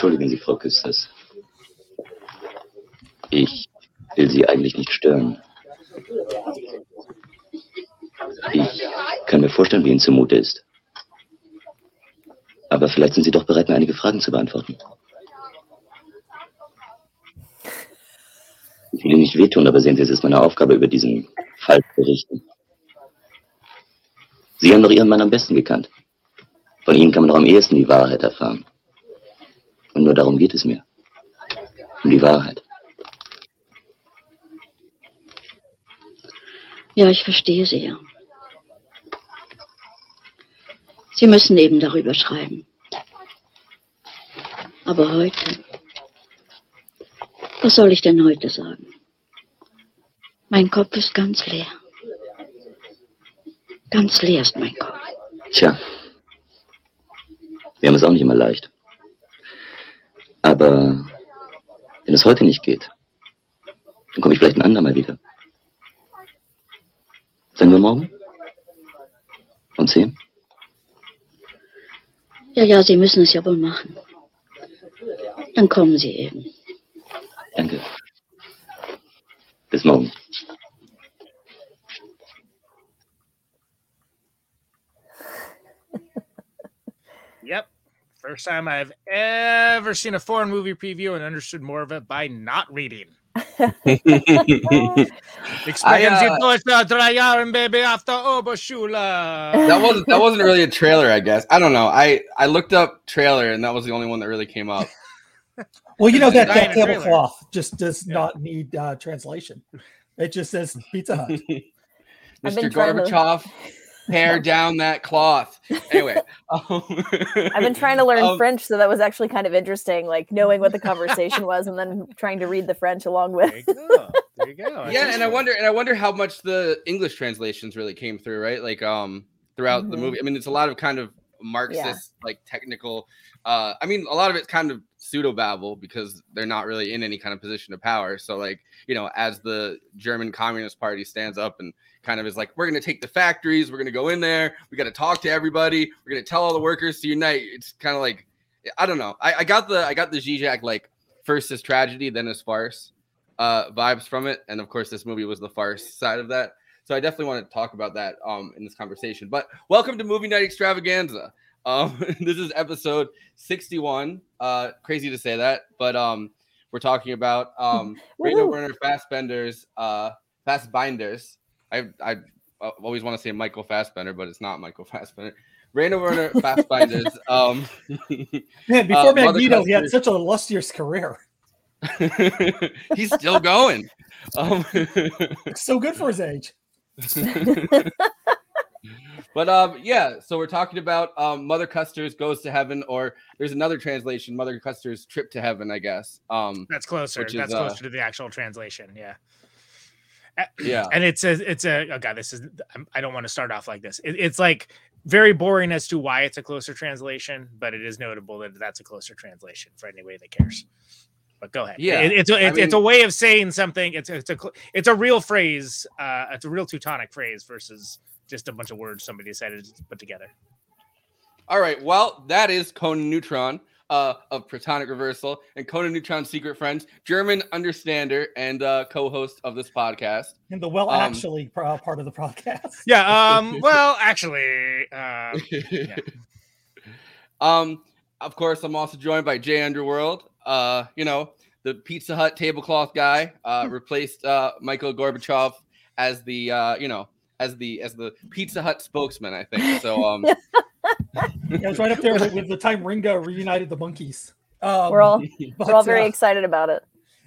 Entschuldigen Sie, Frau Küsters. Ich will Sie eigentlich nicht stören. Ich kann mir vorstellen, wie Ihnen zumute ist. Aber vielleicht sind Sie doch bereit, mir einige Fragen zu beantworten. Ich will Ihnen nicht wehtun, aber sehen Sie, es ist meine Aufgabe, über diesen Fall zu berichten. Sie haben doch Ihren Mann am besten gekannt. Von Ihnen kann man doch am ehesten die Wahrheit erfahren. Und nur darum geht es mir. Um die Wahrheit. Ja, ich verstehe Sie ja. Sie müssen eben darüber schreiben. Aber heute, was soll ich denn heute sagen? Mein Kopf ist ganz leer. Ganz leer ist mein Kopf. Tja, wir haben es auch nicht immer leicht. Aber wenn es heute nicht geht, dann komme ich vielleicht ein andermal wieder. Sagen wir morgen? Um zehn? Ja, ja, Sie müssen es ja wohl machen. Dann kommen Sie eben. Danke. Bis morgen. First time I've ever seen a foreign movie preview and understood more of it by not reading. Expecting I, uh, Deutsche drei baby after Oberschule. that wasn't that wasn't really a trailer, I guess. I don't know. I I looked up trailer and that was the only one that really came up. Well, you know that, that tablecloth just does not need uh, translation. It just says Pizza Hut. Mr. been trying to- Gorbachev, tear down that cloth. Anyway, um, I've been trying to learn um, French, so that was actually kind of interesting, like knowing what the conversation was and then trying to read the French along with. There you go. There you go. Yeah, and I wonder, and I wonder how much the English translations really came through, right? Like, um, throughout the Mhm. movie. I mean, it's a lot of kind of Marxist, like technical. Uh, I mean, a lot of it's kind of pseudo babble because they're not really in any kind of position of power. So, like, you know, as the German Communist Party stands up and kind of is like, we're going to take the factories, we're going to go in there, we got to talk to everybody, we're going to tell all the workers to unite. It's kind of like, I don't know. I, I got the I got the Zizek like first is tragedy, then is farce uh, vibes from it, and of course, this movie was the farce side of that. So I definitely want to talk about that um, in this conversation. But welcome to Movie Night Extravaganza. Um, this is episode 61. Uh, crazy to say that, but um, we're talking about um, Woohoo. Werner Fassbender's uh, Fassbinders. I I uh, always want to say Michael Fassbender, but it's not Michael Fassbender. Rainer Werner Fassbinders. um, Man, before Uh, Magneto, he had such a illustrious career. he's still going. Um, So good for his age. But um, yeah, so we're talking about um, Mother Kusters goes to heaven, or there's another translation, Mother Kusters trip to heaven, I guess. Um, That's closer. which is, That's uh, closer to the actual translation. Yeah. Yeah, And it's a, it's a, oh God, this is, I'm- don't want to start off like this. It, it's like very boring as to why it's a closer translation, but it is notable that that's a closer translation for anybody that cares. But go ahead. Yeah, It- it's a, I it's, it's a way of saying something. It's a, it's a, it's a real phrase. Uh, it's a real Teutonic phrase versus just a bunch of words somebody decided to put together. All right. Well, that is Conan Neutron uh, of Protonic Reversal and Conan Neutron's secret friends, German understander and uh, co-host of this podcast. And the well Um, actually pro- part of the podcast. Yeah. Um. well, actually, uh, um, of course, I'm also joined by Jay Underworld. Uh, you know, the Pizza Hut tablecloth guy uh, replaced uh, Michael Gorbachev as the uh, you know as the as the Pizza Hut spokesman. I think so. Um, It was right up there with, with the time Ringo reunited the Monkees. Um, We're all but, we're all very uh, excited about it.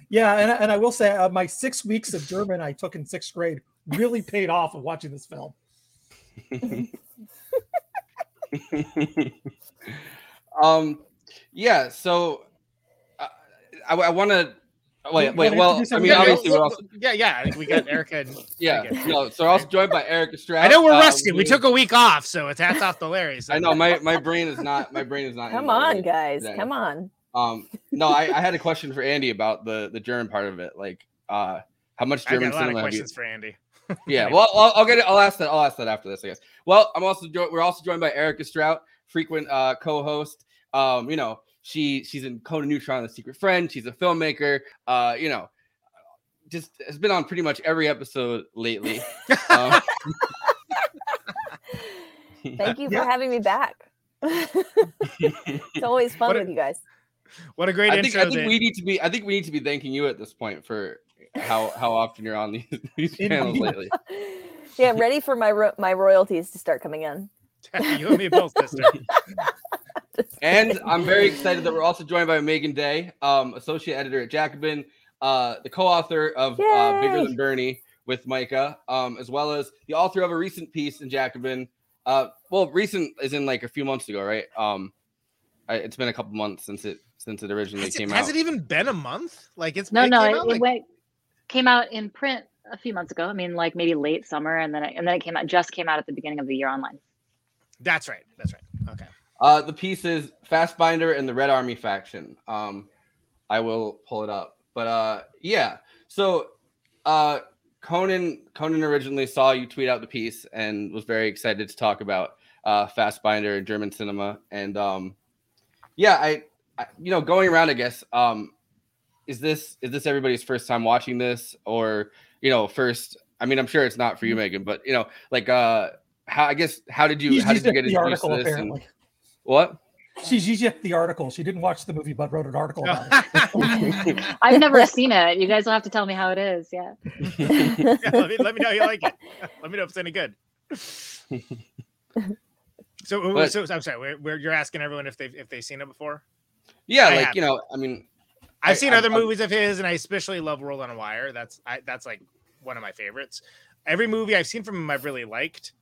yeah, and, and I will say uh, my six weeks of German I took in sixth grade really paid off of watching this film. um, yeah. So uh, I, I want to. Wait, wait. Well, I mean, everybody obviously, we're also yeah, yeah. I think we got Erica. And yeah. No, so we're also joined by Eric Estrada. I know we're Uh, rusty. we took a week off, so it's hats off to Larry. So. I know my my brain is not my brain is not. Come on, guys. today. Come on. Um, no, I, I had a question for Andy about the the German part of it. Like, uh, how much German? I got German a lot of cinema questions for Andy. Yeah, well, I'll, I'll get it. I'll ask that. I'll ask that after this, I guess. Well, I'm also jo- we're also joined by Erica Strout, frequent uh, co-host. Um, you know, she she's in Conan Neutron, The Secret Friend. She's a filmmaker. Uh, you know, just has been on pretty much every episode lately. um, Thank you for Yeah. having me back. it's always fun What a- with you guys. What a great I think intro. I think that- we need to be I think we need to be thanking you at this point for how how often you're on these, these channels lately. Yeah, I'm ready for my ro- my royalties to start coming in. you and me both, sister. And I'm very excited that we're also joined by Meagan Day, um, associate editor at Jacobin, uh, the co-author of uh, Bigger Than Bernie with Micah, um, as well as the author of a recent piece in Jacobin. Uh, well, recent is in like a few months ago, right? Um, I, it's been a couple months since it since it originally Has, it, came has it even been a month? Like it's No, it no, came it, out, it like- went, came out in print a few months ago. I mean, like maybe late summer, and then it, and then it came out just came out at the beginning of the year online. That's right. That's right. Okay. Uh, the piece is Fassbinder and the Red Army faction. Um, I will pull it up, but uh, yeah. So, uh, Conan Conan originally saw you tweet out the piece and was very excited to talk about uh, Fassbinder and German cinema. And um, yeah, I, I, you know, going around, I guess, um, is this is this everybody's first time watching this, or you know, first? I mean, I'm sure it's not for you, Meagan, but you know, like, uh, how I guess how did you She's how did you get introduced to this? And, apparently. What? She's used up the article. She didn't watch the movie, but wrote an article about it. I've never seen it. You guys will have to tell me how it is. Yeah. Yeah, let, me, let me know you like it. Let me know if it's any good. So, But- so I'm sorry. Where, where you're asking everyone if they've if they've seen it before? Yeah, I like have. you know, I mean, I've I- seen I- other I'm- movies of his, and I especially love World on a Wire. That's I, that's like one of my favorites. Every movie I've seen from him, I've really liked.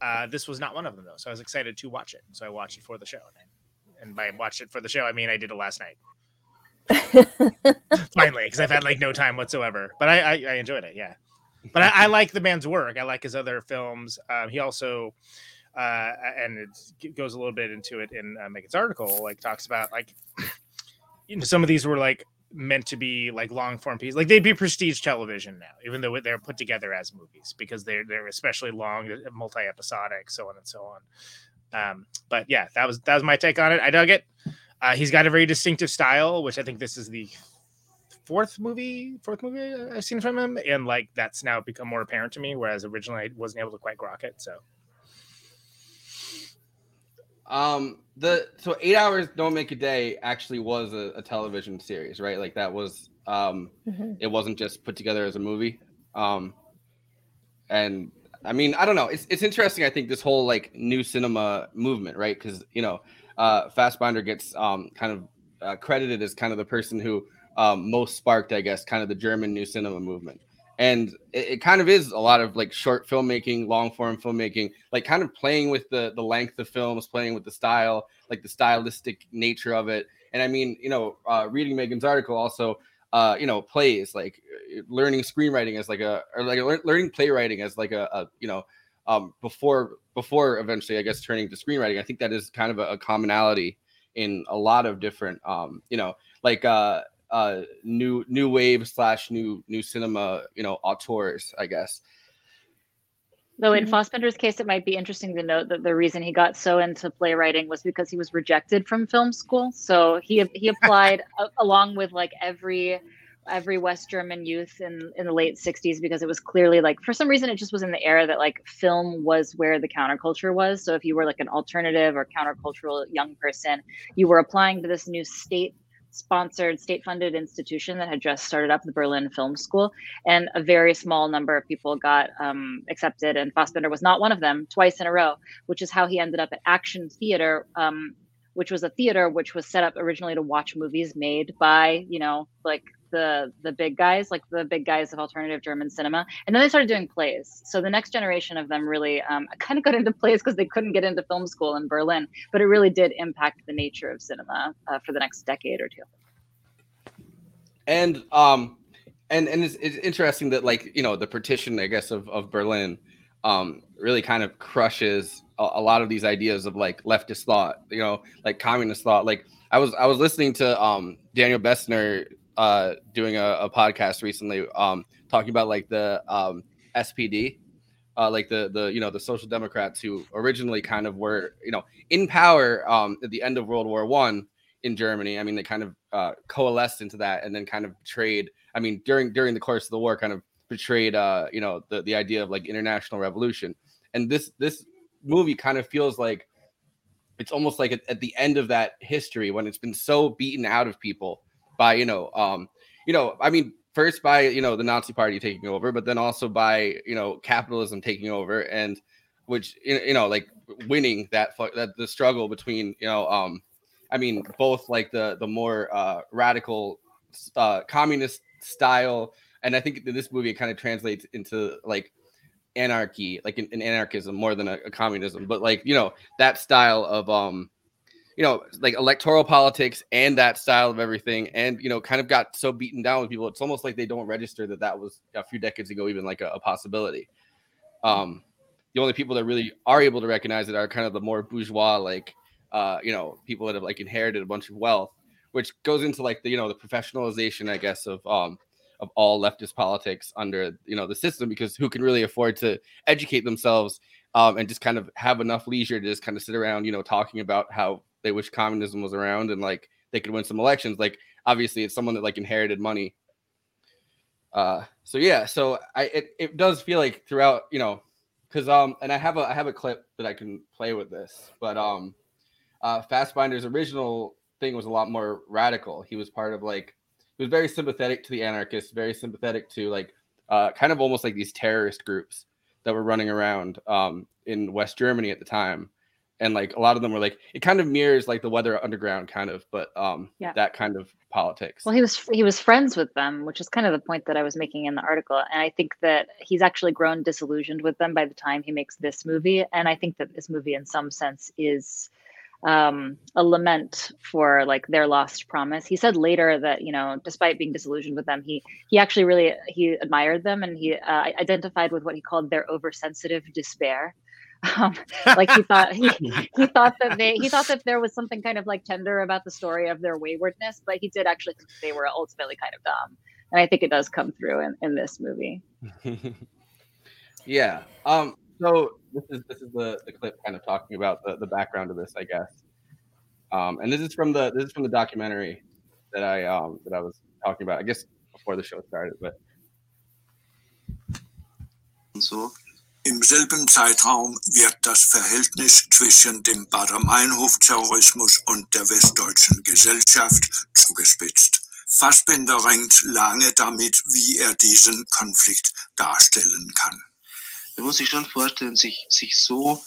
Uh, this was not one of them though, so I was excited to watch it. So I watched it for the show, and by watched it for the show, I mean I did it last night. Finally, because I've had like no time whatsoever, but I I, I enjoyed it. Yeah, but I, I like the man's work. I like his other films. Um, he also. Uh, and it goes a little bit into it in uh, Meagan's article, like talks about like you know some of these were like meant to be like long form pieces like they'd be prestige television now even though they're put together as movies because they're they're especially long multi-episodic so on and so on. Um but yeah that was that was my take on it. I dug it. Uh, he's got a very distinctive style which i think this is the fourth movie fourth movie i've seen from him and like that's now become more apparent to me whereas originally i wasn't able to quite grok it so um, the so eight hours don't make a day actually was a, a television series, right? Like that was um, Mhm. it wasn't just put together as a movie. Um, and I mean, I don't know. It's it's interesting. I think this whole like new cinema movement, right? Because you know, uh, Fassbinder gets um kind of uh, credited as kind of the person who um, most sparked, I guess, kind of the German new cinema movement. And it, it kind of is a lot of like short filmmaking, long form filmmaking, like kind of playing with the the length of films, playing with the style, like the stylistic nature of it. And I mean, you know, uh, reading Meagan's article also, uh, you know, plays like learning screenwriting as like a or like lear- learning playwriting as like a, a you know, um, before before eventually I guess turning to screenwriting. I think that is kind of a, a commonality in a lot of different, um, you know, like uh, uh, new new wave slash new new cinema, you know, auteurs, I guess. Though in Mhm. Fassbinder's case, it might be interesting to note that the reason he got so into playwriting was because he was rejected from film school. So he he applied a- along with like every every West German youth in in the late '60s because it was clearly like for some reason it just was in the era that like film was where the counterculture was. So if you were like an alternative or countercultural young person, you were applying to this new state sponsored state funded institution that had just started up the berlin film school. And a very small number of people got um, accepted, and Fassbinder was not one of them twice in a row, which is how he ended up at Action Theater, um, which was a theater which was set up originally to watch movies made by you know like the the big guys, like the big guys of alternative German cinema, and then they started doing plays. So the next generation of them really um, kind of got into plays because they couldn't get into film school in Berlin, but it really did impact the nature of cinema uh, for the next decade or two. and um and and it's, it's interesting that like you know the partition i guess of, of berlin um really kind of crushes a, a lot of these ideas of like leftist thought you know like communist thought like i was i was listening to um daniel bessner uh doing a, a podcast recently um talking about like the um SPD, uh, like the the you know the Social Democrats who originally kind of were you know in power um, at the end of World War One in Germany. I mean, they kind of uh, coalesced into that and then kind of betrayed. I mean, during during the course of the war, kind of betrayed uh, you know the the idea of like international revolution. And this this movie kind of feels like it's almost like at, at the end of that history when it's been so beaten out of people by you know um you know i mean first by you know the nazi party taking over but then also by you know capitalism taking over and which you know like winning that that the struggle between you know um i mean both like the the more uh radical uh communist style and i think this movie kind of translates into like anarchy, like an, an anarchism more than a, a, communism, but like you know that style of um, you know, like electoral politics and that style of everything, and you know, kind of got so beaten down with people. It's almost like they don't register that that was a few decades ago even like a, a possibility. Um, the only people that really are able to recognize it are kind of the more bourgeois, like uh, you know, people that have like inherited a bunch of wealth, which goes into like the you know the professionalization, I guess, of um of all leftist politics under you know the system because who can really afford to educate themselves um, and just kind of have enough leisure to just kind of sit around you know talking about how they wish communism was around and like they could win some elections. Like obviously it's someone that like inherited money. Uh so yeah so i it, it does feel like throughout you know because um and i have a i have a clip that i can play with this but um uh Fassbinder's original thing was a lot more radical. He was part of like he was very sympathetic to the anarchists, very sympathetic to like uh, kind of almost like these terrorist groups that were running around um, in West Germany at the time. And like a lot of them were like it kind of mirrors like the Weather Underground kind of, but um, yeah. that kind of politics. Well, he was he was friends with them, which is kind of the point that I was making in the article. And I think that he's actually grown disillusioned with them by the time he makes this movie. And I think that this movie, in some sense, is um, a lament for like their lost promise. He said later that you know, despite being disillusioned with them, he he actually really he admired them and he uh, identified with what he called their oversensitive despair. Um, like he thought he, he thought that they he thought that there was something kind of like tender about the story of their waywardness, but he did actually think they were ultimately kind of dumb, and I think it does come through in, in this movie. yeah. Um. So this is this is the, the clip kind of talking about the, the background of this, I guess. Um, and this is from the this is from the documentary that I um, that I was talking about. I guess before the show started, but so. Im selben Zeitraum wird das Verhältnis zwischen dem Bader-Meinhof-Terrorismus und der westdeutschen Gesellschaft zugespitzt. Fassbender ringt lange damit, wie er diesen Konflikt darstellen kann. man muss sich schon vorstellen, sich, sich so,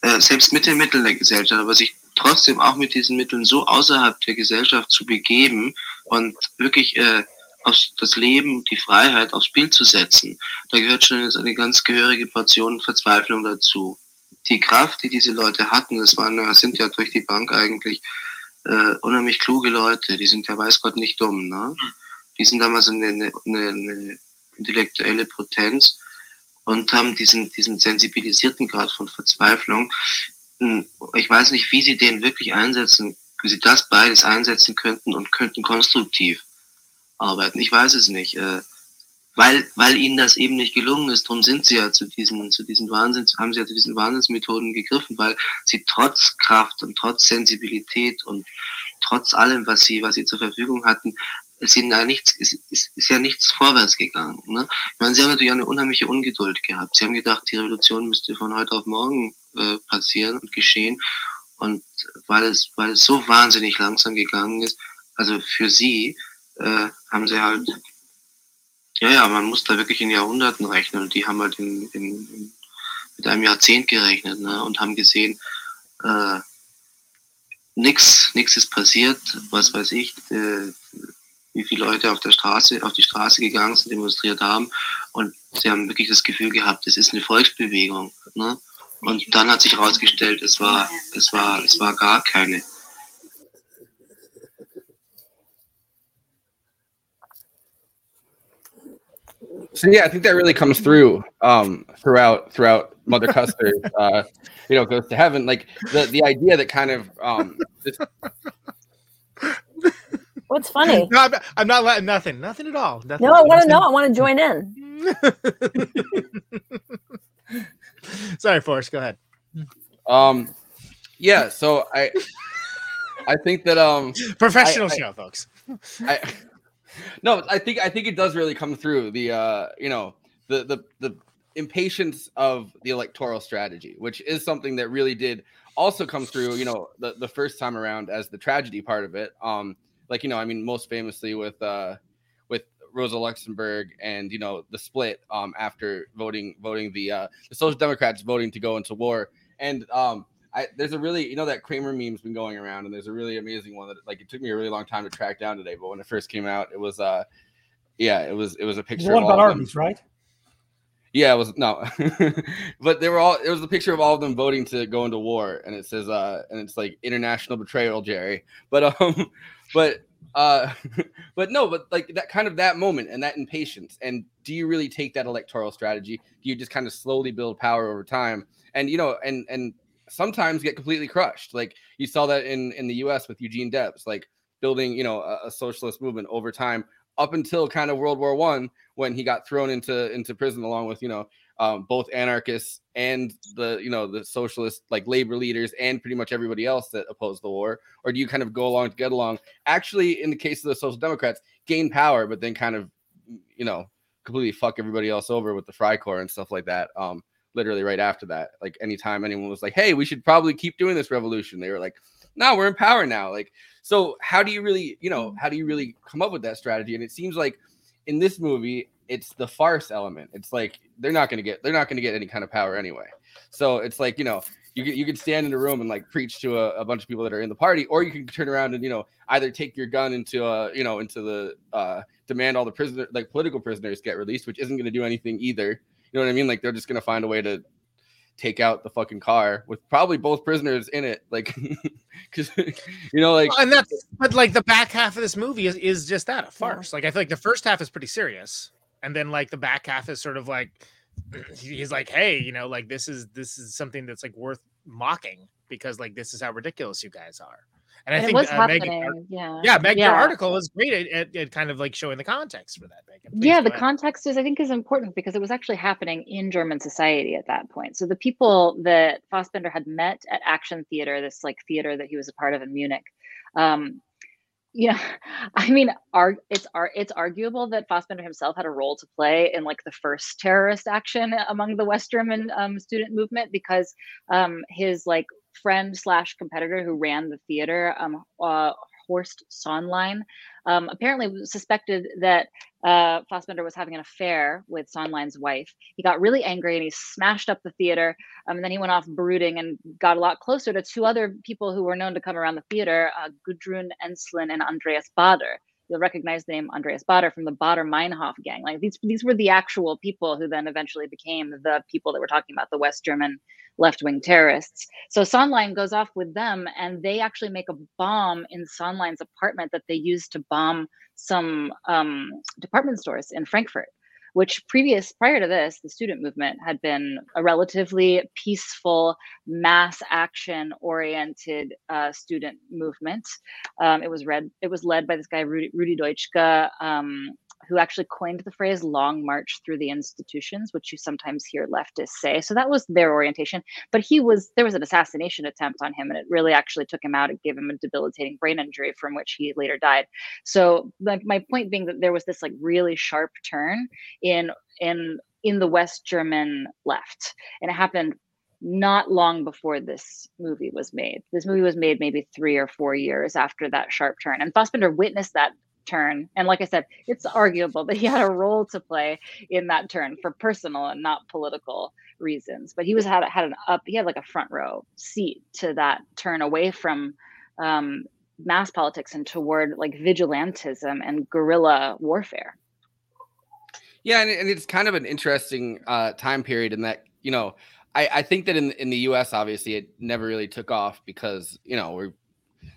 äh, selbst mit den Mitteln der Gesellschaft, aber sich trotzdem auch mit diesen Mitteln so außerhalb der Gesellschaft zu begeben und wirklich äh, aufs, das Leben, die Freiheit aufs Spiel zu setzen, da gehört schon eine ganz gehörige Portion Verzweiflung dazu. Die Kraft, die diese Leute hatten, das waren, das sind ja durch die Bank eigentlich äh, unheimlich kluge Leute, die sind ja weiß Gott nicht dumm, ne? Die sind damals eine, eine, eine intellektuelle Potenz und haben diesen, diesen sensibilisierten Grad von Verzweiflung. Hm, ich weiß nicht, wie sie den wirklich einsetzen, wie sie das beides einsetzen könnten und könnten konstruktiv arbeiten. Ich weiß es nicht. Äh, weil, weil ihnen das eben nicht gelungen ist, darum sind sie ja zu diesen, zu diesen Wahnsinns, haben sie ja zu diesen Wahnsinnsmethoden gegriffen, weil sie trotz Kraft und trotz Sensibilität und trotz allem, was sie, was sie zur Verfügung hatten, ist ihnen nichts, ist, ist, ist ja nichts vorwärts gegangen. Ne? Ich meine, sie haben natürlich eine unheimliche Ungeduld gehabt. Sie haben gedacht, die Revolution müsste von heute auf morgen äh, passieren und geschehen. Und weil es, weil es so wahnsinnig langsam gegangen ist, also für sie, äh, haben sie halt, ja, ja, man muss da wirklich in Jahrhunderten rechnen und die haben halt in, in, mit einem Jahrzehnt gerechnet ne? und haben gesehen, äh, nichts nix ist passiert, was weiß ich, äh, wie viele Leute auf der Straße, auf die Straße gegangen sind, demonstriert haben. Und sie haben wirklich das Gefühl gehabt, es ist eine Volksbewegung. Ne? Und dann hat sich herausgestellt, es war, es war, es war gar keine. So yeah, I think that really comes through um, throughout throughout Mother Custard. uh, you know, goes to heaven. Like the the idea that kind of um, this, What's funny? No, I'm, I'm, not letting nothing, nothing at all. Nothing, no, I want to know. I want to join in. Sorry, Forrest. Go ahead. Um, yeah. So I, I think that um, Professional I- I- show, folks. I, no, I think I think it does really come through the uh, you know, the the the impatience of the electoral strategy, which is something that really did also come through. You know, the the first time around as the tragedy part of it. Um, like you know, I mean, most famously with uh, with Rosa Luxemburg and you know the split um after voting voting the uh the Social Democrats voting to go into war and um I, there's a really, you know, that Kramer meme's been going around, and there's a really amazing one that, like, it took me a really long time to track down today. But when it first came out, it was, uh, yeah, it was, it was a picture. The one about them. Right? Yeah, it was no, but they were all. It was a picture of all of them voting to go into war, and it says, uh, and it's like international betrayal, Jerry. But um, but uh, but no, but like that kind of that moment and that impatience. And do you really take that electoral strategy? Do you just kind of slowly build power over time? And you know, and and sometimes get completely crushed. Like you saw that in in the U.S. with Eugene Debs, like building you know a, a socialist movement over time up until kind of World War One when he got thrown into into prison along with you know um, both anarchists and the you know the socialist like labor leaders and pretty much everybody else that opposed the war or do you kind of go along to get along actually in the case of the social democrats gain power but then kind of you know completely fuck everybody else over with the Freikorps and stuff like that um literally right after that like anytime anyone was like hey we should probably keep doing this revolution they were like no we're in power now like so how do you really you know how do you really come up with that strategy? And it seems like in this movie it's the farce element. It's like they're not going to get they're not going to get any kind of power anyway. So it's like you know you can, you can stand in a room and like preach to a, a bunch of people that are in the party or you can turn around and you know either take your gun into uh you know into the uh demand all the prisoner like political prisoners get released which isn't going to do anything either know what i mean like they're just to find a way to take out the fucking car with probably both prisoners in it like because you know like and that's but like the back half of this movie is, is just that a farce. Like I feel like the first half is pretty serious, and then like the back half is sort of like he's like, hey, you know, like this is this is something that's like worth mocking because like this is how ridiculous you guys are. And I And it think was uh, Meg, happening. yeah. yeah, Meg, your article is great at, at, at kind of like showing the context for that. Meagan. Please yeah the ahead. context is i think is important because it was actually happening in german society at that point so the people that fassbinder had met at action theater this like theater that he was a part of in munich um you know i mean ar- it's ar- it's arguable that fassbinder himself had a role to play in like the first terrorist action among the west german um, student movement because um his like friend slash competitor who ran the theater um uh, horst söhnlein um, apparently suspected that uh, Fassbinder was having an affair with Söhnlein's wife. He got really angry and he smashed up the theater. Um, and then he went off brooding and got a lot closer to two other people who were known to come around the theater uh, Gudrun Ensslin and Andreas Baader. You'll recognize the name Andreas Baader from the Baader Meinhof gang. Like these, these were the actual people who then eventually became the people that we're talking about, the West German left-wing terrorists. So Söhnlein goes off with them, and they actually make a bomb in Söhnlein's apartment that they use to bomb some um, department stores in Frankfurt. Which previous prior to this, the student movement had been a relatively peaceful, mass action oriented uh, student movement. Um, it was read. It was led by this guy Rudi, Rudi um, who actually coined the phrase "long march through the institutions," which you sometimes hear leftists say. So that was their orientation. But he was there was an assassination attempt on him, and it really actually took him out. It gave him a debilitating brain injury, from which he later died. So, like my point being that there was this like really sharp turn in in in the West German left, and it happened not long before this movie was made. This movie was made maybe three or four years after that sharp turn, and Fassbinder witnessed that turn. And like I said, it's arguable that he had a role to play in that turn for personal and not political reasons. But he was had had an up. He had like a front row seat to that turn away from um, mass politics and toward like vigilantism and guerrilla warfare. Yeah, and, and it's kind of an interesting uh, time period in that you know I, I think that in in the U.S. obviously it never really took off because you know we're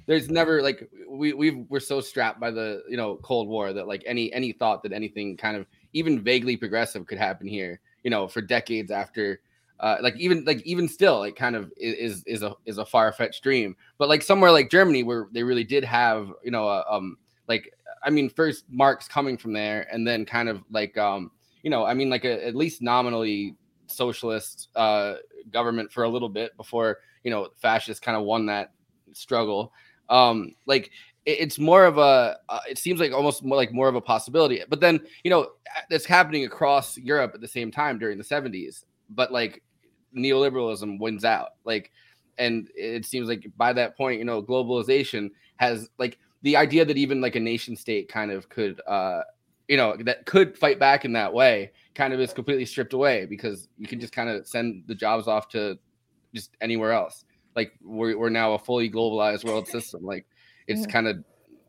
there's never like we we we're so strapped by the you know Cold War that like any any thought that anything kind of even vaguely progressive could happen here you know for decades after uh, like even like even still like kind of is is a is a far fetched dream but like somewhere like Germany where they really did have you know um like I mean first Marx coming from there and then kind of like um you you know, I mean, like a, at least nominally socialist uh, government for a little bit before you know fascists kind of won that struggle. Um, like it, it's more of a, uh, it seems like almost more like more of a possibility. But then you know that's happening across Europe at the same time during the '70s. But like neoliberalism wins out. Like, and it seems like by that point, you know, globalization has like the idea that even like a nation state kind of could uh you know that could fight back in that way kind of is completely stripped away because you can just kind of send the jobs off to just anywhere else like we're, we're now a fully globalized world system like it's yeah. kind of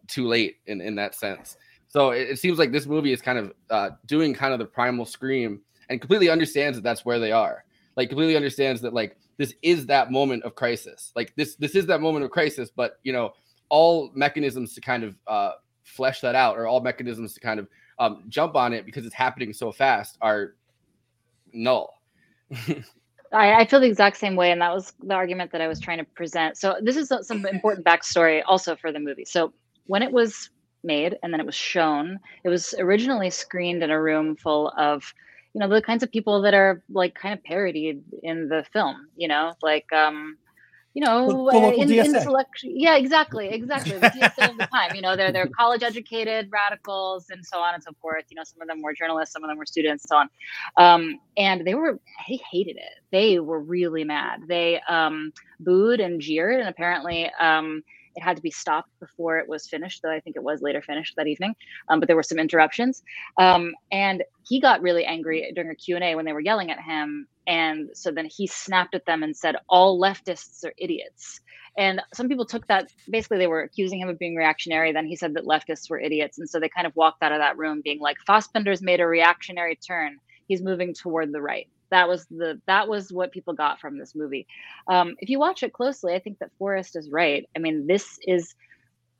too late in in that sense so it, it, seems like this movie is kind of uh, doing kind of the primal scream and completely understands that that's where they are like completely understands that like this is that moment of crisis like this this is that moment of crisis but you know all mechanisms to kind of uh, flesh that out or all mechanisms to kind of um, jump on it because it's happening so fast are null. I, I, feel the exact same way, and that was the argument that I was trying to present. So this is some important backstory also for the movie. So when it was made and then it was shown, it was originally screened in a room full of, you know, the kinds of people that are like kind of parodied in the film. You know, like um, you know, uh, in, intellectual. Yeah, exactly, exactly. The DSA of the time. You know, they're they're college educated radicals and so on and so forth. You know, some of them were journalists, some of them were students, so on. Um, and they were they hated it. They were really mad. They um, booed and jeered, and apparently. Um, it had to be stopped before it was finished, though I think it was later finished that evening. Um, but there were some interruptions, um, and he got really angry during a Q and A when they were yelling at him. And so then he snapped at them and said, "All leftists are idiots." And some people took that basically they were accusing him of being reactionary. Then he said that leftists were idiots, and so they kind of walked out of that room being like, "Fassbinder's made a reactionary turn. He's moving toward the right." that was the that was what people got from this movie um, if you watch it closely i think that forrest is right i mean this is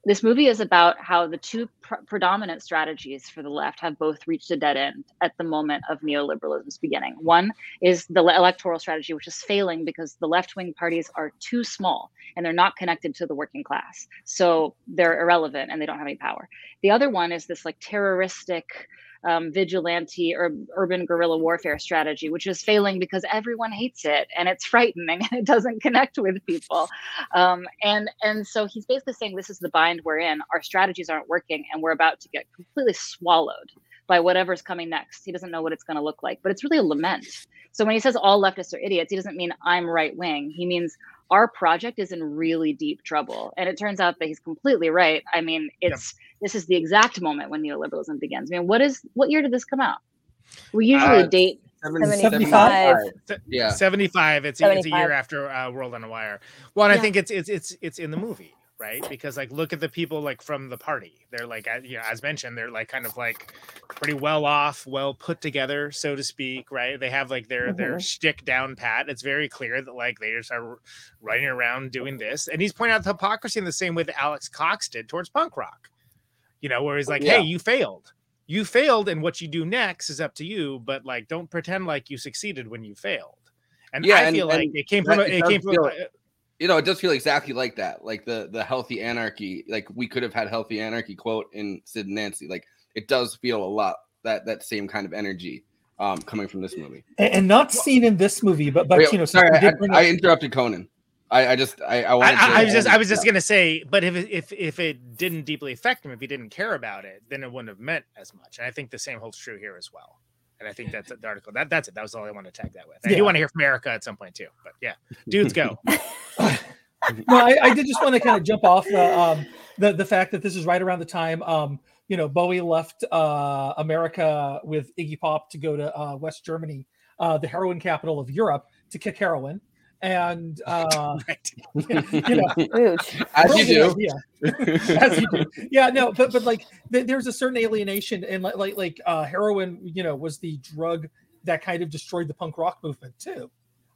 this movie is about how the two pr- predominant strategies for the left have both reached a dead end at the moment of neoliberalism's beginning. One is the electoral strategy which is failing because the left-wing parties are too small and they're not connected to the working class. So they're irrelevant and they don't have any power. The other one is this like terroristic um, vigilante or urban guerrilla warfare strategy, which is failing because everyone hates it and it's frightening and it doesn't connect with people. Um, and and so he's basically saying this is the bind we're in. Our strategies aren't working, and we're about to get completely swallowed by whatever's coming next. He doesn't know what it's going to look like, but it's really a lament. So when he says all leftists are idiots, he doesn't mean I'm right wing. He means our project is in really deep trouble. And it turns out that he's completely right. I mean, it's yep. this is the exact moment when neoliberalism begins. I mean, what is what year did this come out? We usually uh, date 75. Yeah. 75. It's, 75. it's a year after uh, World on a Wire. Well, yeah. I think it's it's it's it's in the movie right? Because like look at the people like from the party. They're like you know, as mentioned, they're like kind of like pretty well off, well put together, so to speak, right? They have like their mm-hmm. their shtick down pat. It's very clear that like they just are running around doing this. And he's pointing out the hypocrisy in the same way that Alex Cox did towards punk rock. You know, where he's like, yeah. hey, you failed. You failed, and what you do next is up to you, but like don't pretend like you succeeded when you failed. And yeah, I and, feel like it came from it, it came from you know, it does feel exactly like that. Like the the healthy anarchy. Like we could have had healthy anarchy quote in Sid and Nancy. Like it does feel a lot that that same kind of energy um coming from this movie. And, and not seen in this movie, but but Wait, you know, sorry, I, I, I, interrupted Conan. I, I just I I, wanted I, I was just I was just gonna say, but if if if it didn't deeply affect him, if he didn't care about it, then it wouldn't have meant as much. And I think the same holds true here as well. And I think that's the article. That that's it. That was all I want to tag that with. I yeah. do want to hear from Erica at some point too. But yeah, dudes go. no, I, I, did just want to kind of jump off the, um, the the fact that this is right around the time um, you know Bowie left uh, America with Iggy Pop to go to uh, West Germany, uh, the heroin capital of Europe, to kick heroin. And uh, you know, as you do, yeah, as you do, yeah, no, but but like th- there's a certain alienation, and like like like uh, heroin, you know, was the drug that kind of destroyed the punk rock movement too.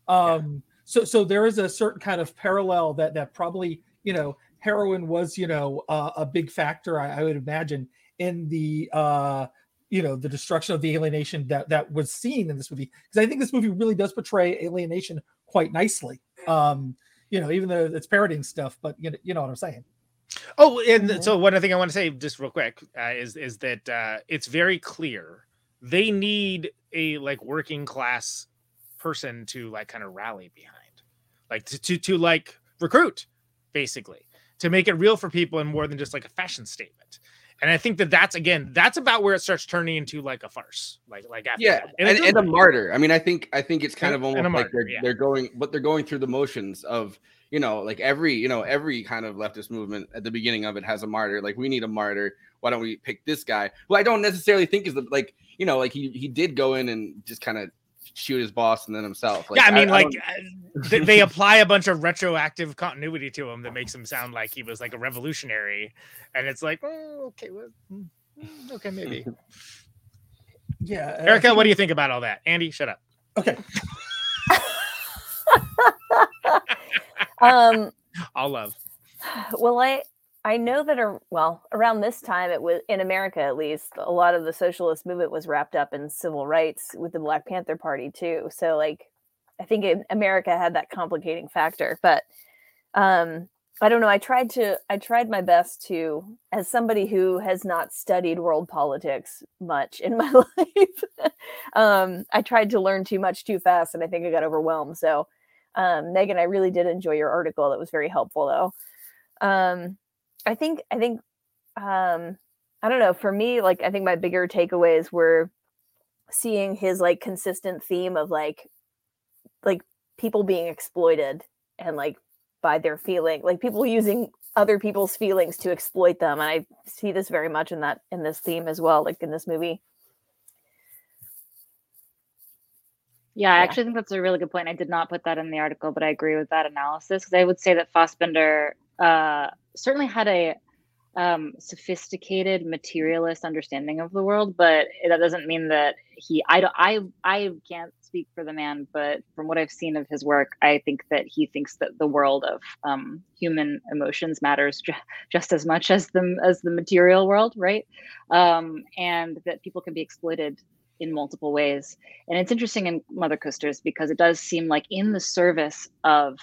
Um, so so there is a certain kind of parallel that that probably you know heroin was you know uh, a big factor I, I, would imagine in the uh you know the destruction of the alienation that that was seen in this movie. Because i think this movie really does portray alienation quite nicely. Um you know even though it's parodying stuff but you know, you know what i'm saying. Oh and so one thing i want to say just real quick uh, is is that uh it's very clear. They need a like working class person to like kind of rally behind. Like to, to to like recruit basically. To make it real for people and more than just like a fashion statement and i think that that's again that's about where it starts turning into like a farce like like after yeah that. and, a good and a martyr i mean i think i think it's kind And- of and almost like they're, yeah. they're going but they're going through the motions of you know like every you know every kind of leftist movement at the beginning of it has a martyr like we need a martyr why don't we pick this guy who i don't necessarily think is the like you know like he he did go in and just kind of shoot his boss and then himself like, yeah, I mean, like don't- uh, they, they apply a bunch of retroactive continuity to him that makes him sound like he was like a revolutionary, and it's like, oh, okay, well, mm, okay, maybe. Yeah, uh, Erica, what do you think about all that? Andy, shut up. Okay, Um, All love. well, I I know that well around this time it was in America at least a lot of the socialist movement was wrapped up in civil rights with the Black Panther Party too. So like I think in America had that complicating factor, but um I don't know. I tried to I tried my best to as somebody who has not studied world politics much in my life. um I tried to learn too much too fast and I think I got overwhelmed. So um Meagan, I really did enjoy your article. That was very helpful though um i think i think um i don't know for me like i think my bigger takeaways were seeing his like consistent theme of like like people being exploited and like by their feeling like people using other people's feelings to exploit them and i see this very much in that in this theme as well like in this movie Yeah, I Yeah. actually think that's a really good point. I did not put that in the article, but I agree with that analysis because I would say that Fassbinder uh, certainly had a um, sophisticated materialist understanding of the world, but that doesn't mean that he. I don't. I I can't speak for the man, but from what I've seen of his work, I think that he thinks that the world of um, human emotions matters ju- just as much as the as the material world, right? Um, and that people can be exploited in multiple ways. And it's interesting in Mother Kusters because it does seem like in the service of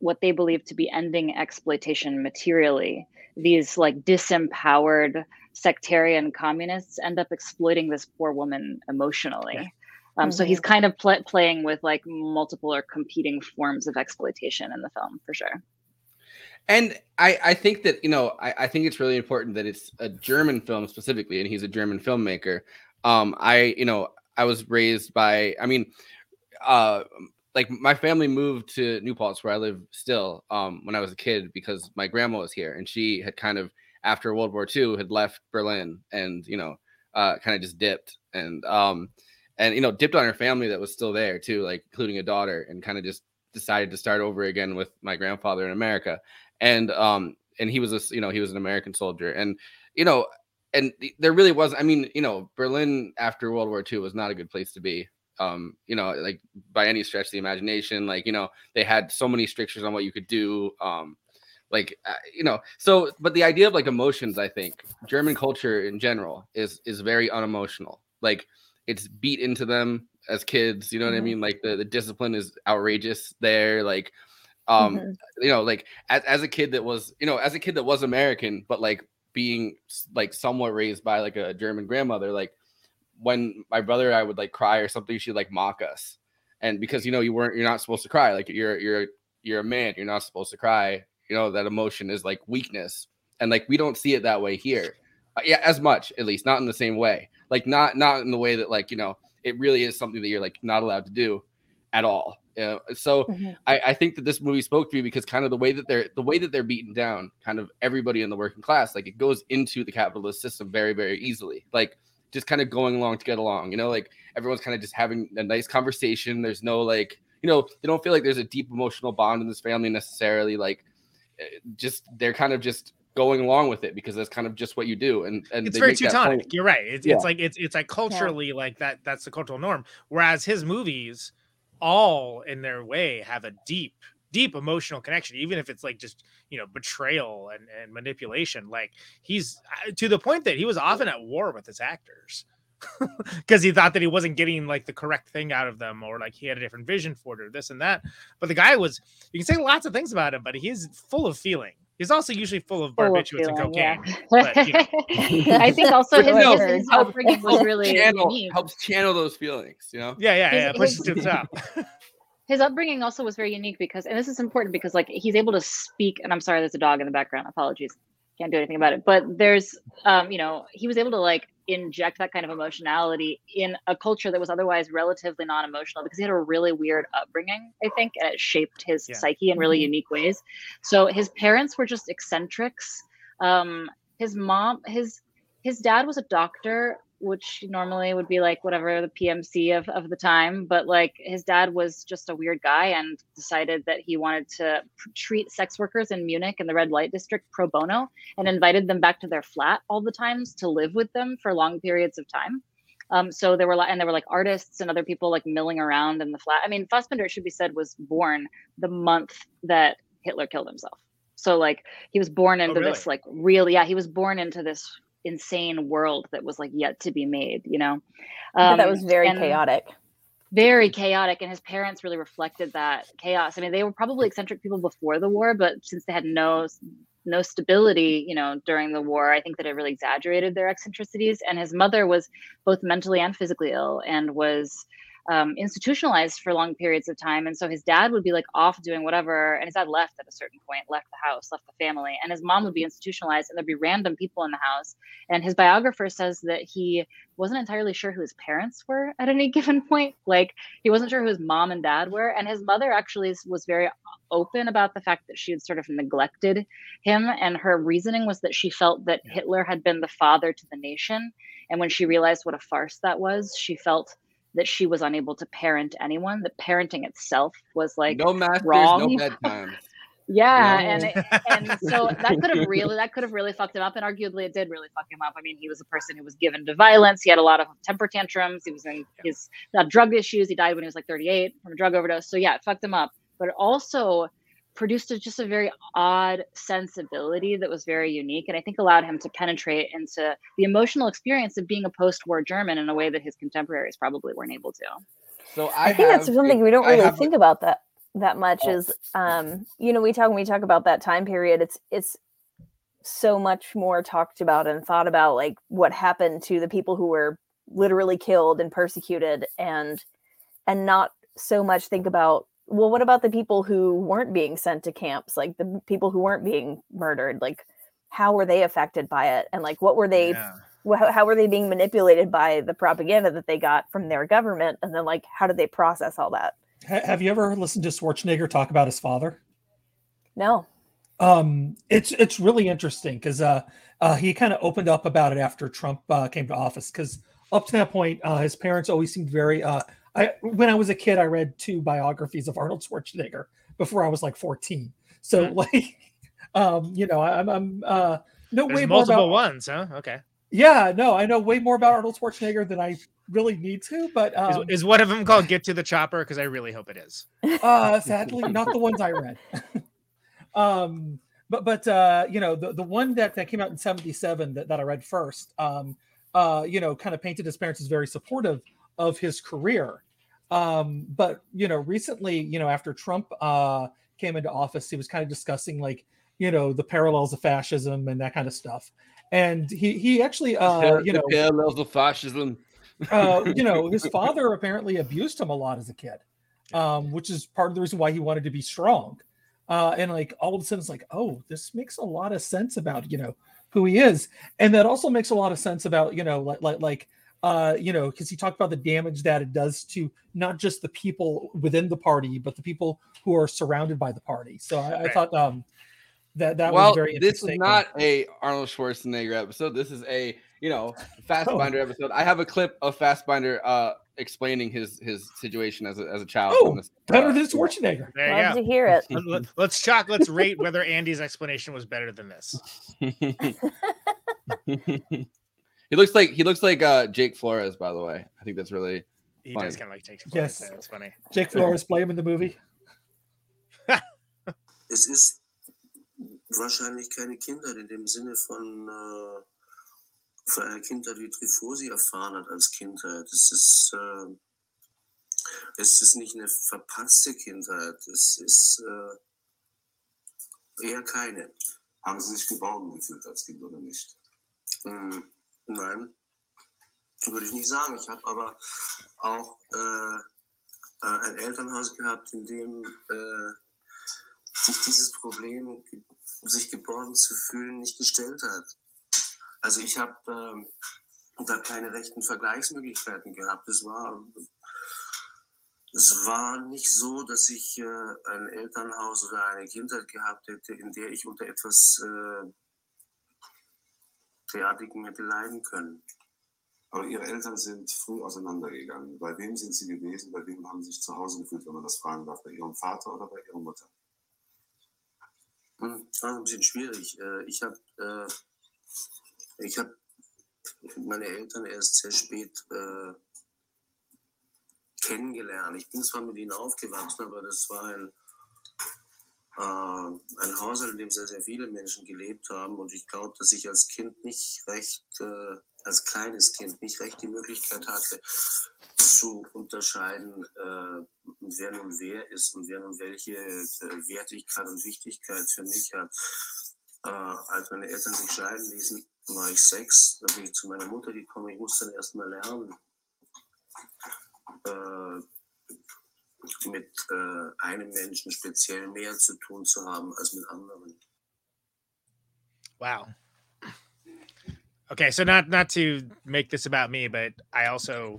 what they believe to be ending exploitation materially, these like disempowered sectarian communists end up exploiting this poor woman emotionally. Um, So he's kind of pl- playing with like multiple or competing forms of exploitation in the film for sure. and I, I think that you know I, I think it's really important that it's a German film specifically, and he's a German filmmaker. Um, I you know I was raised by I mean, uh, like my family moved to New Paltz where I live still um, when I was a kid because my grandma was here, and she had kind of after World War II had left Berlin and you know uh, kind of just dipped and um, and you know dipped on her family that was still there too, like including a daughter, and kind of just decided to start over again with my grandfather in America. And um and he was a you know he was an american soldier and you know and th- there really was i mean you know berlin after world war ii was not a good place to be um you know like by any stretch of the imagination like you know they had so many strictures on what you could do um like uh, you know so but the idea of like emotions i think german culture in general is is very unemotional like it's beat into them as kids you know what i Mhm. mean like the, the discipline is outrageous there like um Mhm. you know like as, as a kid that was you know as a kid that was american but like being like somewhat raised by like a german grandmother like when my brother and i would like cry or something she'd like mock us. And because you know you weren't you're not supposed to cry. Like you're you're you're a man. You're not supposed to cry. You know that emotion is like weakness. And like we don't see it that way here. Uh, yeah as much at least. Not in the same way. Like not not in the way that like you know it really is something that you're like not allowed to do at all. Uh, so Mhm. I, I think that this movie spoke to me because kind of the way that they're the way that they're beaten down, kind of everybody in the working class, like it goes into the capitalist system very, very easily. Like just kind of going along to get along, you know, like everyone's kind of just having a nice conversation. There's no like, you know, they don't feel like there's a deep emotional bond in this family necessarily. Like eh, just they're kind of just going along with it because that's kind of just what you do. And and it's they very make Teutonic. point- You're right. It's, Yeah. it's like it's it's like culturally like that. That's the cultural norm. Whereas his movies, all in their way, have a deep, deep emotional connection. Even if it's like just you know betrayal and, and manipulation. Like he's uh, to the point that he was often at war with his actors because he thought that he wasn't getting like the correct thing out of them, or like he had a different vision for it, or this and that. But the guy was. You can say lots of things about him, but he's full of feeling He's also usually full of Full of barbiturates and cocaine. yeah. but, you know. I think also his, no, his, his helps- upbringing was helps really channel, unique. helps channel those feelings. You know. Yeah, yeah, His- yeah. Pushes to the top. His upbringing also was very unique because and this is important because like he's able to speak and i'm sorry there's a dog in the background. Apologies. Can't do anything about it. But there's um you know he was able to like inject that kind of emotionality in a culture that was otherwise relatively non-emotional because he had a really weird upbringing i think and it shaped his Yeah. psyche in really Mhm. unique ways. So his parents were just eccentrics. Um his mom his his dad was a doctor which normally would be like whatever the PMC of, of the time. But like his dad was just a weird guy and decided that he wanted to p- treat sex workers in Munich in the red light district pro bono and invited them back to their flat all the times to live with them for long periods of time. Um, so there were and there were like artists and other people like milling around in the flat. I mean, Fassbinder, it should be said, was born the month that Hitler killed himself. So like he was born into really? this like really yeah he was born into this insane world that was like yet to be made you know? But that Um, was very chaotic. very chaotic and his parents really reflected that chaos. I mean they were probably eccentric people before the war but since they had no no stability you know during the war i think that it really exaggerated their eccentricities. And his mother was both mentally and physically ill and was um, institutionalized for long periods of time. And so his dad would be like off doing whatever and his dad left at a certain point left the house left the family and his mom would be institutionalized and there'd be random people in the house. And his biographer says that he wasn't entirely sure who his parents were at any given point. Like he wasn't sure who his mom and dad were. And his mother actually was very open about the fact that she had sort of neglected him. And her reasoning was that she felt that hitler had been the father to the nation. And when she realized what a farce that was she felt that she was unable to parent anyone The parenting itself was like no masters, wrong. no bedtime. yeah, Yeah. and it, and so that could have really that could have really fucked him up, and arguably it did really fuck him up. I mean, he was a person who was given to violence. He had a lot of temper tantrums. He was in his uh, drug issues. He died when he was like 38 from a drug overdose. So yeah, it fucked him up. But it also produced a, just a very odd sensibility that was very unique, and I think allowed him to penetrate into the emotional experience of being a post-war German in a way that his contemporaries probably weren't able to. So I, I, think that's have- something we don't really have- think about that that much Oh. is um you know we talk when we talk about that time period it's it's so much more talked about and thought about like what happened to the people who were literally killed and persecuted and and not so much think about well what about the people who weren't being sent to camps like the people who weren't being murdered like how were they affected by it and like what were they Yeah. how, how were they being manipulated by the propaganda that they got from their government and then like how did they process all that have you ever listened to Schwarzenegger talk about his father? no Um, it's it's really interesting because uh, uh, he kind of opened up about it after Trump uh, came to office. Because up to that point, uh, his parents always seemed very. I when I was a kid, I read two biographies of Arnold Schwarzenegger before I was like fourteen. So like, um, you know, I, I'm I'm uh, know There's way more multiple about. ones, huh? Okay. Yeah, no, I know way more about Arnold Schwarzenegger than I really need to. But Is, um, is one of them called "Get to the Chopper"? Because I really hope it is. uh sadly not the ones i read um but but uh you know the, the one that, that came out in 77 that, that i read first um uh you know kind of painted his parents as very supportive of his career um but you know recently you know after trump uh came into office he was kind of discussing like you know the parallels of fascism and that kind of stuff and he he actually uh you the know parallels of fascism. uh, you know, his father apparently abused him a lot as a kid, um, which is part of the reason why he wanted to be strong. Uh, and like all of a sudden, it's like, oh, this makes a lot of sense about you know who he is, and that also makes a lot of sense about you know like like like uh, you know because he talked about the damage that it does to not just the people within the party, but the people who are surrounded by the party. So I, I thought um, that that well, was very interesting. this is not a Arnold Schwarzenegger episode. This is a you know Fassbinder episode. I have a clip of Fassbinder uh, explaining his his situation as a as a child. Oh, from this, better uh, than Schwarzenegger. There love you to hear it Let- Let's chalk. Let's rate whether Andy's explanation was better than this. he looks like he looks like uh, Jake Flores, by the way. I think that's really He Fine. does kind of like take. Yes. That's funny. Jake Flores play him in the movie. Es ist wahrscheinlich keine Kindheit in dem Sinne von, äh, von einer Kindheit, wie Truffaut sie erfahren hat als Kindheit. Es ist, äh, es ist nicht eine verpasste Kindheit. Es ist äh, eher keine. Haben Sie sich geborgen gefühlt als Kind oder nicht? Mm, nein, würde ich nicht sagen. Ich habe aber auch äh, äh, ein Elternhaus gehabt, in dem äh, sich dieses Problem, sich geborgen zu fühlen, nicht gestellt hat. Also ich habe ähm, da keine rechten Vergleichsmöglichkeiten gehabt. Es war, es war nicht so, dass ich äh, ein Elternhaus oder eine Kindheit gehabt hätte, in der ich unter etwas derartigem hätte leiden können. Aber Ihre Eltern sind früh auseinandergegangen. Bei wem sind Sie gewesen? Bei wem haben Sie sich zu Hause gefühlt, wenn man das fragen darf? Bei Ihrem Vater oder bei Ihrer Mutter? Hm, Das war ein bisschen schwierig. Äh, Ich habe äh, ich hab meine Eltern erst sehr spät äh, kennengelernt. Ich bin zwar mit ihnen aufgewachsen, aber das war ein, ein Haushalt, in dem sehr, sehr viele Menschen gelebt haben. Und ich glaube, dass ich als Kind nicht recht, äh, als kleines Kind nicht recht die Möglichkeit hatte, zu unterscheiden, äh, wer nun wer ist und wer nun welche äh, Wertigkeit und Wichtigkeit für mich hat. Äh, als meine Eltern sich scheiden ließen, war ich sechs. Da bin ich zu meiner Mutter gekommen. Ich musste dann erst mal lernen, äh, mit äh, einem Menschen speziell mehr zu tun zu haben als mit anderen. Wow. Okay, so not not to make this about me, but I also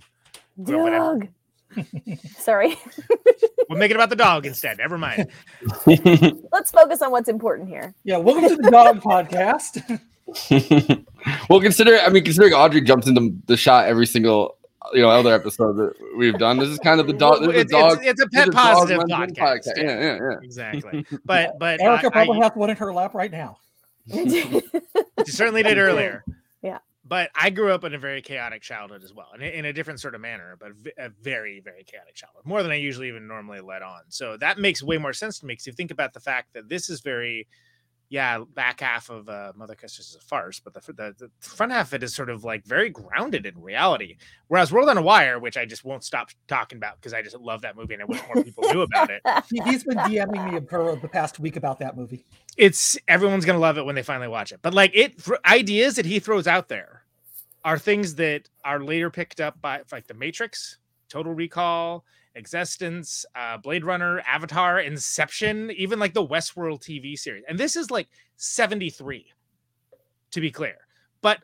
grew up in a- Doug. Sorry. we'll make it about the dog instead. Never mind. Let's focus on what's important here. Yeah, welcome to the Dog Podcast. well, consider I mean, considering Audrey jumps into the shot every single you know other episode that we've done. This is kind of the dog. This It's, dog. it's, it's a this is pet positive London podcast. Yeah, yeah, yeah. Exactly. But but Erica I- probably I- has one in her lap right now. She certainly did earlier. Yeah. But I grew up in a very chaotic childhood as well, and in a different sort of manner, but a very, very chaotic childhood, more than I usually even normally let on. So that makes way more sense to me because you think about the fact that this is very, yeah, back half of uh, Mother Kusters is a farce, but the, the the front half of it is sort of like very grounded in reality. Whereas World on a Wire, which I just won't stop talking about because I just love that movie and I wish more people knew about it. He, he's been DMing me for the past week about that movie. it's everyone's gonna love it when they finally watch it. But like it for ideas that he throws out there are things that are later picked up by like the Matrix, Total Recall, Existence, uh, Blade Runner, Avatar, Inception, even like the Westworld TV series. And this is like 73, to be clear. But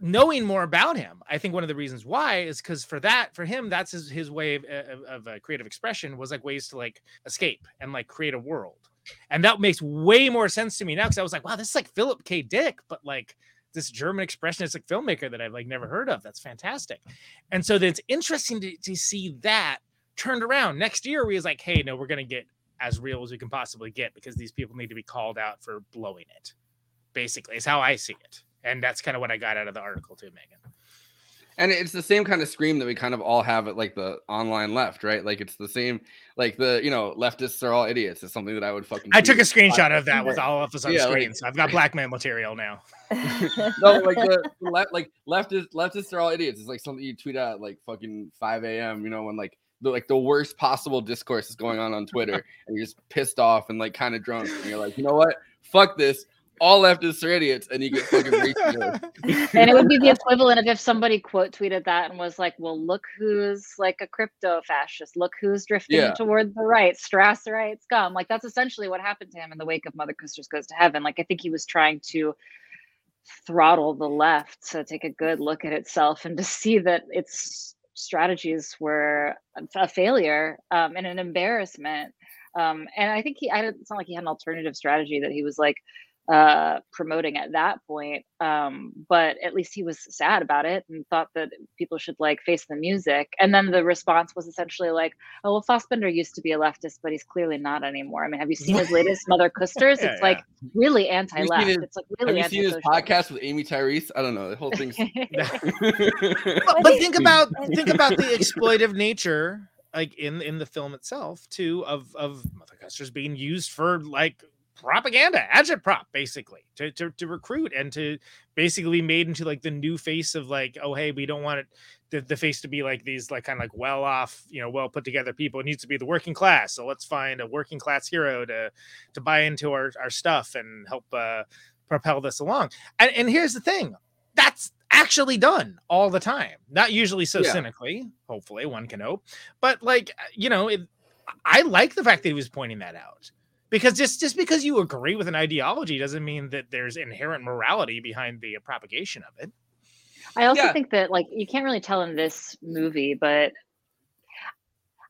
knowing more about him, I think one of the reasons why is because for that, for him, that's his, his way of, of, of uh, creative expression was like ways to like escape and like create a world. And that makes way more sense to me now because I was like, wow, this is like Philip K. Dick, but like this German expressionistic filmmaker that I've like never heard of. That's fantastic. And so it's interesting to, to see that turned around next year. We was like, hey, no, we're gonna get as real as we can possibly get because these people need to be called out for blowing it. Basically, is how I see it. And that's kind of what I got out of the article too, Meagan. And it's the same kind of scream that we kind of all have at like the online left, right? Like it's the same, like the you know leftists are all idiots. Is something that I would fucking. I took a tweet. screenshot of that with all of us on Yeah, screen, like- so I've got blackmail material now. no, like the the left, like leftists, leftists are all idiots. It's like something you tweet out at like fucking 5 a.m. You know, when like the like the worst possible discourse is going on on Twitter, and you're just pissed off and like kind of drunk, and you're like, you know what? Fuck this. All leftists are idiots, and you get fucking racist. and it would be the equivalent of if somebody quote tweeted that and was like, "Well, look who's like a crypto fascist. Look who's drifting Yeah. toward the right. Strasserite scum." Like that's essentially what happened to him in the wake of Mother Kusters Goes to Heaven. Like I think he was trying to throttle the left to take a good look at itself and to see that its strategies were a- failure um, and an embarrassment. Um, and I think he, I it's not like he had an alternative strategy that he was like uh, promoting at that point. Um, but at least he was sad about it and thought that people should like face the music. And then the response was essentially like, "Oh, well, Fassbinder used to be a leftist, but he's clearly not anymore." I mean, have you seen his latest Mother Kusters? Yeah, it's like really Have you seen anti-left. his- It's like really. Have you seen his podcast with Amy Tyrese? I don't know. The whole thing's. but, but think about think about the exploitive nature like in in the film itself too of of mother Kusters being used for like propaganda agitprop basically to, to to recruit and to basically made into like the new face of like oh hey we don't want it the, the face to be like these like kind of like well off you know well put together people it needs to be the working class so let's find a working class hero to to buy into our, our stuff and help uh propel this along. And, and here's the thing that's actually done all the time. Not usually so Yeah. cynically, hopefully, one can hope. But like, you know, it, I like the fact that he was pointing that out. Because just, just because you agree with an ideology doesn't mean that there's inherent morality behind the propagation of it. I also Yeah. think that like you can't really tell in this movie, but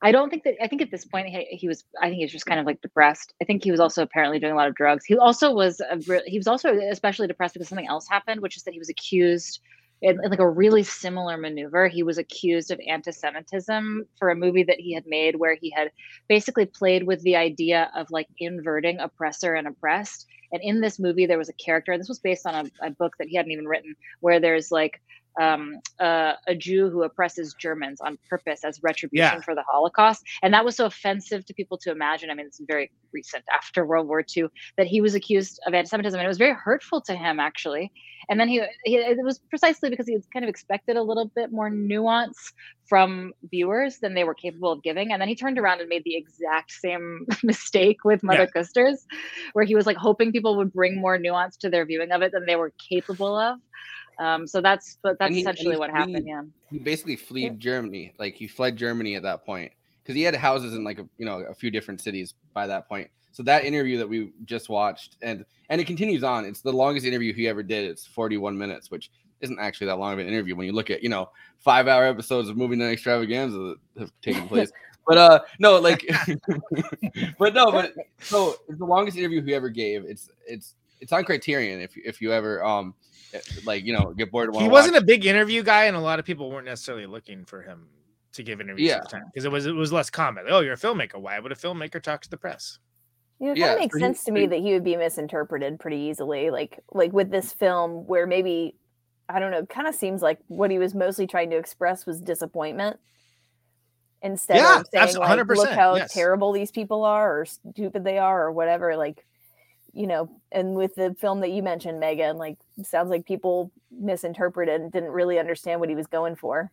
I don't think that I think at this point he, he was I think he was just kind of like depressed. I think he was also apparently doing a lot of drugs. He also was a, he was also especially depressed because something else happened, which is that he was accused in, in like a really similar maneuver. He was accused of anti-Semitism for a movie that he had made where he had basically played with the idea of like inverting oppressor and oppressed. And in this movie, there was a character, and this was based on a, a book that he hadn't even written, where there's like um, uh, a Jew who oppresses Germans on purpose as retribution Yeah. for the Holocaust. And that was so offensive to people to imagine. I mean, it's very recent after World War II that he was accused of anti Semitism. And it was very hurtful to him, actually. And then he, he, it was precisely because he kind of expected a little bit more nuance from viewers than they were capable of giving. And then he turned around and made the exact same mistake with Mother Kusters, where he was like hoping people would bring more nuance to their viewing of it than they were capable of. Um, so that's but that's he- essentially what happened. Yeah. He basically fled Germany. Like he fled Germany at that point because he had houses in like a, you know a few different cities by that point. So that interview that we just watched and and it continues on. It's the longest interview he ever did. It's 41 minutes, which isn't actually that long of an interview when you look at you know five hour episodes of movie night extravaganza that have taken place. But uh no like but no but so it's the longest interview he ever gave. It's it's it's on Criterion if you if you ever um like you know get bored. and He wasn't watch a big interview guy, and a lot of people weren't necessarily looking for him to give interviews Yeah. at the time because it was it was less common. Oh, you're a filmmaker. Why would a filmmaker talk to the press? You know, it Yeah, kind of makes so he- sense to me that he would be misinterpreted pretty easily. Like like with this film where maybe I don't know, it kind of seems like what he was mostly trying to express was disappointment. Instead Yeah, of saying like, look how yes. terrible these people are or stupid they are or whatever, like you know, and with the film that you mentioned, Meagan, like sounds like people misinterpreted and didn't really understand what he was going for.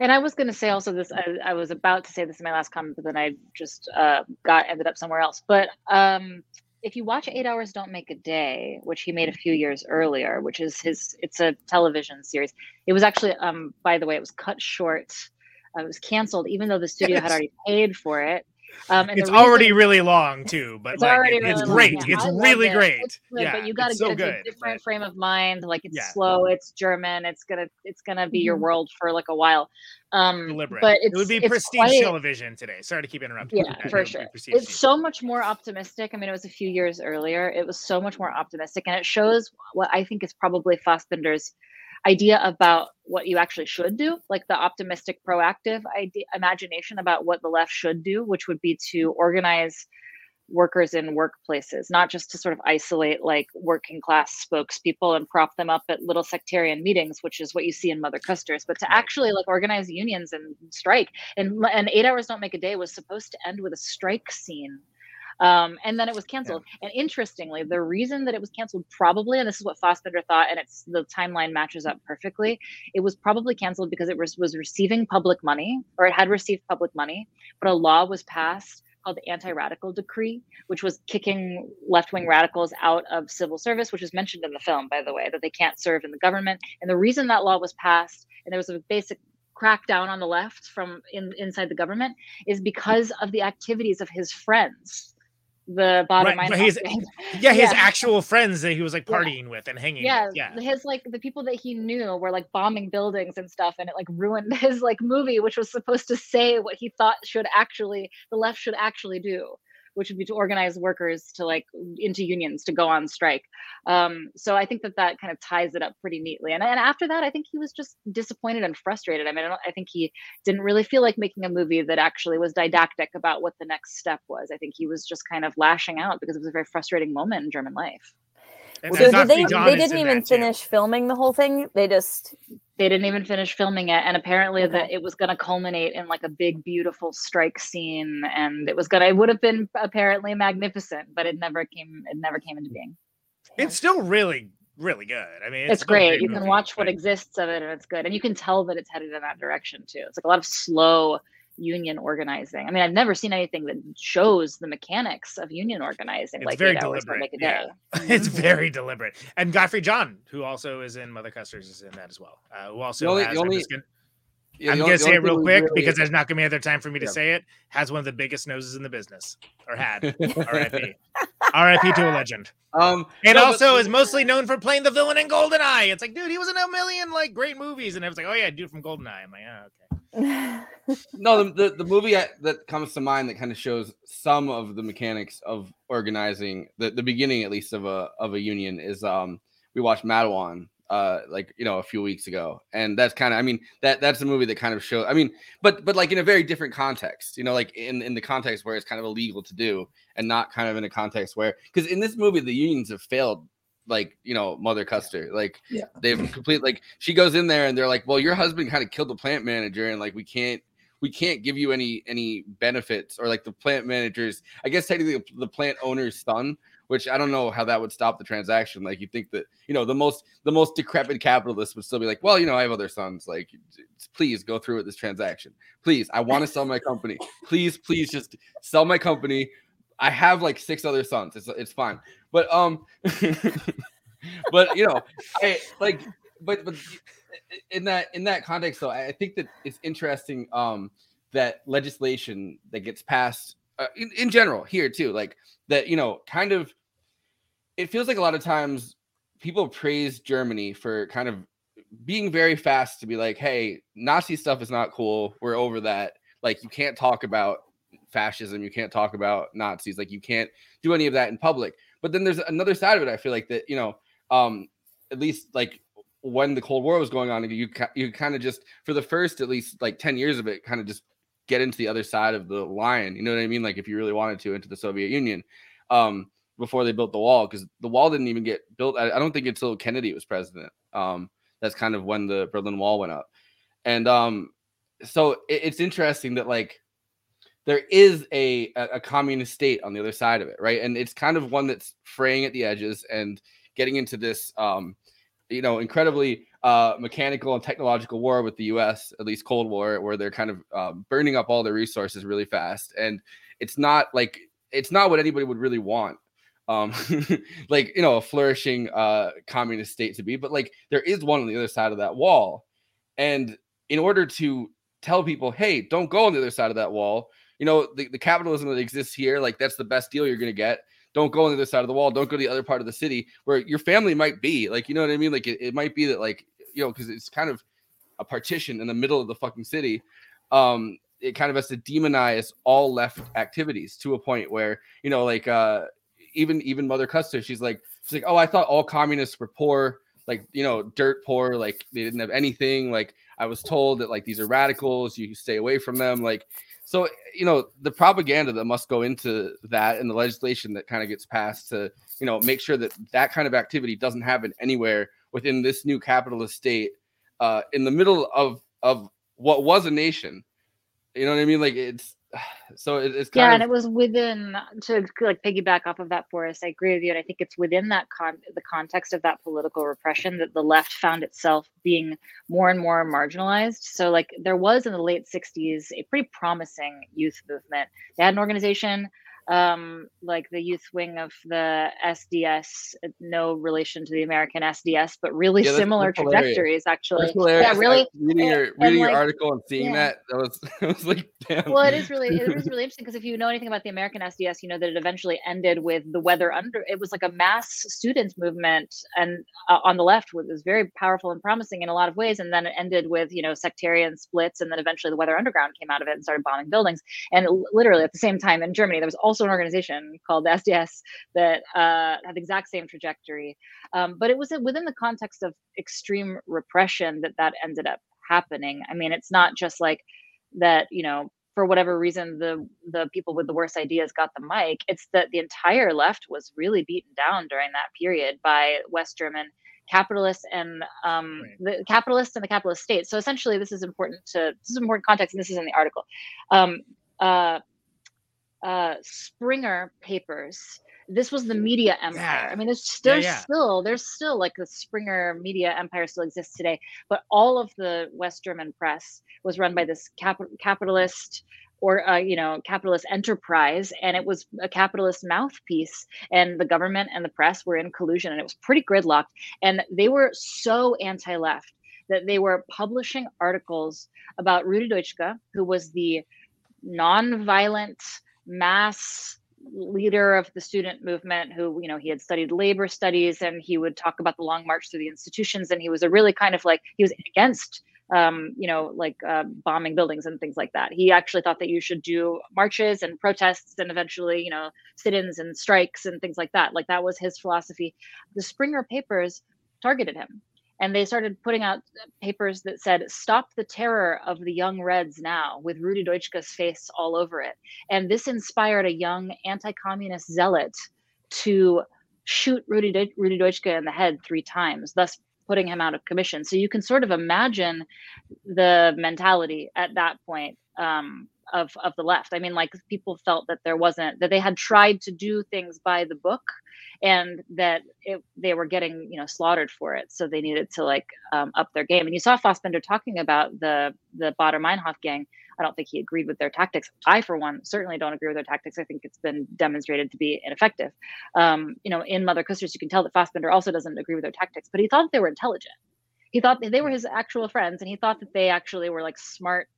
And I was going to say also this. I, I was about to say this in my last comment, but then I just uh, got ended up somewhere else. But um, if you watch Eight Hours Don't Make a Day, which he made a few years earlier, which is his, it's a television series. It was actually, um, by the way, it was cut short. Uh, it was canceled, even though the studio had already paid for it. Um, and the It's reason- already really long too, but it's like, already it- it's really long, great. yeah. It's I really it. great. It's good, yeah, but you got to it's get so a good. different frame of mind. Like it's Yeah. slow, it's German, it's gonna it's gonna be your Mhm. world for like a while. Um, Deliberate. but it would be it's prestige quite- television today. Sorry to keep interrupting. Yeah, but for sure. It's TV. so much more optimistic. I mean, it was a few years earlier. It was so much more optimistic, and it shows what I think is probably Fassbinder's idea about what you actually should do, like the optimistic, proactive idea, imagination about what the left should do, which would be to organize workers in workplaces, not just to sort of isolate like working class spokespeople and prop them up at little sectarian meetings, which is what you see in Mother Kusters, but to actually like organize unions and strike. And and eight hours don't make a day was supposed to end with a strike scene. Um, and then it was canceled. And interestingly, the reason that it was canceled probably, and this is what Fassbinder thought, and it's the timeline matches up perfectly. It was probably canceled because it was, was receiving public money, or it had received public money, but a law was passed called the anti-radical decree, which was kicking left-wing radicals out of civil service, which is mentioned in the film, by the way, that they can't serve in the government. And the reason that law was passed, and there was a basic crackdown on the left from in, inside the government, is because of the activities of his friends. The bottom Right, line. his- yeah, his Yeah. actual friends that he was like Yeah. partying with and hanging yeah, with. Yeah. his like the people that he knew were like bombing buildings and stuff, and it like ruined his like movie, which was supposed to say what he thought should actually the left should actually do, which would be to organize workers to like into unions to go on strike. Um, so I think that that kind of ties it up pretty neatly. And and after that, I think he was just disappointed and frustrated. I mean, I, I think he didn't really feel like making a movie that actually was didactic about what the next step was. I think he was just kind of lashing out because it was a very frustrating moment in German life. And So Nazi did they? They didn't even that, too. finish filming the whole thing. They just they didn't even finish filming it and apparently that it was going to culminate in like a big beautiful strike scene and it was going to it would have been apparently magnificent but it never came it never came into being It's still really, really good. I mean, it's, still a great you can watch what exists of it and it's good and you can tell that it's headed in that direction too it's like a lot of slow union organizing. I mean, I've never seen anything that shows the mechanics of union organizing It's like very eight deliberate. make a yeah. day. it's very deliberate. And Gottfried John, who also is in Mother Kusters, is in that as well. Uh, who also The only- has, the I'm, only- just gonna, Yeah, I'm gonna say it real quick really- because there's not gonna be other time for me to Yeah. say it. Has one of the biggest noses in the business, or had. R.I.P. R.I.P. to a legend. um, And no, but- also is mostly known for playing the villain in Goldeneye. It's like, dude, he was in a million like great movies, and I was like, oh yeah, dude from Goldeneye. I'm like, oh, okay. no, the, the, the movie that comes to mind that kind of shows some of the mechanics of organizing the, the beginning at least of a of a union is um we watched Matewan uh like you know a few weeks ago and that's kind of I mean that that's a movie that kind of shows I mean but but like in a very different context you know like in in the context where it's kind of illegal to do and not kind of in a context where because in this movie the unions have failed like you know mother custer like Yeah. they've complete like she goes in there and they're like well your husband kind of killed the plant manager and like we can't we can't give you any any benefits or like the plant managers i guess technically the plant owner's son which i don't know how that would stop the transaction. Like you think that you know the most the most decrepit capitalist would still be like well you know i have other sons. Like please go through with this transaction. Please i want to sell my company. Please please just sell my company. I have like six other sons. It's, it's fine. But um but you know i like but but in that in that context though i think that it's interesting um that legislation that gets passed uh, in, in general here too like that you know kind of it feels like a lot of times people praise germany for kind of being very fast to be like hey nazi stuff is not cool. We're over that. Like you can't talk about fascism. You can't talk about nazis. Like you can't do any of that in public. But then there's another side of it i feel like that you know um at least like when the Cold War was going on, you you kind of just for the first at least like ten years of it, kind of just get into the other side of the line. You know what I mean? Like if you really wanted to into the Soviet Union, um, before they built the wall, because the wall didn't even get built. I, I don't think until Kennedy was president. Um, that's kind of when the Berlin Wall went up, and um, so it, it's interesting that like there is a, a a communist state on the other side of it, right? And it's kind of one that's fraying at the edges and getting into this um you know incredibly uh mechanical and technological war with the US at least Cold War where they're kind of um, burning up all their resources really fast and it's not like it's not what anybody would really want um like you know a flourishing uh communist state to be but like there is one on the other side of that wall. And in order to tell people hey don't go on the other side of that wall you know the, the capitalism that exists here like that's the best deal you're to get. Don't go on the other side of the wall. Don't go to the other part of the city where your family might be. Like you know what i mean? Like it, it might be that like you know because it's kind of a partition in the middle of the fucking city um it kind of has to demonize all left activities to a point where you know like uh even even mother custer she's like she's like oh i thought all communists were poor like you know dirt poor like they didn't have anything like i was told that like these are radicals you stay away from them like so you know the propaganda that must go into that and the legislation that kind of gets passed to you know make sure that that kind of activity doesn't happen anywhere within this new capitalist state uh in the middle of of what was a nation. You know what i mean? Like it's so it, it's kind yeah of and it was within to like piggyback off of that Forrest i agree with you and i think it's within that con the context of that political repression that the left found itself being more and more marginalized. So like there was in the late 60s a pretty promising youth movement. They had an organization um like the youth wing of the sds uh, no relation to the american sds but really Yeah, that's- similar that's trajectories actually That's yeah really Like, reading your and, reading your like, article and seeing yeah. that that was it was like damn. well it is really it is really interesting because if you know anything about the american sds you know that it eventually ended with the weather under it was like a mass students movement and uh, on the left was, was very powerful and promising in a lot of ways and then it ended with you know sectarian splits and then eventually the weather underground came out of it and started bombing buildings and literally at the same time in germany there was also an organization called sds that uh, had the exact same trajectory. Um, but it was within the context of extreme repression that that ended up happening. I mean it's not just like that you know for whatever reason the the people with the worst ideas got the mic. It's that the entire left was really beaten down during that period by west german capitalists and um, the capitalists and the capitalist state so essentially this is important to this is important context and this is in the article. Um, uh, uh, springer papers this was the media empire. Yeah. I mean, there's there's yeah. still there's still like the Springer media empire still exists today, but all of the West German press was run by this cap- capitalist or uh, you know capitalist enterprise and it was a capitalist mouthpiece and the government and the press were in collusion and it was pretty gridlocked and they were so anti-left that they were publishing articles about Rudi Dutschke, who was the non-violent mass leader of the student movement who you know he had studied labor studies and he would talk about the long march through the institutions. And he was a really kind of like he was against um, you know like uh, bombing buildings and things like that. He actually thought that you should do marches and protests and eventually you know sit-ins and strikes and things like that. Like that was his philosophy. The springer papers targeted him and they started putting out papers that said stop the terror of the young reds now with Rudi Dutschke's face all over it. And this inspired a young anti-communist zealot to shoot Rudi, De- Rudi Dutschke in the head three times thus putting him out of commission. So you can sort of imagine the mentality at that point um, of of the left. I mean like people felt that there wasn't that they had tried to do things by the book and that it, they were getting you know slaughtered for it. So they needed to like um, up their game. And you saw fassbinder talking about the the baader meinhof gang. I don't think he agreed with their tactics. I for one certainly don't agree with their tactics. I think it's been demonstrated to be ineffective. Um, you know in mother Küsters you can tell that fassbinder also doesn't agree with their tactics but he thought they were intelligent. He thought they were his actual friends and he thought that they actually were like smart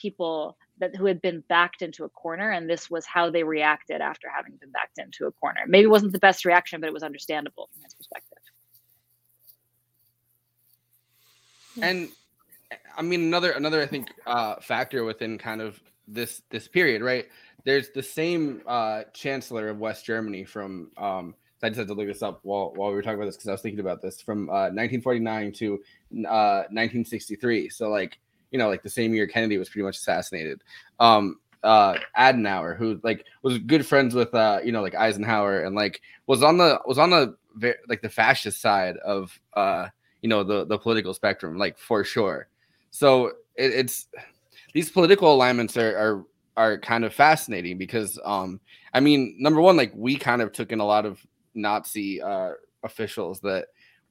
people that who had been backed into a corner and this was how they reacted after having been backed into a corner. Maybe it wasn't the best reaction but it was understandable from his perspective. And i mean another another i think uh factor within kind of this this period right? There's the same uh chancellor of west germany from um I just had to look this up while, while we were talking about this because I was thinking about this from uh, 1949 to uh, 1963. So like you know, like the same year Kennedy was pretty much assassinated. Um, uh, Adenauer, who like was good friends with, uh, you know, like Eisenhower, and like was on the was on the like the fascist side of, uh, you know, the the political spectrum, like for sure. So it, it's these political alignments are are are kind of fascinating because, um, I mean, number one, like we kind of took in a lot of Nazi uh, officials that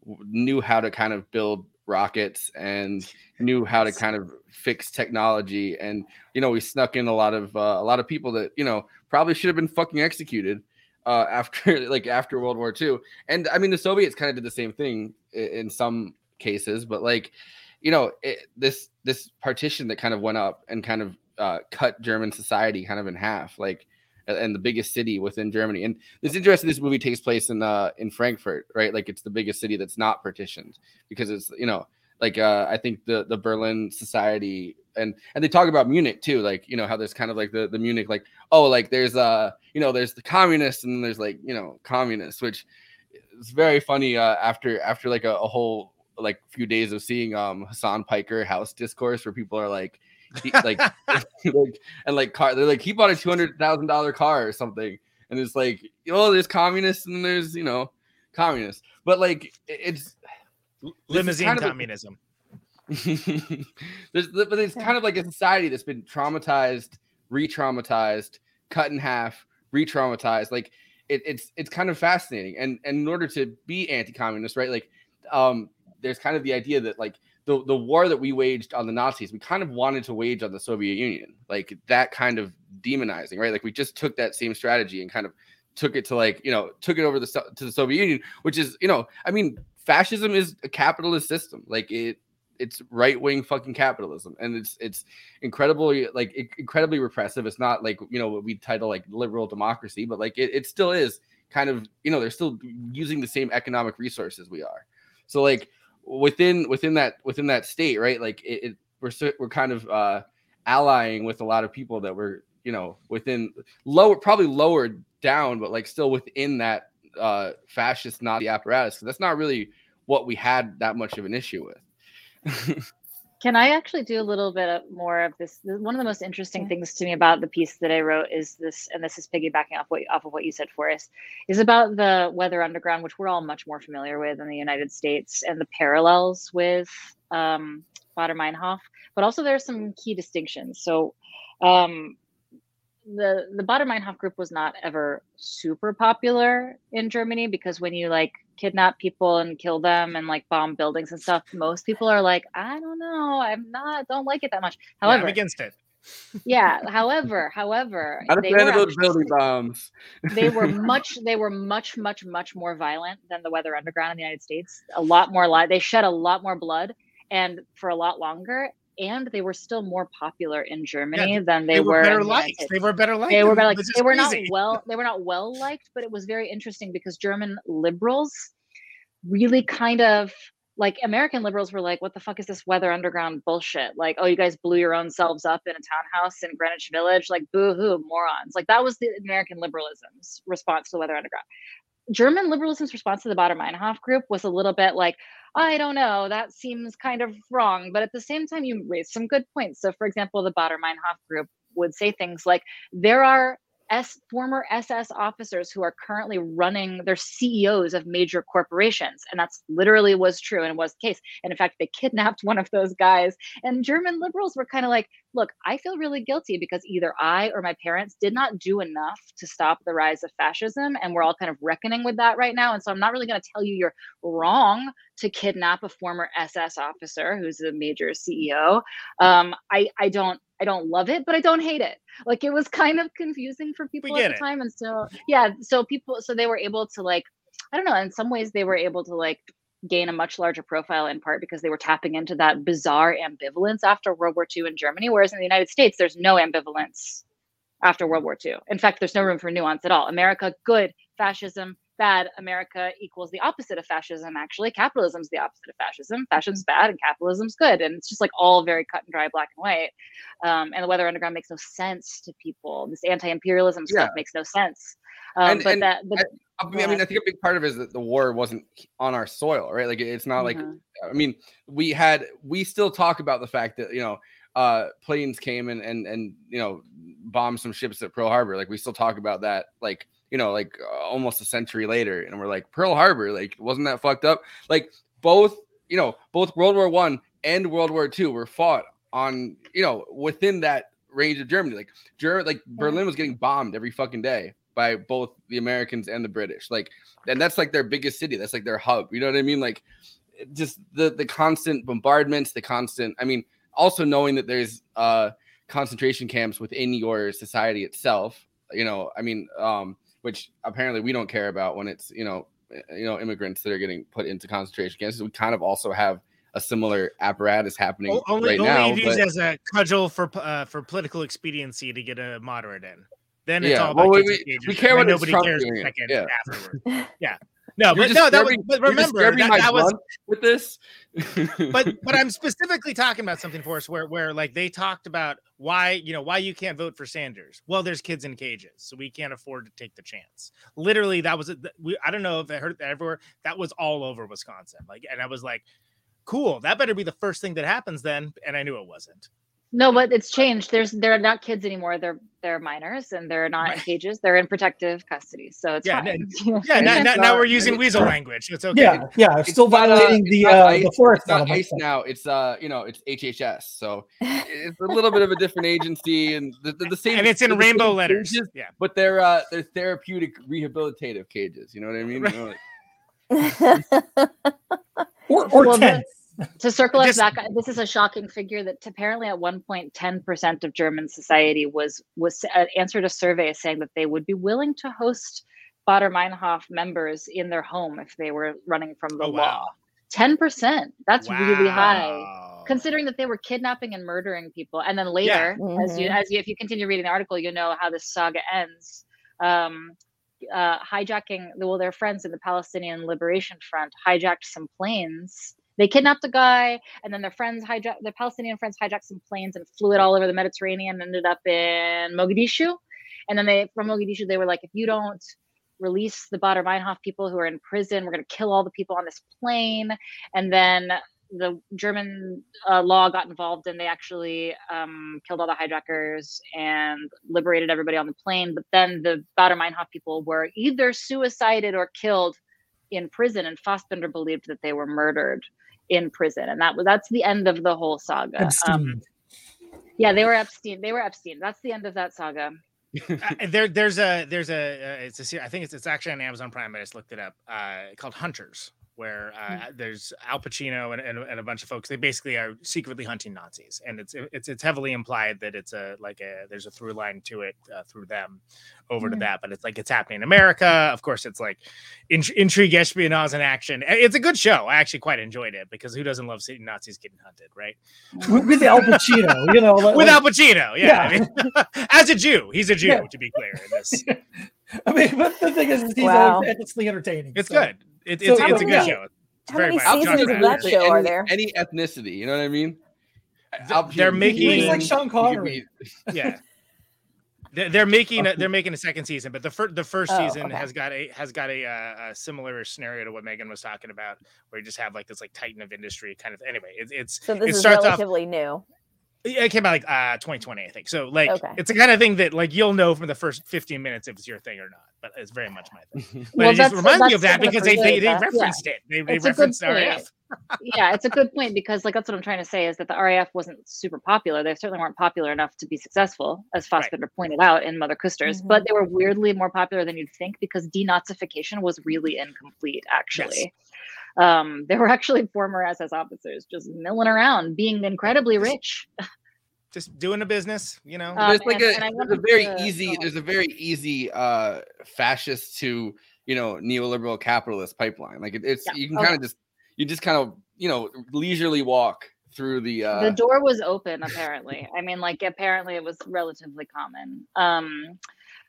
knew how to kind of build rockets and knew how to kind of fix technology. And you know we snuck in a lot of uh, a lot of people that you know probably should have been fucking executed uh, after like after World War II and I mean the Soviets kind of did the same thing in, in some cases but like you know it, this this partition that kind of went up and kind of uh, cut German society kind of in half like and the biggest city within Germany. And it's interesting. This movie takes place in uh in Frankfurt, right? Like it's the biggest city that's not partitioned because it's you know like uh I think the the Berlin Society and and they talk about Munich too, like you know how there's kind of like the the Munich like oh like there's uh you know there's the communists and there's like you know communists, which is very funny uh after after like a, a whole like few days of seeing um Hasan Piker house discourse where people are like he, like, like and like car they're like he bought a two hundred thousand dollar car or something. And it's like oh there's communists and there's you know communists. But like it's limousine kind of a- communism. There's but it's kind of like a society that's been traumatized re-traumatized cut in half re-traumatized. Like it, it's it's kind of fascinating. And and in order to be anti-communist right like um there's kind of the idea that like the, the war that we waged on the Nazis, we kind of wanted to wage on the Soviet Union, like that kind of demonizing, right? Like we just took that same strategy and kind of took it to like you know took it over the to the Soviet Union, which is you know I mean fascism is a capitalist system, like it it's right wing fucking capitalism, and it's it's incredibly like incredibly repressive. It's not like you know what we title like liberal democracy, but like it, it still is kind of you know they're still using the same economic resources we are. So like within within that within that state, right? Like it, it we're we're kind of uh allying with a lot of people that were you know within lower probably lower down, but like still within that uh fascist Nazi apparatus. 'cause that's not really what we had that much of an issue with. Can I actually do a little bit more of this? One of the most interesting things to me about the piece that I wrote is this, and this is piggybacking off what off of what you said, Forrest, is about the Weather Underground, which we're all much more familiar with in the United States, and the parallels with um, Baader Meinhof. But also, there are some key distinctions. So, um, the the Baader Meinhof group was not ever super popular in Germany because when you like kidnap people and kill them and like bomb buildings and stuff, most people are like, I don't know, I'm not, don't like it that much. Yeah, However, I'm against it. yeah. However, however, Not a they were those actually- building bombs. they were much they were much much much more violent than the weather underground in the united states a lot more li- they shed a lot more blood and for a lot longer and they were still more popular in germany than they, They, were, better the liked. They were better liked. they were better, like This is they were not well they were not well liked but it was very interesting because german liberals really kind of like american liberals were like what the fuck is this weather underground bullshit like oh you guys blew your own selves up in a townhouse in greenwich village like boo-hoo morons like that was the american liberalism's response to the weather underground german liberalism's response to the Baader meinhof group was a little bit like i don't know that seems kind of wrong but at the same time you raised some good points so for example the Baader meinhof group would say things like there are S former SS officers who are currently running, they're CEOs of major corporations. And that's literally was true and was the case. And in fact, they kidnapped one of those guys. And German liberals were kind of like, look, I feel really guilty because either I or my parents did not do enough to stop the rise of fascism. And we're all kind of reckoning with that right now. And so I'm not really going to tell you you're wrong to kidnap a former SS officer who's a major CEO. Um, I, I don't I don't love it, but I don't hate it. Like it was kind of confusing for people at the it. time. And so yeah, so people so they were able to like, I don't know, in some ways they were able to like gain a much larger profile in part because they were tapping into that bizarre ambivalence after World War II in Germany. Whereas in the United States, there's no ambivalence after World War II. In fact, there's no room for nuance at all. America, good, fascism, bad. America equals the opposite of fascism, actually. Capitalism's the opposite of fascism. Fascism's bad and capitalism's good. And it's just like all very cut and dry, black and white. Um, and the Weather Underground makes no sense to people. This anti imperialism stuff Yeah. makes no sense. Um, And- but and that, but, I mean, I mean, I think a big part of it is that the war wasn't on our soil, right? Like it's not like Mhm. I mean, we had we still talk about the fact that you know uh planes came and and and you know bombed some ships at Pearl Harbor. Like we still talk about that, like you know, like uh, almost a century later, and we're like Pearl Harbor, like wasn't that fucked up? Like both, you know, both World War One and World War Two were fought on, you know, within that range of Germany. Like Ger- like Berlin was getting bombed every fucking day by both the Americans and the British. Like, and that's like their biggest city. That's like their hub. You know what I mean? Like, just the the constant bombardments, the constant. I mean, also knowing that there's uh concentration camps within your society itself. You know, I mean, um, which apparently we don't care about when it's you know, you know, immigrants that are getting put into concentration camps. We kind of also have a similar apparatus happening O- only right only now. used but- as a cudgel for uh, for political expediency to get a moderate in. Then it's Yeah, all about well, we- we care when nobody Trump cares a second yeah. afterward. Yeah. No, You're but no, that was, but remember that, that was with this. but but I'm specifically talking about something for us where where like they talked about why you know why you can't vote for Sanders. Well, there's kids in cages, so we can't afford to take the chance. Literally, that was it. We I don't know if I heard that everywhere. That was all over Wisconsin. Like, and I was like, cool. That better be the first thing that happens then. And I knew it wasn't. No, but it's changed. There's they're not kids anymore. They're they're minors and they're not in cages. They're in protective custody. So it's Yeah, fine. Yeah, now, now, now we're using weasel language. It's okay. Yeah, yeah, It's still not, uh, violating it's the not uh, ice- the forest It's not element. ICE now. It's uh, you know, it's HHS. So it's a little bit of a different agency, and the, the, the same. And it's in they're rainbow letters. cages, Yeah. but they're uh, they're therapeutic rehabilitative cages. You know what I mean? You know, like- Or or Well, ten. To circle us back, this is a shocking figure that apparently at one point 10% of German society was was uh, answered a survey saying that they would be willing to host Baader Meinhof members in their home if they were running from the Oh, law. wow. 10%. That's really high. Considering that they were kidnapping and murdering people, and then later, as you Mhm. as you if you continue reading the article, you know how this saga ends. Um, uh, hijacking well, their friends in the Palestinian Liberation Front hijacked some planes. They kidnapped a guy, and then their friends hijacked their Palestinian friends hijacked some planes and flew it all over the Mediterranean. and Ended up in Mogadishu, and then they from Mogadishu they were like, if you don't release the Baader Meinhof people who are in prison, we're going to kill all the people on this plane. And then the German uh, law got involved and they actually um, killed all the hijackers and liberated everybody on the plane. But then the Baader Meinhof people were either suicided or killed in prison, and Fassbinder believed that they were murdered in prison, and that was that's the end of the whole saga. Um, Epstein. yeah, they were Epstein. They were Epstein. That's the end of that saga. uh, there, there's a, there's a, uh, it's a, I think it's, it's actually on Amazon Prime. I just looked it up. Uh, called Hunters, where uh, Mm. there's Al Pacino and, and, and a bunch of folks. They basically are secretly hunting Nazis, and it's it's it's heavily implied that it's a like a there's a through line to it uh, through them over to Mm. that. But it's like it's happening in America. Of course, it's like int- intrigue, espionage, and action. It's a good show. I actually quite enjoyed it because who doesn't love seeing Nazis getting hunted, right? with, with Al Pacino, you know, like, With Al Pacino, yeah. I mean, as a Jew, he's a Jew. Yeah. To be clear, in this, I mean, but the thing is, is he's Wow. always ethically entertaining. it's so- good. It, it's, how it's a many- good show. It's how many seasons of that show are any, there? any ethnicity, you know what I mean? They're- they're making- he He's like Sean Connery. yeah they're, they're making a, they're making a second season but the first the first Oh, season okay. has got a has got a, uh, a similar scenario to what Meagan was talking about where you just have like this like titan of industry kind of anyway it, it's So this it is starts off relatively new. Yeah, it came out like uh 2020 i think so like Okay. it's the kind of thing that like you'll know from the first 15 minutes if it's your thing or not but it's very much my thing but Well, it just that's- reminds me of that because they, they, they appreciate that. Yeah. referenced it they, they It's a good referenced point. raf yeah, it's a good point because like that's what I'm trying to say is that the RAF wasn't super popular. They certainly weren't popular enough to be successful, as Right. Pointed out in Mother Kusters, Mhm. but they were weirdly more popular than you'd think because denazification was really incomplete, actually. Um, they were actually former SS officers just milling around, being incredibly rich. just doing a business you know Um, there's like and- a, and I there's a very to- easy go ahead. there's a very easy uh fascist to you know neoliberal capitalist pipeline like it, it's Yeah. you can Oh, kind of just you just kind of you know leisurely walk through the uh the door was open apparently i mean like apparently it was relatively common um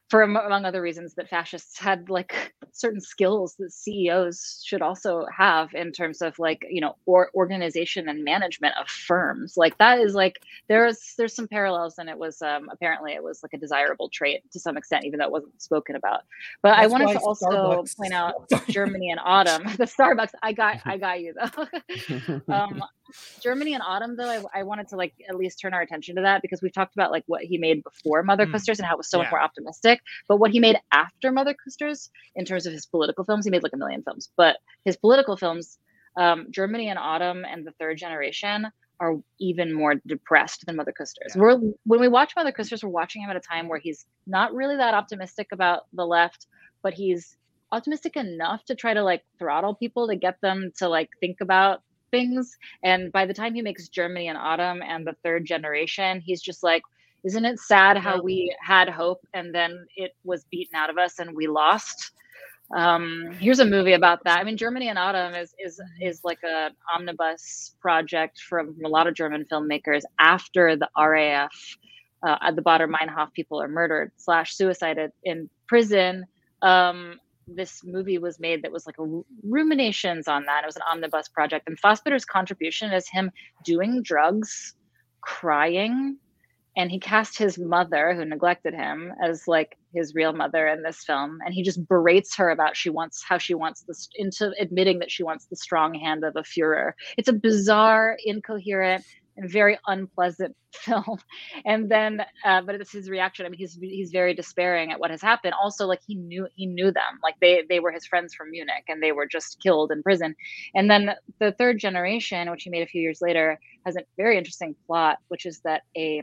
for among other reasons that fascists had like certain skills that ceos should also have in terms of like you know or organization and management of firms. Like that is like there's there's some parallels and it was um apparently it was like a desirable trait to some extent even though it wasn't spoken about. But i wanted to also Starbucks- point out germany in autumn. The starbucks i got i got you though. Um Germany in Autumn, though, I, I wanted to like at least turn our attention to that because we've talked about like what he made before Mother Mm. And how it was so much more optimistic. But what he made after Mother Kusters, in terms of his political films, he made like a million films. But his political films, um, Germany in Autumn and the Third Generation, are even more depressed than Mother Kusters. Yeah. We're when we watch Mother Kusters, we're watching him at a time where he's not really that optimistic about the left, but he's optimistic enough to try to like throttle people to get them to like think about things. And by the time he makes Germany in Autumn and the third generation, he's just like, isn't it sad how we had hope and then it was beaten out of us and we lost? Um, here's a movie about that. I mean, Germany in Autumn is is is like a omnibus project from a lot of German filmmakers after the RAF, uh, at the Baader Meinhof people are murdered slash suicided in prison. Um, this movie was made that was like a ruminations on that. It was an omnibus project, and Fassbinder's contribution is him doing drugs, crying, and he cast his mother, who neglected him, as like his real mother in this film, and he just berates her about she wants how she wants this into admitting that she wants the strong hand of a Führer. It's a bizarre, incoherent, and very unpleasant film. And then, uh, but it's his reaction. I mean, he's he's very despairing at what has happened. Also, like he knew he knew them, like they they were his friends from Munich, and they were just killed in prison. And then the third generation, which he made a few years later, has a very interesting plot, which is that a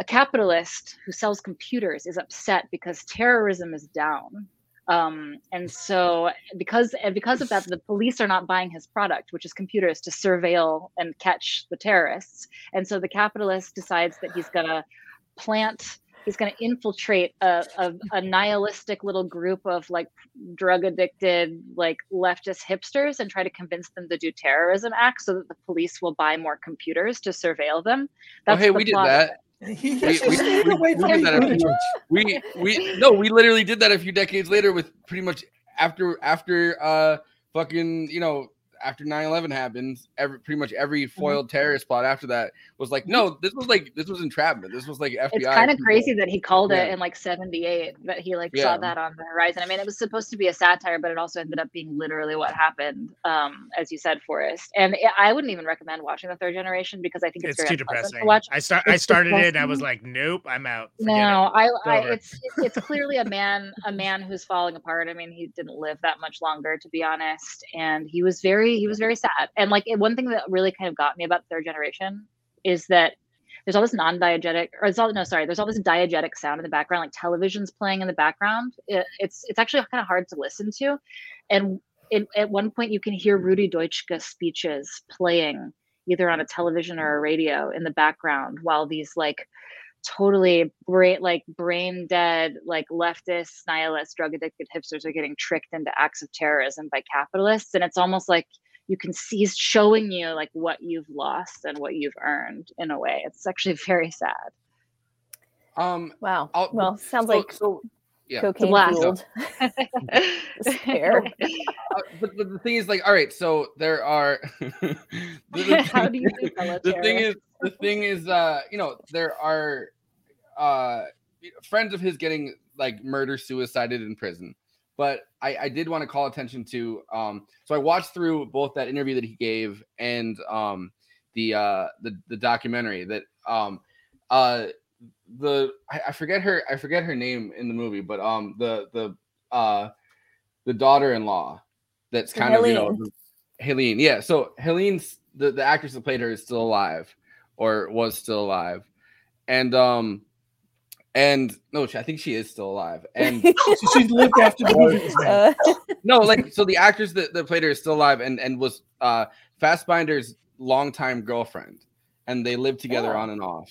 a capitalist who sells computers is upset because terrorism is down. Um, and so because and because of that, the police are not buying his product, which is computers to surveil and catch the terrorists. And so the capitalist decides that he's gonna plant he's going to infiltrate a, a, a nihilistic little group of like drug addicted like leftist hipsters and try to convince them to do terrorism acts so that the police will buy more computers to surveil them. Oh hey the we did that We- we- we- away we from did that a footage. few- we we no we literally did that a few decades later with pretty much after after uh fucking you know after 9-11 happened every pretty much every Mm-hmm. foiled terrorist plot after that was like no this was like this was entrapment. This was like fbi it's kind of crazy that he called it in like 78 that he like Yeah. saw that on the horizon. I mean it was supposed to be a satire but it also ended up being literally what happened um as you said forrest. And it, i wouldn't even recommend watching the third generation because i think it's, it's very too depressing to watch. I start i It's started it and i was like nope i'm out. Forget no, it. I, I it's it's clearly a man a man who's falling apart. I mean, he didn't live that much longer, to be honest, and he was very he was very sad. And like one thing that really kind of got me about third generation is that there's all this non-diegetic or it's all no sorry there's all this diegetic sound in the background like television's playing in the background it, it's it's actually kind of hard to listen to and at one point you can hear Rudi Dutschke speeches playing either on a television or a radio in the background while these like totally brain like brain dead like leftist nihilist drug addicted hipsters are getting tricked into acts of terrorism by capitalists and it's almost like you can see showing you like what you've lost and what you've earned in a way. It's actually very sad. Um wow. I'll- well sounds so- like so yeah. It's a cocaine blast. fueled. Despair Uh, but, but the thing is like all right so there are the, the How thing- do you do the thing is the thing is uh you know there are uh friends of his getting like murder suicided in prison. But i i did want to call attention to um so i watched through both that interview that he gave and um the uh the the documentary that um uh the I, I forget her i forget her name in the movie but um the the uh the daughter-in-law that's kind of you know Helene. Helene. Yeah. So Helene's the, the actress that played her is still alive or was still alive. And um and no, I think she is still alive. And She, she lived after the movie was made. Uh, no, like so the actress that, that played her is still alive and and was uh Fassbinder's longtime girlfriend, and they lived together Oh. on and off.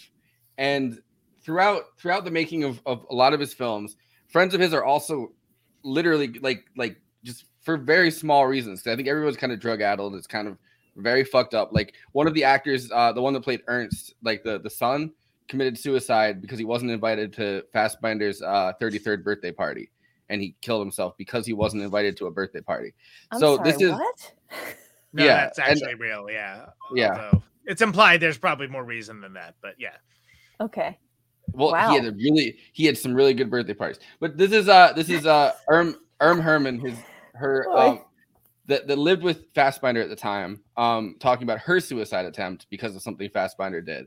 And throughout throughout the making of, of a lot of his films, friends of his are also literally like like just for very small reasons. I think everyone's kind of drug addled. It's kind of very fucked up. Like one of the actors, uh, the one that played Ernst, like the the son, committed suicide because he wasn't invited to Fassbinder's uh, 33rd birthday party, and he killed himself because he wasn't invited to a birthday party. I'm so sorry, this is what? No, Yeah, that's and- actually real. Yeah. Yeah. Although it's implied there's probably more reason than that, but yeah. Okay. Well, Wow. he had a really he had some really good birthday parties. But this is uh this is uh Erm Erm Hermann, his her um that, that lived with Fassbinder at the time, um, talking about her suicide attempt because of something Fassbinder did.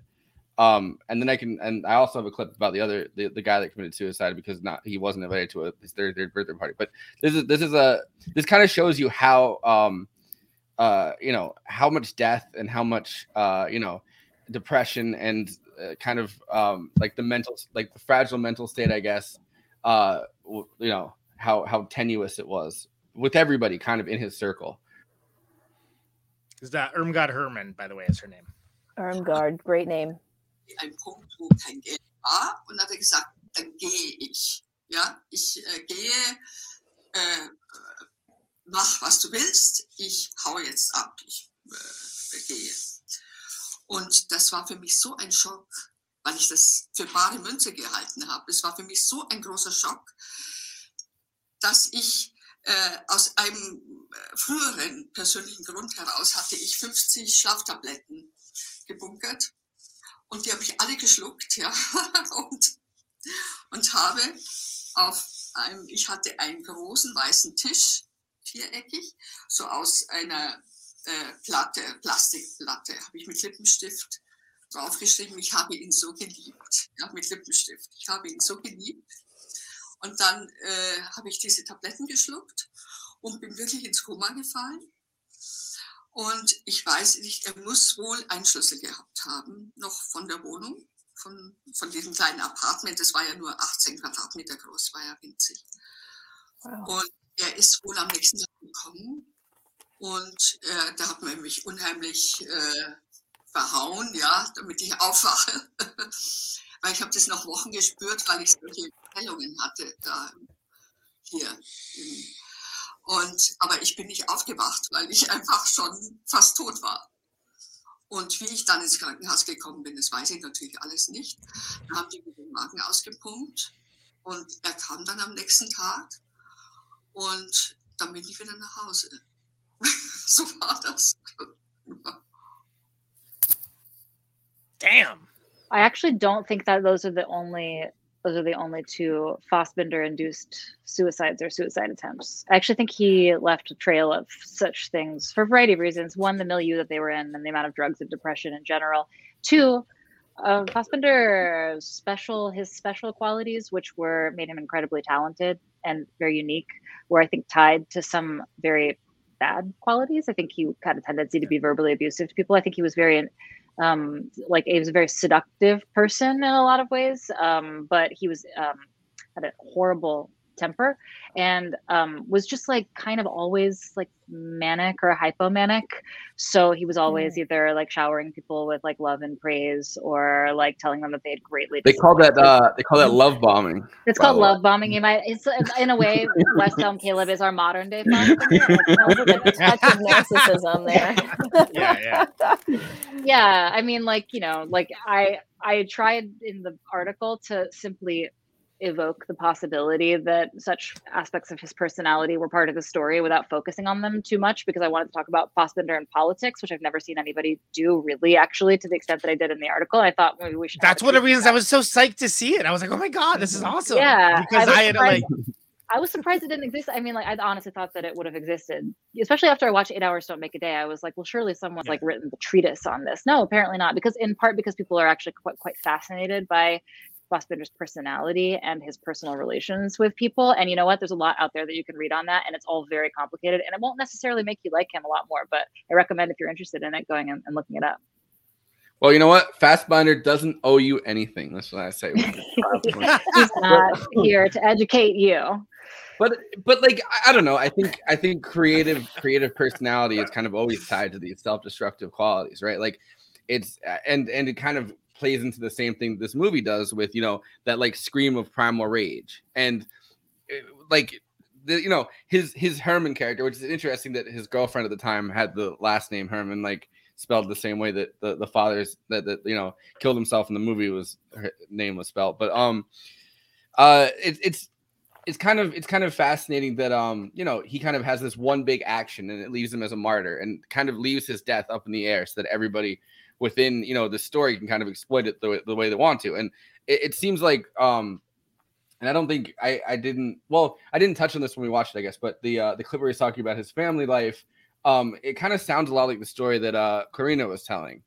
Um, and then I can and I also have a clip about the other the, the guy that committed suicide because not he wasn't invited to a, his third, third birthday party. But this is this is a this kind of shows you how um uh you know how much death and how much uh you know depression and uh, kind of um like the mental like the fragile mental state i guess uh you know how how tenuous it was with everybody kind of in his circle Is that Irmgard Hermann, by the way, is her name. Irmgard, great name. ein Punkt, wo kein Geld war. Und hat er gesagt, dann gehe ich. Ja, ich äh, gehe, äh, mach was du willst, ich hau jetzt ab, ich äh, gehe. Und das war für mich so ein Schock, weil ich das für bare Münze gehalten habe. Es war für mich so ein großer Schock, dass ich äh, aus einem äh, früheren persönlichen Grund heraus hatte ich 50 Schlaftabletten gebunkert und die habe ich alle geschluckt, ja, und, und habe auf einem, ich hatte einen großen weißen Tisch, viereckig, so aus einer äh, Platte, Plastikplatte, habe ich mit Lippenstift draufgeschrieben, ich habe ihn so geliebt, ja, mit Lippenstift, ich habe ihn so geliebt. Und dann äh, habe ich diese Tabletten geschluckt und bin wirklich ins Koma gefallen. Und ich weiß nicht, er muss wohl einen Schlüssel gehabt haben, noch von der Wohnung, von, von diesem kleinen Apartment. Das war ja nur 18 Quadratmeter groß, war ja winzig. Wow. Und er ist wohl am nächsten Tag gekommen und äh, da hat man mich unheimlich äh, verhauen, ja, damit ich aufwache. weil ich habe das noch Wochen gespürt, weil ich solche Prellungen hatte da hier. Und, aber ich bin nicht aufgewacht, weil ich einfach schon fast tot war. Und wie ich dann ins Krankenhaus gekommen bin, das weiß ich natürlich alles nicht. Da haben die mir den Magen ausgepumpt und er kam dann am nächsten Tag und dann bin ich wieder nach Hause. So war das. Damn. I actually don't think that those are the only those are the only two Fassbinder induced suicides or suicide attempts. I actually think he left a trail of such things for a variety of reasons. One, the milieu that they were in and the amount of drugs and depression in general. Two, uh, Fassbinder's special his special qualities, which were made him incredibly talented and very unique, were I think tied to some very bad qualities. I think he had a tendency to be verbally abusive to people. I think he was very um, like was a very seductive person in a lot of ways, um, but he was um, had a horrible temper and um, was just like kind of always like manic or hypomanic. So he was always mm. either like showering people with like love and praise or like telling them that they had greatly. They call that uh, they call that love bombing. It's called love bombing. You might. It's in a way. West Elm Caleb is our modern day. Like a touch of narcissism there. yeah, yeah, yeah. I mean, like you know, like I I tried in the article to simply evoke the possibility that such aspects of his personality were part of the story without focusing on them too much because I wanted to talk about Fassbinder and politics, which I've never seen anybody do really actually to the extent that I did in the article. I thought maybe we should. That's one of the reasons I was so psyched to see it. I was like, oh my God, this is awesome. Yeah. Because I, I had like. I was surprised it didn't exist. I mean, like I honestly thought that it would have existed, especially after I watched Eight Hours Don't Make a Day. I was like, well, surely someone's yeah. like written the treatise on this. No, apparently not, because in part because people are actually quite quite fascinated by Fassbinder's personality and his personal relations with people. And you know what? There's a lot out there that you can read on that, and it's all very complicated. And it won't necessarily make you like him a lot more, but I recommend if you're interested in it, going and, and looking it up. Well, you know what? Fassbinder doesn't owe you anything. That's what I say. He's not here to educate you. But but like I don't know. I think I think creative creative personality is kind of always tied to these self-destructive qualities, right? Like it's and and it kind of plays into the same thing this movie does with you know that like scream of primal rage and eh, like the, you know his his Herman character, which is interesting that his girlfriend at the time had the last name Herman, like spelled the same way that the the father's that that you know killed himself in the movie was her name was spelled. But um, uh, it, it's it's kind of it's kind of fascinating that um you know he kind of has this one big action and it leaves him as a martyr and kind of leaves his death up in the air so that everybody within you know the story can kind of exploit it the, the way they want to and it, it seems like um and I don't think I I didn't well I didn't touch on this when we watched it I guess but the uh, the clip where he's talking about his family life um it kind of sounds a lot like the story that uh Karina was telling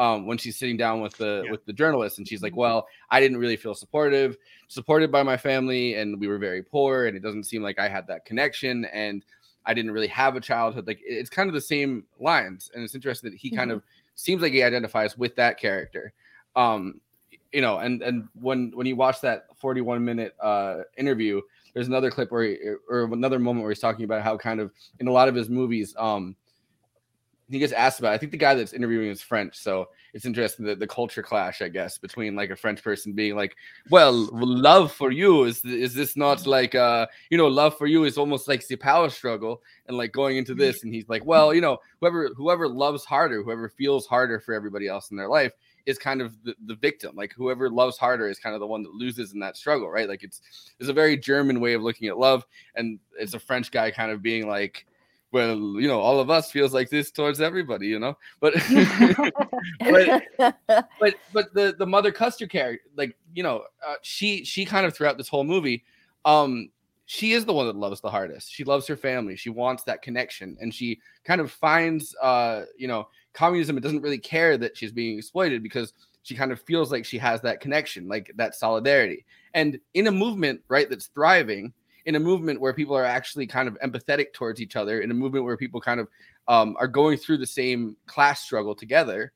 um when she's sitting down with the yeah. with the journalist and she's like mm-hmm. well I didn't really feel supportive supported by my family and we were very poor and it doesn't seem like I had that connection and I didn't really have a childhood like it's kind of the same lines and it's interesting that he mm-hmm. kind of seems like he identifies with that character. Um, you know, and and when when you watch that 41 minute uh, interview, there's another clip where he, or another moment where he's talking about how kind of in a lot of his movies, um, he gets asked about. I think the guy that's interviewing is French, so it's interesting that the culture clash, I guess, between like a French person being like, "Well, love for you is is this not like uh you know love for you is almost like the power struggle and like going into this," and he's like, "Well, you know, whoever whoever loves harder, whoever feels harder for everybody else in their life." is kind of the, the victim like whoever loves harder is kind of the one that loses in that struggle right like it's it's a very german way of looking at love and it's a french guy kind of being like well, you know, all of us feels like this towards everybody, you know. But but, but but the the mother Custer character, like you know, uh, she she kind of throughout this whole movie, um, she is the one that loves the hardest. She loves her family. She wants that connection, and she kind of finds, uh, you know, communism. It doesn't really care that she's being exploited because she kind of feels like she has that connection, like that solidarity. And in a movement, right, that's thriving, in a movement where people are actually kind of empathetic towards each other, in a movement where people kind of um, are going through the same class struggle together,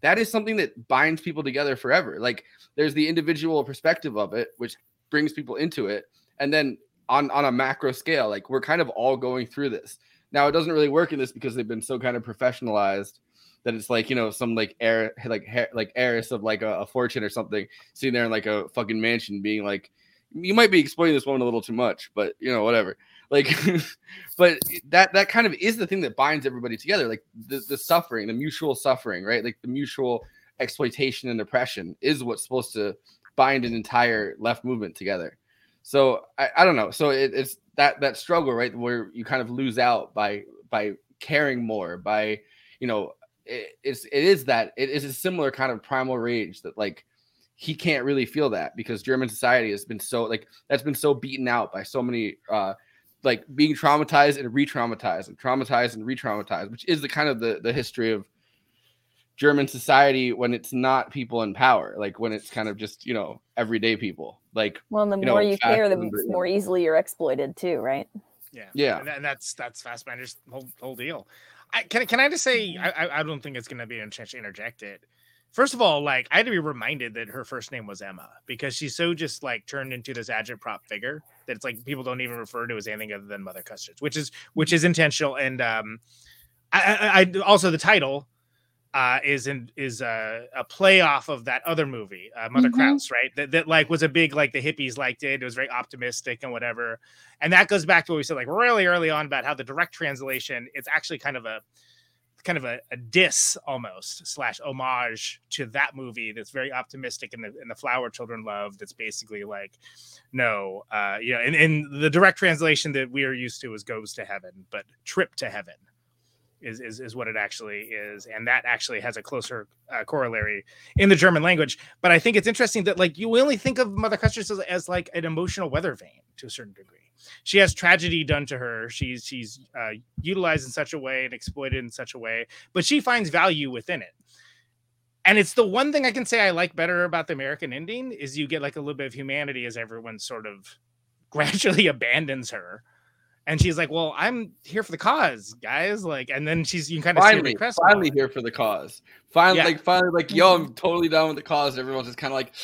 that is something that binds people together forever. Like there's the individual perspective of it, which brings people into it, and then on on a macro scale, like we're kind of all going through this. Now it doesn't really work in this because they've been so kind of professionalized that it's like you know some like heir like like heiress of like a, a fortune or something sitting there in like a fucking mansion being like you might be exploiting this woman a little too much, but you know, whatever. Like, but that that kind of is the thing that binds everybody together. Like the, the suffering, the mutual suffering, right? Like the mutual exploitation and oppression is what's supposed to bind an entire left movement together. So I, I don't know. So it, it's that that struggle, right, where you kind of lose out by by caring more, by you know, it, it's it is that it is a similar kind of primal rage that like he can't really feel that because German society has been so like that's been so beaten out by so many uh like being traumatized and re-traumatized and traumatized and re-traumatized, which is the kind of the the history of German society when it's not people in power, like when it's kind of just you know everyday people. Like well, the you more know, you care, the more easily you're exploited too, right? Yeah, Yeah. and, and that's that's Fassbinder's whole whole deal. I, can can I just say I I- I don't think it's gonna be an chance to interject it. First of all, like I had to be reminded that her first name was Emma because she's so just like turned into this agitprop figure that it's like people don't even refer to as anything other than Mother Kusters, which is which is intentional. And um, I, I, I also the title uh is in is a, a play off of that other movie uh, mother Mhm. krauts right that, that like was a big like the hippies liked it it was very optimistic and whatever and that goes back to what we said like really early on about how the direct translation it's actually kind of a kind of a, a diss almost slash homage to that movie that's very optimistic and the, and the flower children love that's basically like no uh you know and, and the direct translation that we are used to is goes to heaven but trip to heaven is, is is what it actually is and that actually has a closer uh, corollary in the german language. But i think it's interesting that like you only think of mother Kusters as, as like an emotional weather vane to a certain degree. She has tragedy done to her. She's she's uh, utilized in such a way and exploited in such a way but she finds value within it. And it's the one thing i can say i like better about the american ending is you get like a little bit of humanity as everyone sort of gradually abandons her and she's like well i'm here for the cause guys like and then she's you can kind of see her finally, finally here for the cause. Finally, Yeah. like finally, like yo, I'm totally done with the cause. Everyone's just kind of like,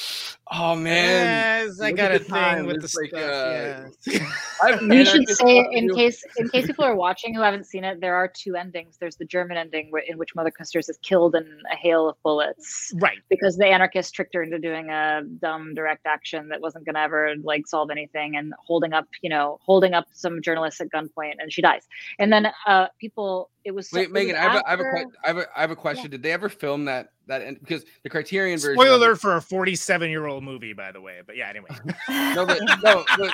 oh man, Yes, I got a the time. thing with the like, stuff. uh, yeah. I've should say, stuff in do. case in case people are watching who haven't seen it, there are two endings. There's the German ending where, in which Mother Kusters is killed in a hail of bullets, right? Because the anarchists tricked her into doing a dumb direct action that wasn't going to ever like solve anything, and holding up, you know, holding up some journalists at gunpoint, and she dies. And then uh, people, it was so- Wait, it Meagan, I have, a, I have a, I have a, I have a question. Did they ever film that that end? Because the Criterion version. Spoiler it- alert for a 47 year old movie, by the way. But yeah, anyway. no, but no, but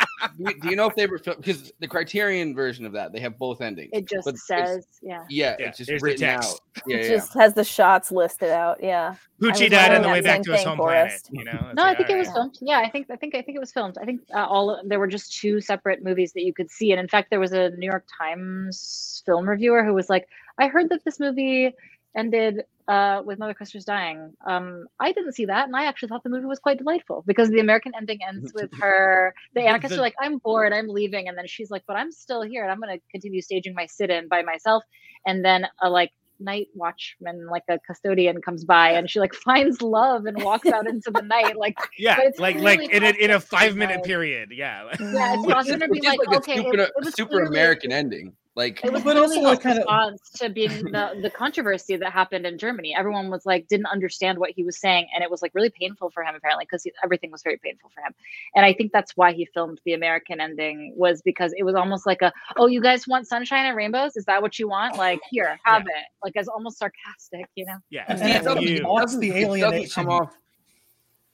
do you- know if they were filmed? Because the Criterion version of that, they have both endings. It just but says, yeah. Yeah, Yeah, it's just here's written out. Yeah, it yeah. just has the shots listed out. Yeah. I Poochie was died on the way back same to his thing, home Forrest. planet. You know, It's No, I like, think it was right. filmed. Yeah, I think I think I think it was filmed. I think uh, all there were just two separate movies that you could see, and in fact, there was a New York Times film reviewer who was like, "I heard that this movie ended uh, with Mother Kusters' dying. Um, I didn't see that, and I actually thought the movie was quite delightful because the American ending ends with her. The anarchists The- are like, "I'm bored, I'm leaving," and then she's like, "But I'm still here, and I'm going to continue staging my sit-in by myself." And then a like night watchman like a custodian comes by and she like finds love and walks out into the night like Yeah, but it's like really like in a, in a five minute period. Yeah. yeah it's Which possible to be like, like a okay it, super, it was super clearly- American ending. Like, it was But also a a kind of- response to being the, the controversy that happened in Germany. Everyone was like didn't understand what he was saying, and it was like really painful for him apparently because everything was very painful for him. And I think that's why he filmed the American ending was because it was almost like a oh you guys want sunshine and rainbows? Is that what you want? Like here have it. Like as almost sarcastic, you know. Yeah. And- See, it and doesn't, he it wants doesn't- the alienation. come off.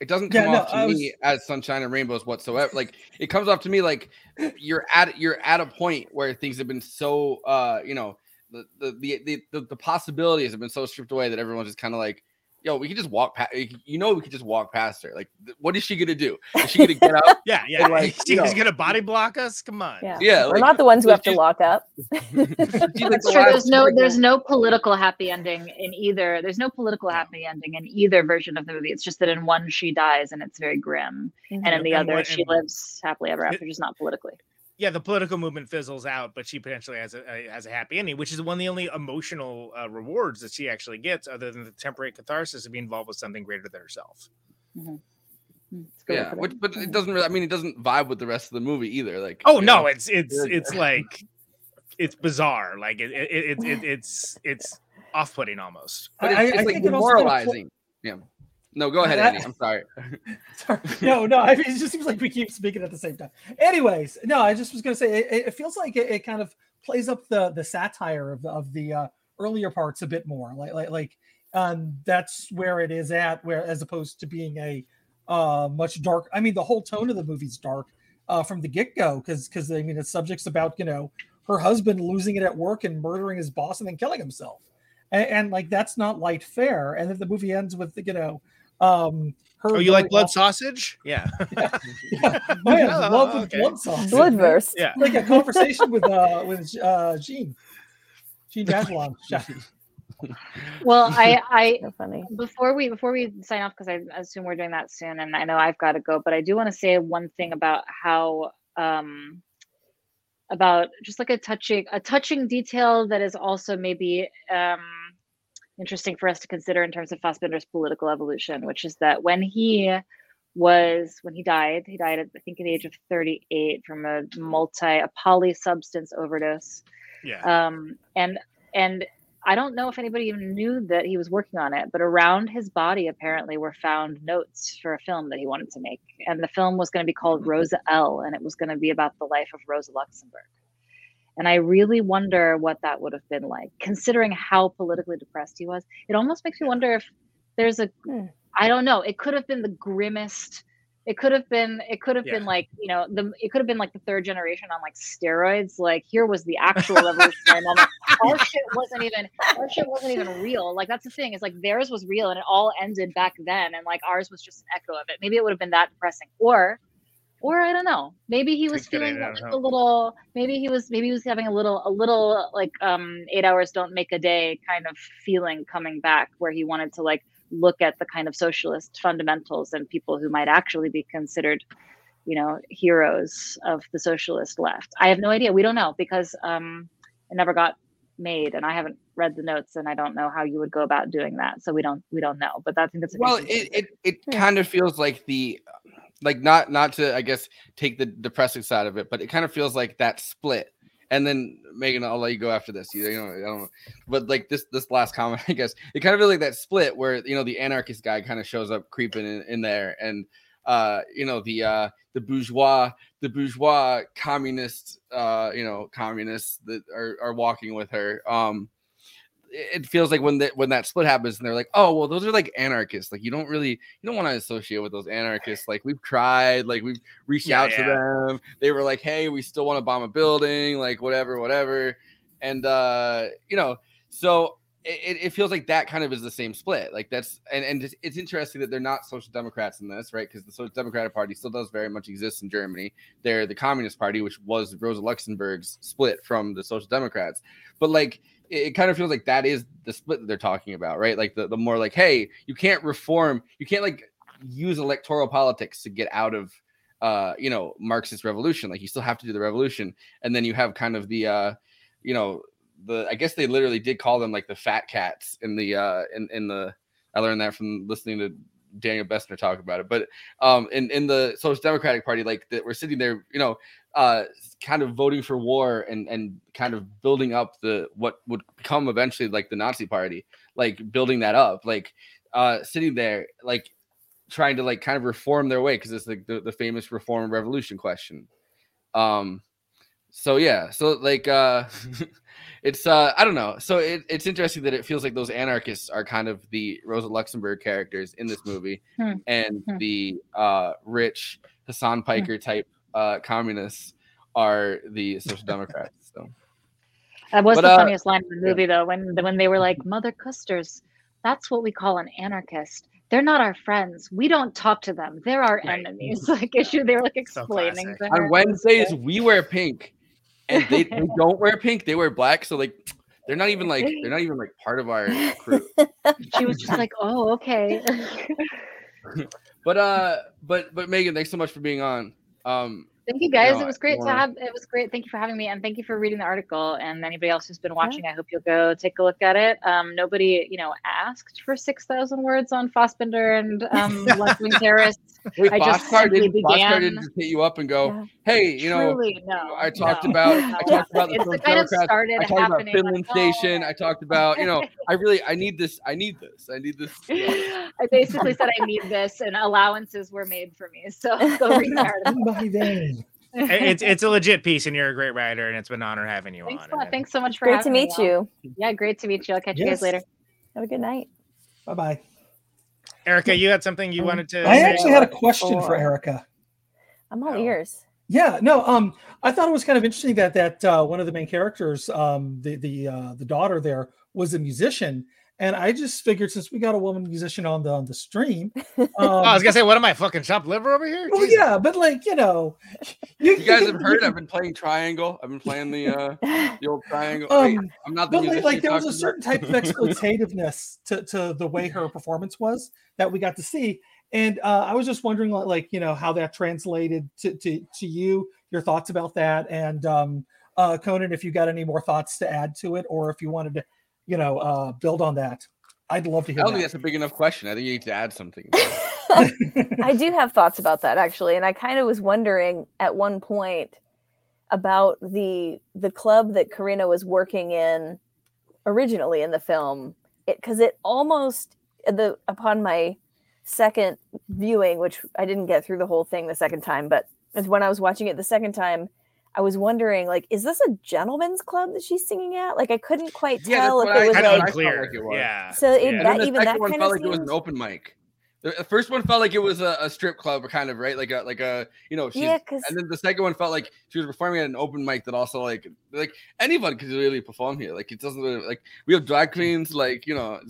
It doesn't Yeah, come no, off to me as sunshine and rainbows whatsoever. Like it comes off to me like you're at you're at a point where things have been so uh you know the the the, the, the possibilities have been so stripped away that everyone's just kind of like yo we can just walk past you know we could just walk past her like th- what is she gonna do is she gonna get up Yeah, yeah. And, like, She's you know- gonna body block us. Come on. Yeah. Yeah, We're like, not the ones who have to lock up. she's like That's true. There's no there's no political happy ending in either. There's no political happy ending in either version of the movie. It's just that in one she dies and it's very grim, and mm-hmm. in the And other what- she and- lives happily ever after, just not politically. Yeah, the political movement fizzles out, but she potentially has a, a has a happy ending, which is one of the only emotional uh, rewards that she actually gets, other than the temporary catharsis of being involved with something greater than herself. Mhm. Mm, it's a good way yeah which, but it doesn't really i mean it doesn't vibe with the rest of the movie either like Oh no, know? it's it's it's like it's bizarre. Like it, it, it, it it's it's off putting almost. but I- it's, I like think it also demoralizing yeah no go ahead Andy. i'm sorry Sorry. No, no. I mean, it just seems like we keep speaking at the same time. Anyways, no, I just was to say it, it feels like it, it kind of plays up the the satire of the of the uh, earlier parts a bit more. Like like like um, that's where it is at. Where as opposed to being a uh, much dark. I mean, the whole tone of the movie's dark uh, from the get go because because I mean, it's subjects about you know her husband losing it at work and murdering his boss and then killing himself, and, and like that's not light fare. And then the movie ends with you know. Um, her Oh, you like blood off- sausage? Yeah. yeah. Oh, yeah, Oh, love with okay. blood sauce. Bloodverse. Yeah. Like a conversation with uh with uh Gene. Gene Jagelon. Well, I I So funny. before we before we sign off because I assume we're doing that soon, and I know I've got to go, but I do want to say one thing about how um about just like a touching a touching detail that is also maybe um, interesting for us to consider in terms of Fassbinder's political evolution, which is that when he was when he died, he died at I think at the age of 38 from a multi a poly substance overdose. Yeah. Um, and and I don't know if anybody even knew that he was working on it, but around his body apparently were found notes for a film that he wanted to make. And the film was going to be called Rosa L, and it was going to be about the life of Rosa Luxemburg. And I really wonder what that would have been like, considering how politically depressed he was. It almost makes me wonder if there's a, hmm. I don't know, it could have been the grimmest. It could have been it could have Yeah. been like you know the it could have been like the third generation on like steroids. Like here was the actual revolutionary moment our shit wasn't even our shit wasn't even real. Like that's the thing. Is like theirs was real and it all ended back then and like ours was just an echo of it. Maybe it would have been that depressing. Or or I don't know. Maybe he was feeling like a little. Maybe he was. Maybe he was having a little, a little like um eight hours don't make a day kind of feeling coming back, where he wanted to like look at the kind of socialist fundamentals and people who might actually be considered, you know, heroes of the socialist left. I have no idea. We don't know because um it never got made, and I haven't read the notes, and I don't know how you would go about doing that. So we don't we don't know. But I think that's well interesting it it, it kind of feels like the like not not to i guess take the depressing side of it but it kind of feels like that split. And then Meagan i'll let you go after this. You know i don't know. But like this this last comment i guess it kind of feels like that split where you know the anarchist guy kind of shows up creeping in, in there and uh you know the uh the bourgeois the bourgeois communist uh you know communists that are, are walking with her um it feels like when that when that split happens and they're like oh well those are like anarchists. Like you don't really you don't want to associate with those anarchists. Like we've tried like we've reached Yeah, out to them. They were like hey we still want to bomb a building like whatever whatever. And uh you know so it, it feels like that kind of is the same split like that's and and it's, interesting that they're not social democrats in this right because the social democratic party still does very much exist in germany. They're the communist party which was rosa luxemburg's split from the social democrats. But like it, it kind of feels like that is the split that they're talking about right? Like the, the more like hey you can't reform you can't like use electoral politics to get out of uh you know marxist revolution. Like you still have to do the revolution. And then you have kind of the uh you know the i guess they literally did call them like the fat cats in the uh in, in the i learned that from listening to daniel bessner talk about it but um in in the social democratic party like that we're sitting there you know uh kind of voting for war and and kind of building up the what would become eventually like the nazi party like building that up like uh sitting there like trying to like kind of reform their way because it's like the, the famous reform revolution question. Um so yeah so like uh it's uh i don't know so it, it's interesting that it feels like those anarchists are kind of the rosa luxemburg characters in this movie Hmm. and Hmm. the uh rich Hasan Piker type uh communists are the social democrats so That was But, the uh, funniest line in the movie, though, when when they were like, "Mother Kusters, that's what we call an anarchist. They're not our friends. We don't talk to them. They're our Right. enemies." Like issue, they were like explaining classic. to her. on wednesdays we wear pink and they, they don't wear pink they wear black so like they're not even like they're not even like part of our crew She was just like, "Oh, okay." but uh but but Meagan thanks so much for being on um Thank you guys. No, it was great to wanna- have. It was great. Thank you for having me, and thank you for reading the article. And anybody else who's been watching, I hope you'll go take a look at it. Um, nobody, you know, asked for six thousand words on Fassbinder and um, left-wing terrorists. Wait, I just Bhaskar didn't, Bhaskar began- didn't just hit you up and go, Yeah. hey, you know, Truly, no. I talked no, about. I talked about the It's Social kind of started I talked about happening. like, Finland oh, Station. I talked about, you know, I really I need this. I need this. I need this. I basically said I need this, and allowances were made for me. So go read the article. It's it's a legit piece, and you're a great writer, and it's been an honor having you Thanks, on. a lot. and- Thanks so much for Great to having me, meet y'all. you. Yeah, great to meet you. I'll catch you guys later. Have a good night. Bye bye. Erica, you had something you Um, wanted to. I say? actually had a question for Erica. I'm all Oh. ears. Yeah, no, um, I thought it was kind of interesting that that uh, one of the main characters, um, the the uh, the daughter there, was a musician, and I just figured since we got a woman musician on the on the stream, um, Oh, I was gonna say, what am I fucking chopped liver over here? well, Jesus. yeah, but like you know, you, You guys can- have heard I've been playing triangle. I've been playing the uh the old triangle. Um, Wait, I'm not the but like, like there was a talking certain type of exploitativeness to, to the way her performance was that we got to see and uh, i was just wondering like, like you know how that translated to, to to you your thoughts about that. And um, uh, Conan, if you got any more thoughts to add to it, or if you wanted to, you know, uh, build on that, I'd love to hear. I hear. don't think that's a big enough question. I think you need to add something. I do have thoughts about that actually, and I kind of was wondering at one point about the the club that Karina was working in originally in the film, because it, almost the upon my second viewing, which I didn't get through the whole thing the second time, but as when I was watching it the second time, I was wondering like, is this a gentleman's club that she's singing at? Like, I couldn't quite Yeah, tell what if it was kinda like. what like it was. Yeah. So it, Yeah. And that then the even second that one kind felt of like it was an open mic. The the first one felt like it was a, a strip club, kind of right, like a like a you know, she's, Yeah, 'cause- and then the second one felt like she was performing at an open mic that also like like anyone could really perform here. Like it doesn't really, like we have drag queens, like you know,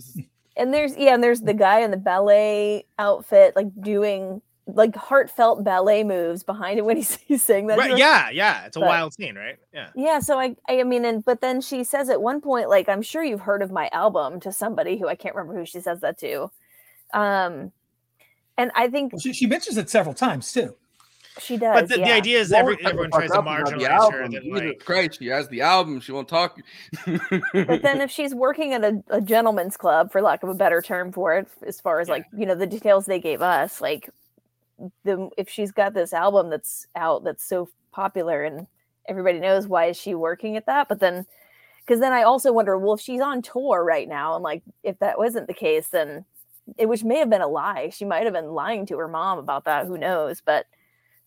and there's yeah, and there's the guy in the ballet outfit, like doing like heartfelt ballet moves behind it when he's, he's saying that. Right, her. yeah, yeah. It's a But- wild scene, right? Yeah. Yeah, so I, I mean, and but then she says at one point, like, I'm sure you've heard of my album to somebody who I can't remember who she says that to. Um, and I think Well, she, she mentions it several times too. she does. But the, the idea is every, everyone tries to up about the marginalize her. album. That, Jesus like, Christ, she has the album. She won't talk. but then if she's working at a, a gentleman's club, for lack of a better term for it, as far as like you know the details they gave us, like the if she's got this album that's out that's so popular and everybody knows why is she working at that? But then because then I also wonder, well, if she's on tour right now, and like if that wasn't the case, then it which may have been a lie. She might have been lying to her mom about that. Who knows? But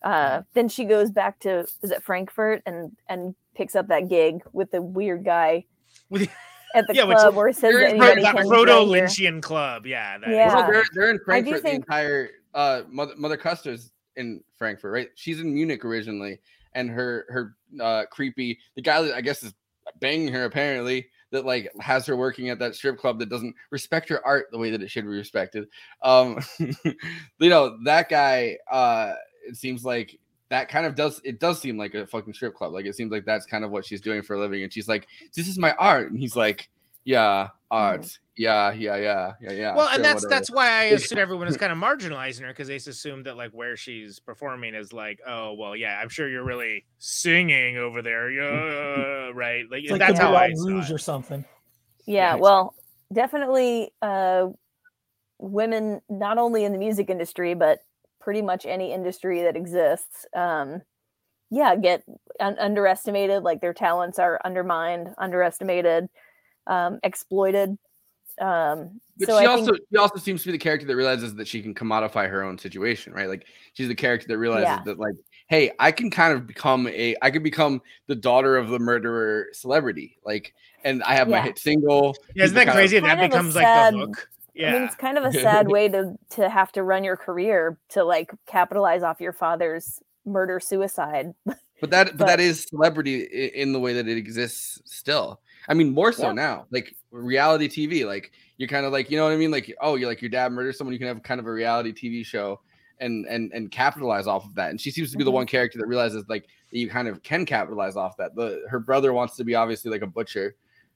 uh, then she goes back to is it Frankfurt and and picks up that gig with the weird guy at the yeah, which- club where it says that that proto play. Lynchian club. Yeah. that- Yeah. Well, they're, they're in Frankfurt. think- The entire uh, mother Mother Kusters' in Frankfurt, right? She's in Munich originally, and her her uh, creepy the guy that I guess is banging her apparently that like has her working at that strip club that doesn't respect her art the way that it should be respected. Um, you know that guy. Uh, it seems like that kind of does it does seem like a fucking strip club. Like it seems like that's kind of what she's doing for a living, and she's like, "This is my art," and he's like, "Yeah, art." Yeah, yeah, yeah, yeah, yeah. well, and that's whatever." that's why I assume everyone is kind of marginalizing her because they assume that like where she's performing is like, oh well, yeah, I'm sure you're really singing over there, yeah, right? Like It's like that's the how I Moulin Rouge or something. Yeah, Yeah. well, definitely uh women not only in the music industry but pretty much any industry that exists um yeah, get un- underestimated like their talents are undermined, underestimated, um exploited. Um But so she I also think she also seems to be the character that realizes that she can commodify her own situation, right? Like she's the character that realizes Yeah. that like, hey, I can kind of become a I could become the daughter of the murderer celebrity. Like, and I have my hit single. Yeah, isn't that People kind of- crazy? That Kind of a becomes sad- like the hook. I mean Yeah, it's kind of a sad way to to have to run your career to like capitalize off your father's murder suicide. But that but, But- that is celebrity in the way that it exists still. I mean, more so Yeah. now. Like reality TV, like you're kind of like, you know what I mean? Like, oh, you're like your dad murders someone, you can have kind of a reality TV show and and and capitalize off of that. And she seems to be the Mhm. one character that realizes like that you kind of can capitalize off that. The her brother wants to be obviously like a butcher,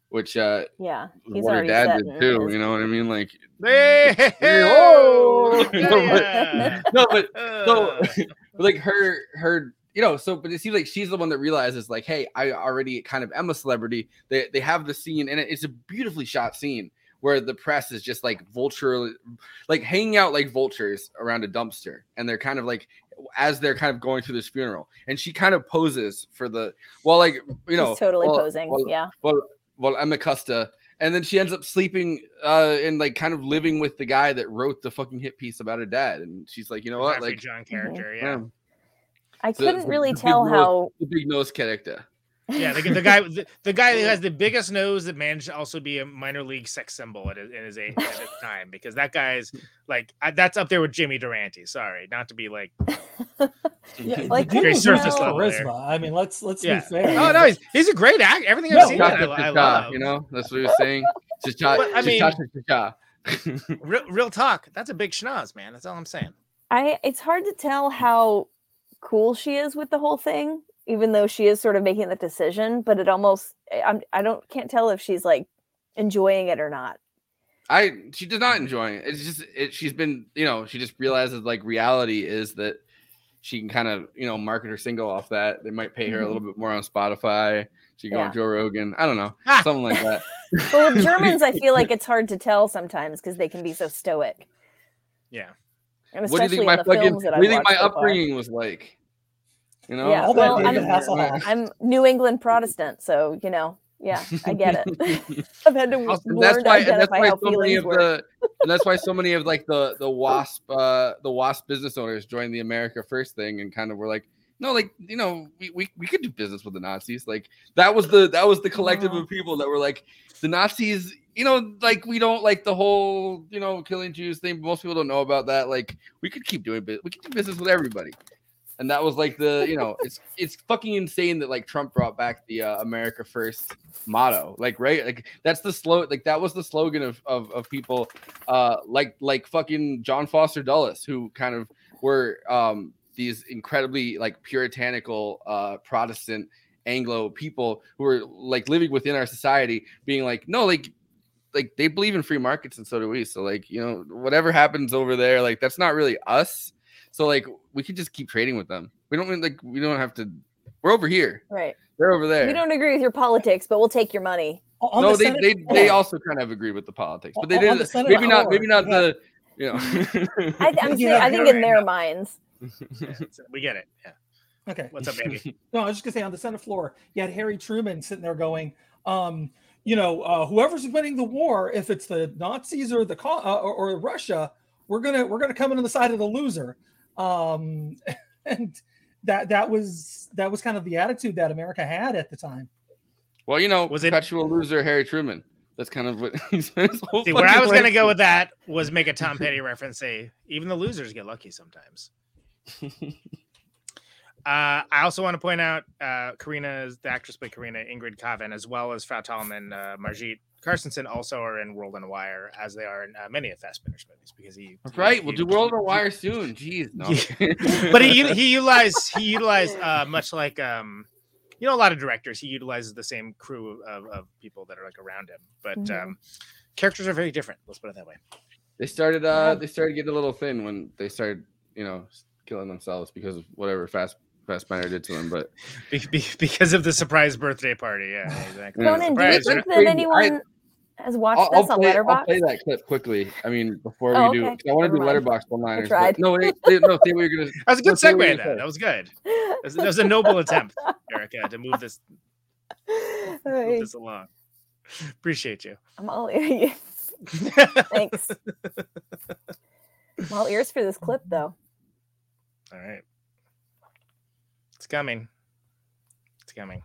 which uh Yeah, he's what her dad did too. his- You know what I mean? Like Hey, whoa! yeah, No, but- yeah. no, but so Uh, but like her her you know so but it seems like she's the one that realizes like hey i already kind of am a celebrity they, they have the scene and it's a beautifully shot scene where the press is just like vulture like hanging out like vultures around a dumpster and they're kind of like as they're kind of going through this funeral and she kind of poses for the well like you know He's totally well- posing. well- yeah. well well emma custa and then she ends up sleeping uh and like kind of living with the guy that wrote the fucking hit piece about her dad and she's like you know what Jeffrey like John character, yeah. yeah. I So couldn't the- really the big tell nose- how the big nose character. Yeah, the, the guy, the, the guy who has the biggest nose that managed to also be a minor league sex symbol at his, in his age at his time, because that guy's like I- that's up there with Jimmy Durante. Sorry, not to be like, Yeah, Like, the dude Very surface just level there. charisma. I mean, let's let's yeah. be fair. Oh no, he's, he's a great actor. Everything I've No, seen, yeah. I, I love. you know, that's what he was saying. Just cha- But, I mean- real talk. That's a big schnoz, man. That's all I'm saying. I it's hard to tell how cool she is with the whole thing, even though she is sort of making the decision. But it almost I- I'm I don't can't tell if she's like enjoying it or not. I she does not enjoy it. It's just it, she's been, you know, she just realizes like reality is that she can kind of you know market her single off that. They might pay her a Mhm. little bit more on Spotify. She can go Yeah. on Joe Rogan. I don't know, something like that. But with Germans, I feel like it's hard to tell sometimes because they can be so stoic. Yeah. And what do you think my fucking? What do you think my watched so far. upbringing was like? You know, Yeah, well, I'm, I'm New England Protestant, so you know, yeah, I get it. I've had to Also, learn that's to why and that's identify why how so many feelings of work. the and that's why so many of like the the wasp uh the wasp business owners joined the america first thing and kind of were like no like you know we, we, we could do business with the nazis like that was the that was the collective Oh. of people that were like the nazis you know like we don't like the whole you know killing jews thing most people don't know about that. Like we could keep doing business we could do business with everybody. And that was like the you know it's it's fucking insane that like trump brought back the uh, america first motto. Like right? Like that's the slow like that was the slogan of of, of people uh like like fucking john foster dulles who kind of were um these incredibly like puritanical uh protestant anglo people who were like living within our society being like no like like they believe in free markets and so do we so like you know whatever happens over there like that's not really us so like we could just keep trading with them we don't like we don't have to we're over here Right. they're over there We don't agree with your politics, but we'll take your money. On no, the they, Senate they they also kind of agree with the politics, but they On- on the didn't. Senate Maybe not. Maybe not yeah. the. You know. I, I'm saying, have I think in their minds. we get it. Yeah. Okay. What's up, baby? No, I was just gonna say on the Senate floor, you had Harry Truman sitting there going, um, you know, uh, whoever's winning the war, if it's the Nazis or the uh, or, or Russia, we're gonna we're gonna come in on the side of the loser, um, and that that was that was kind of the attitude that America had at the time. well, you know, Was it- perpetual loser Harry Truman? That's kind of what he spent his whole See, where I was going to go with that was make a Tom Petty reference. Say, even the losers get lucky sometimes. Uh, I also want to point out uh, Karina, the actress by Karina Ingrid Caven, as well as Frau Thälmann, uh, Margit Carstensen, also are in World on Wire, as they are in uh, many of Fassbinder's movies. Because he, That's right. We'll he- do World on Wire soon. Jeez, no. but he he utilized he utilized uh, much like um you know a lot of directors he utilizes the same crew of, of people that are like around him but Mhm. um characters are very different let's put it that way they started. Uh, they started getting a little thin when they started, you know, killing themselves because of whatever Fast Fassbinder did to him, But be, be, because of the surprise birthday party yeah exactly Yeah. Conan, do you Surprise, think that anyone has watched I'll, I'll this on play, I'll play that clip quickly. I mean, before Oh, we do, okay. 'cause I want to do letterbox one liners. tried. No, wait, wait, no, say what you're gonna. that was a good say segue you're that was good that was, that was a noble attempt erica to move this move this along appreciate you I'm all ears. Thanks. I'm all ears for this clip, though. all right it's coming. It's coming.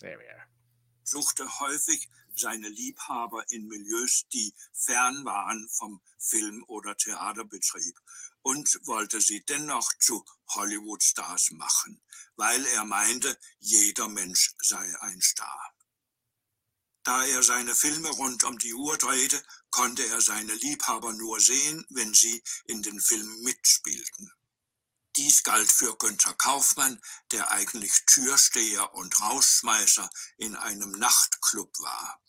There we are. Suchte häufig seine Liebhaber in Milieus, die fern waren vom Film- oder Theaterbetrieb und wollte sie dennoch zu Hollywood-Stars machen, weil er meinte, jeder Mensch sei ein Star. Da er seine Filme rund um die Uhr drehte, konnte er seine Liebhaber nur sehen, wenn sie in den Filmen mitspielten. Dies galt für Günther Kaufmann, der eigentlich Türsteher und Rausschmeißer in einem Nachtclub war.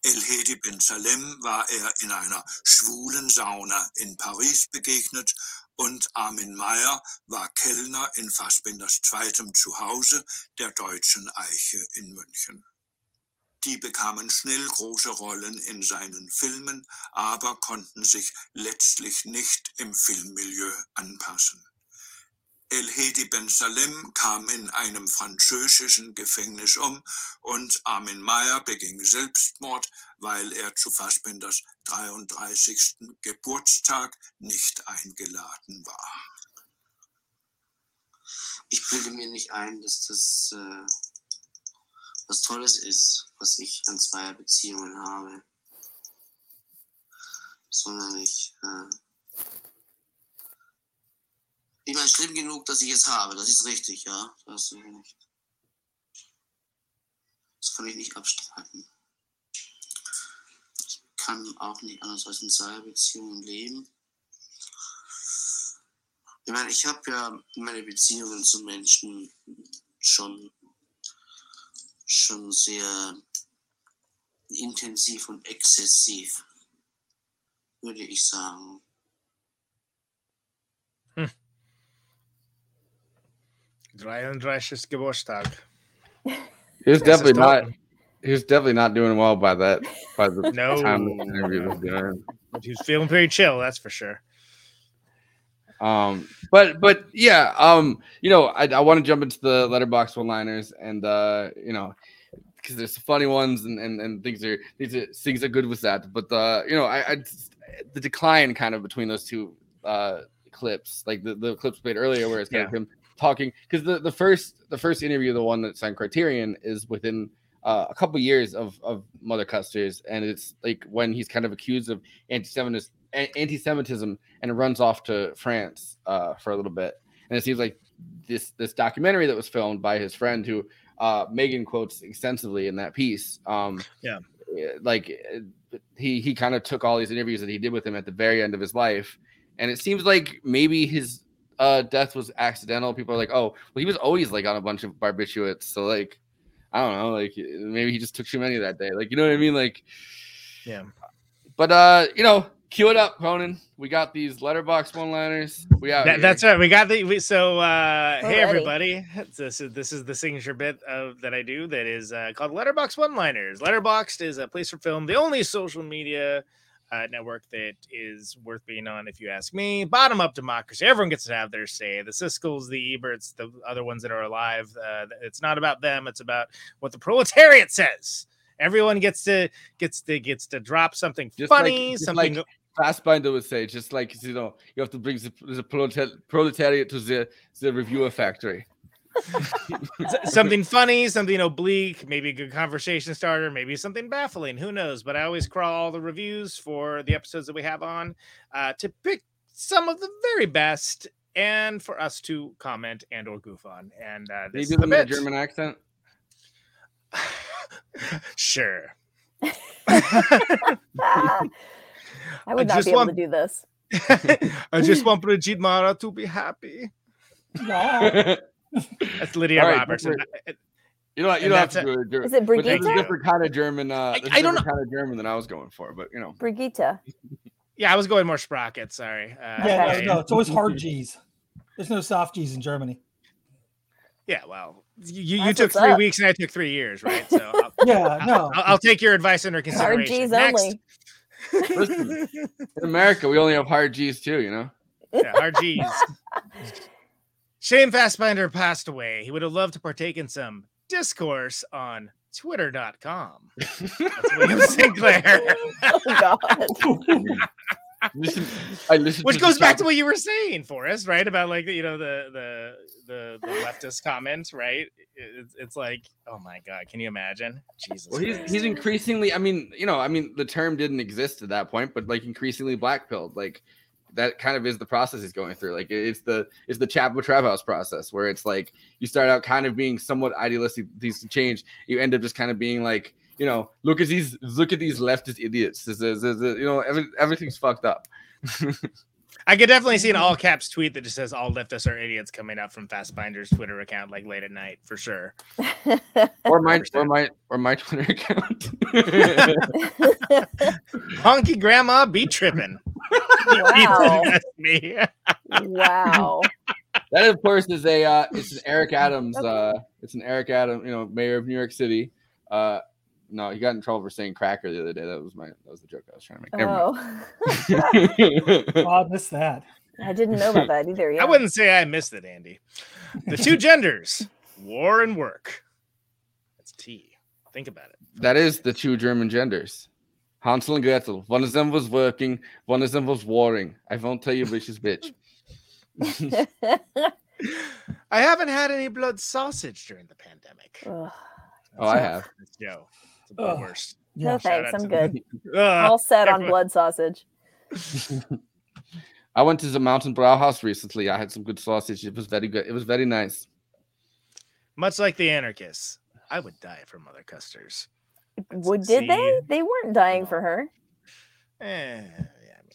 El-Hedi Ben Salem war er in einer schwulen Sauna in Paris begegnet und Armin Meyer war Kellner in Fassbinders zweitem Zuhause, der Deutschen Eiche in München. Die bekamen schnell große Rollen in seinen Filmen, aber konnten sich letztlich nicht im Filmmilieu anpassen. El-Hedi Ben Salem kam in einem französischen Gefängnis um und Armin Meyer beging Selbstmord, weil er zu Fassbinders 33. Geburtstag nicht eingeladen war. Ich bilde mir nicht ein, dass das äh, was Tolles ist, was ich an Zweierbeziehungen habe. Sondern ich. Äh, ich meine, schlimm genug, dass ich es habe, das ist richtig, ja. Das. Das kann ich nicht abstreiten. Ich kann auch nicht anders als in Zweierbeziehungen leben. Ich meine, ich habe ja meine Beziehungen zu Menschen schon, schon sehr intensiv und exzessiv würde ich sagen. Hm. Dreiunddreißig Geburtstag. He was This is definitely not. tough. He was definitely not doing well by that. By the No. time the interview was done. But he was feeling pretty chill, that's for sure. Um, but but yeah, um, you know, I, I want to jump into the letterbox one liners and uh, you know, because there's some funny ones and, and and things are things are things are good with that. But uh, you know, I, I the decline kind of between those two uh clips, like the, the clips played earlier where it's kind of him talking because the, the first the first interview, the one that's on Criterion, is within uh, a couple years of of Mother Kusters, and it's like when he's kind of accused of anti-Semitism, anti-Semitism, and runs off to France uh, for a little bit. And it seems like this this documentary that was filmed by his friend, who uh, Meagan quotes extensively in that piece. Um, Yeah. eh, like eh, he he kind of took all these interviews that he did with him at the very end of his life, and it seems like maybe his uh, death was accidental. People are like, oh, well, he was always like on a bunch of barbiturates, so like. I don't know, like maybe he just took too many that day. Like, you know what I mean? Like, Yeah. but uh, you know, cue it up, Conan. We got these letterbox one-liners. We out. That, here. that's right. We got the we, so uh hey everybody. This is this is the signature bit of that I do that is uh, called Letterbox One Liners. Letterboxd is a place for film, the only social media uh, network that is worth being on, if you ask me. Bottom up democracy. Everyone gets to have their say. The Siskel's, the Eberts, the other ones that are alive. Uh, it's not about them. It's about what the proletariat says. Everyone gets to gets to gets to drop something Just funny, just something like Fassbinder would say, just like you know, you have to bring the, the proletariat to the the reviewer factory. Something funny, something oblique, maybe a good conversation starter, maybe something baffling. Who knows? But I always crawl all the reviews for the episodes that we have on uh, to pick some of the very best and for us to comment and or goof on. And uh, Can you this do is the them in a bit. German accent? sure. I would not just be able want- to do this. I just want Brigitte Mira to be happy. Wow. That's Lydia All right, Robertson. You know, what? you And don't have that's to do it. Ger- Is it but there's a Brigitte? different kind of German. Uh, there's a I don't different kind of German than I was going for, but you know. Brigitte. Yeah, I was going more sprocket. Sorry. Uh, Yeah, Okay. no, no, it's always hard G's. There's no soft G's in Germany. Yeah, well, you, you That's took three up. weeks and I took three years, right? So I'll, Yeah, no. I'll, I'll take your advice under Hard consideration. G's Next. only. Listen, in America, we only have hard G's too. You know. Yeah, hard G's. Shane Fassbinder passed away. He would have loved to partake in some discourse on twitter.com. That's William Sinclair. Oh God. Listen, I listened Which to goes the back to what you were saying, Forrest, right? About like you know the the the, the leftist comment, right? It's, it's like, oh my god, can you imagine? Jesus. Well, he's Christ. he's increasingly. I mean, you know, I mean, the term didn't exist at that point, but like increasingly black blackpilled. Like that kind of is the process he's going through. Like it's the it's the Chapo Trap House process where it's like you start out kind of being somewhat idealistic, things to change. You end up just kind of being like, you know, look at these look at these leftist idiots. This is, this is- you know, every, everything's fucked up. I could definitely see an all caps tweet that just says all leftists are idiots coming up from Fassbinder's Twitter account like late at night for sure. or my or my or my Twitter account. Honky grandma be tripping. Wow. Me. wow. that of course is a uh it's an Eric Adams uh it's an Eric Adams, you know, mayor of New York City. Uh no, he got in trouble for saying cracker the other day. That was my that was the joke I was trying to make. Never Oh, mind. Oh, I missed that. I didn't know about that either. Yeah. I wouldn't say I missed it, Andy. The two genders, war and work. That's T. Think about it. that is the two German genders. Hansel and Gretel. One of them was working, one of them was warring. I won't tell you which is bitch. I haven't had any blood sausage during the pandemic. Ugh. Oh, I have. It's Joe. It's the Ugh. worst. no Yeah. Thanks. I'm good. All set on blood sausage. I went to the Mountain Brow House recently. I had some good sausage. It was very good. It was very nice. Much like the anarchists, I would die for Mother Kusters. Would did they? They weren't dying for her. Eh, yeah,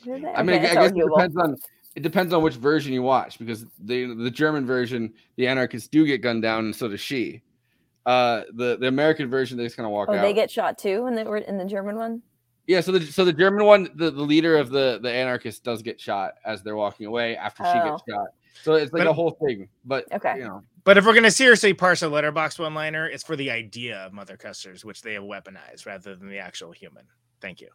maybe. I mean, Okay, I it's guess arguable. it depends on it depends on which version you watch because the the German version, the anarchists do get gunned down, and so does she. Uh, the the American version, they just kind of walk Oh, out. they get shot too, and they were in the German one. Yeah, so the so the German one, the, the leader of the the anarchists does get shot as they're walking away after she gets Oh. shot. So it's like But- a whole thing. But Okay. you know, But if we're gonna seriously parse a letterbox one liner, it's for the idea of mother Kusters, which they have weaponized rather than the actual human. Thank you.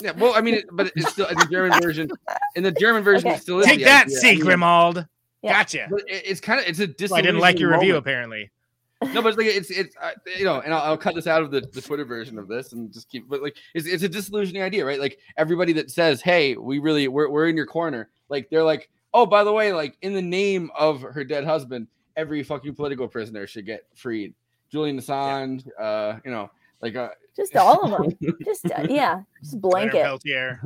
yeah. Well, I mean, it, but it's still in the German version. In the German version, Okay. it still is Take the that, idea. I C. mean, Grimald. Yeah. Gotcha. But it, it's kind of it's a Well, I didn't like your disillusioning review, apparently. No, but it's like it's it's uh, you know, and I'll, I'll cut this out of the, the Twitter version of this and just keep. But like, it's it's a disillusioning idea, right? Like everybody that says, "Hey, we really we're we're in your corner," like they're like, "Oh, by the way, like in the name of her dead husband, every fucking political prisoner should get freed." Julian Assange, uh, you know, like uh, Just all of them. Just uh, yeah, just Leonard blanket. Peltier.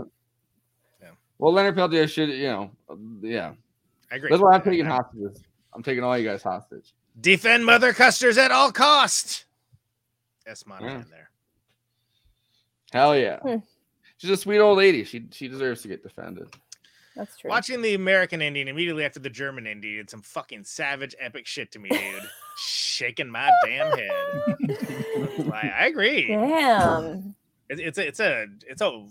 well, Leonard Peltier should, you know, yeah. I agree. That's why I'm taking hostages. I'm taking all you guys hostage. Defend mother Kusters at all cost. Yes, Yeah. Monica in there. Hell yeah. Hmm. She's a sweet old lady. She she deserves to get defended. That's true. Watching the American Indian immediately after the German Indian did some fucking savage epic shit to me, dude. Shaking my damn head. Like, I agree. Damn. It, it's a it's a it's a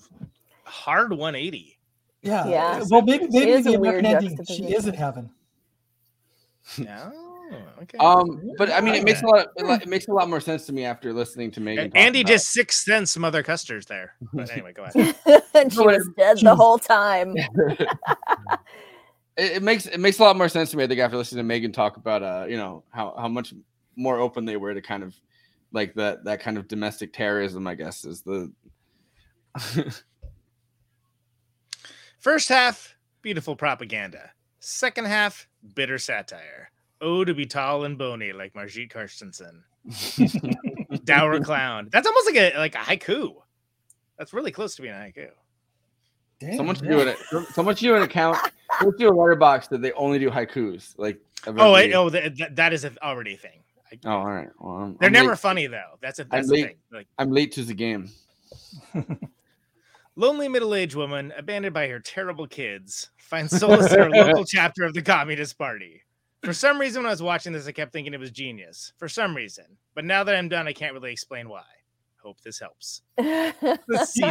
hard 180. Yeah. Yeah. Well, maybe maybe the American ending. She is in heaven. No. Okay. Um, but I mean, it makes a Yeah. lot. It, it makes a lot more sense to me after listening to Meagan. And Andy about just sixth sense mother Kusters there. But anyway, go ahead. and she was dead the whole time. it, it makes it makes a lot more sense to me. I think after listening to Meagan talk about uh, you know, how how much more open they were to kind of like that that kind of domestic terrorism. I guess is the First half, beautiful propaganda. Second half, bitter satire. Oh, to be tall and bony like Margit Carstensen. Dour clown. That's almost like a like a haiku. That's really close to being a haiku. Damn, someone should do it. Someone should do an account. Let's do a letterbox that they only do haikus. Like Oh, wait, eventually- oh, th- th- that is a, already a thing. I- oh, all right. Well, I'm, They're I'm never late. funny though. That's a I'm that's the late. thing. Like I'm late to the game. lonely middle-aged woman abandoned by her terrible kids finds solace in her local chapter of the Communist Party. For some reason, when I was watching this, I kept thinking it was genius. For some reason, but now that I'm done, I can't really explain why. Hope this helps.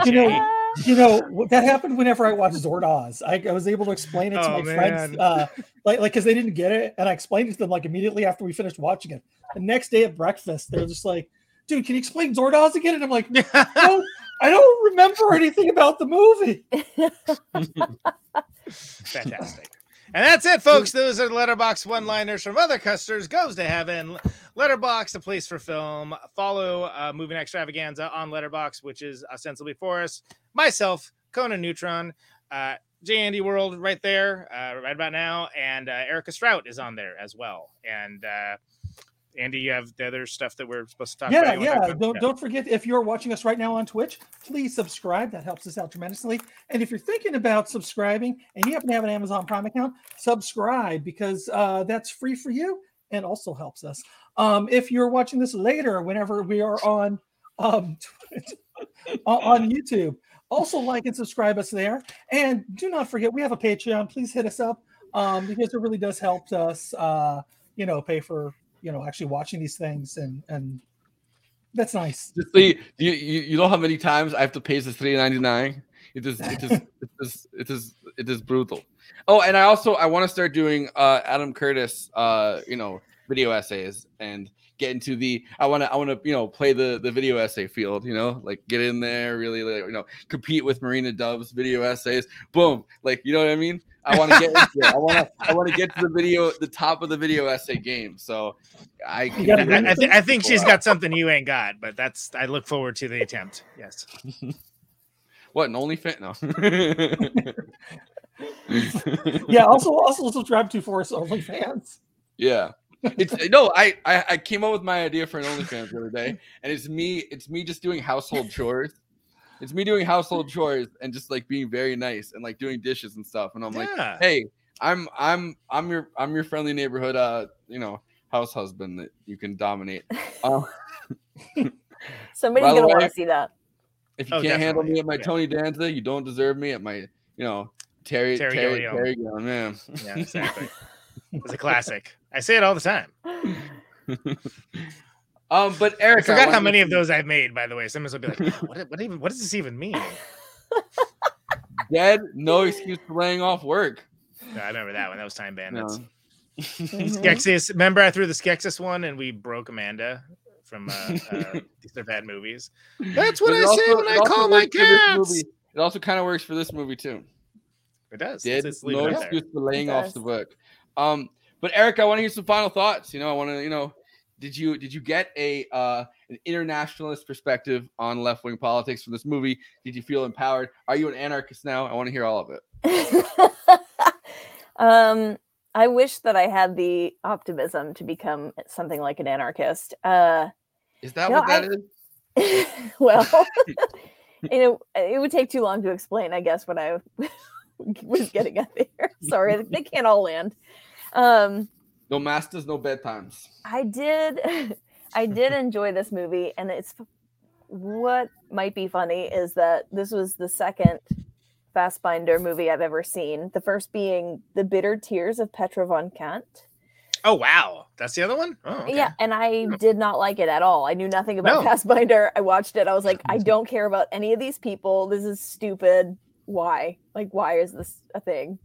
You know, you know that happened whenever I watched Zardoz. I, I was able to explain it to Oh, my friends, uh, like like because they didn't get it, and I explained it to them like immediately after we finished watching it. The next day at breakfast, they're just like, "Dude, can you explain Zardoz again?" And I'm like, "I don't, I don't remember anything about the movie." Fantastic. And that's it, folks. Those are letterbox one-liners from other Kusters. Goes to heaven. Letterboxd, a place for film. Follow uh, Movie Night Extravaganza on Letterboxd, which is ostensibly for us. Myself, Conan Neutron, uh, J Andy World, right there, uh, right about now, and uh, Erica Strout is on there as well. And uh, Andy, you have the other stuff that we're supposed to talk yeah, about. You yeah. Don't don't forget if you're watching us right now on Twitch, please subscribe. That helps us out tremendously. And if you're thinking about subscribing and you happen to have an Amazon Prime account, subscribe because uh, that's free for you and also helps us. Um, if you're watching this later, whenever we are on um, on- on YouTube, also like and subscribe us there. And do not forget we have a Patreon. Please hit us up um, because it really does help us, uh, you know, pay for you know actually watching these things and and that's nice. Just so you, you, you know how many times I have to pay the three ninety nine. It is it is it is it is it is brutal. Oh, and I also I want to start doing uh Adam Curtis uh you know video essays and get into the I want to I want to you know play the the video essay field you know like get in there really like, you know compete with Marina Dove's video essays boom like you know what I mean I want to get into it. I want to I want to get to the video the top of the video essay game so I can gotta do bring I, I, it. I think she's got something you ain't got, but that's I look forward to the attempt. Yes. What an OnlyFans? No. yeah. Also, also subscribe to Forest OnlyFans. yeah. It's no, I, I I came up with my idea for an OnlyFans the other day, and it's me. It's me just doing household chores. It's me doing household chores and just like being very nice and like doing dishes and stuff. And I'm like, hey, I'm I'm I'm your I'm your friendly neighborhood uh you know house husband that you can dominate. Um, Somebody's gonna want to see that. if you Oh, can't handle me definitely, at my yeah. Tony Danza, you don't deserve me at my you know Terry Terry Terry Gilliam. Terry, Gilliam, man. Yeah, exactly. It's a classic. I say it all the time. Um, but Eric, I Eric, forgot how many of those I've made. By the way, someone's will be like, "Oh, "What? What even? What does this even mean?" dead. No excuse for laying off work. No, I remember that one. That was Time Bandits. No. Skeksis. Remember, I threw the Skeksis one, and we broke Amanda from uh, uh, these are bad movies. That's what But I it say when I call my works cats. It also kind of works for this movie too. It does. Did Let's just leave no it there. excuse for laying off the book. Um, but Eric, I want to hear some final thoughts. You know, I want to, you know, did you did you get a uh, an internationalist perspective on left wing politics from this movie? Did you feel empowered? Are you an anarchist now? I want to hear all of it. um, I wish that I had the optimism to become something like an anarchist. Uh, Is that No, what that I- is? well, you know, it would take too long to explain, I guess, what I was getting at there. Sorry, they can't all land. Um, No masters, no bedtimes. I did, I did enjoy this movie, and it's what might be funny is that this was the second Fassbinder movie I've ever seen. The first being The Bitter Tears of Petra von Kant. Oh wow, that's the other one. Oh, okay. Yeah, and I hmm. did not like it at all. I knew nothing about No. Fassbinder. I watched it. I was like, I don't care about any of these people. This is stupid. Why? Like, why is this a thing?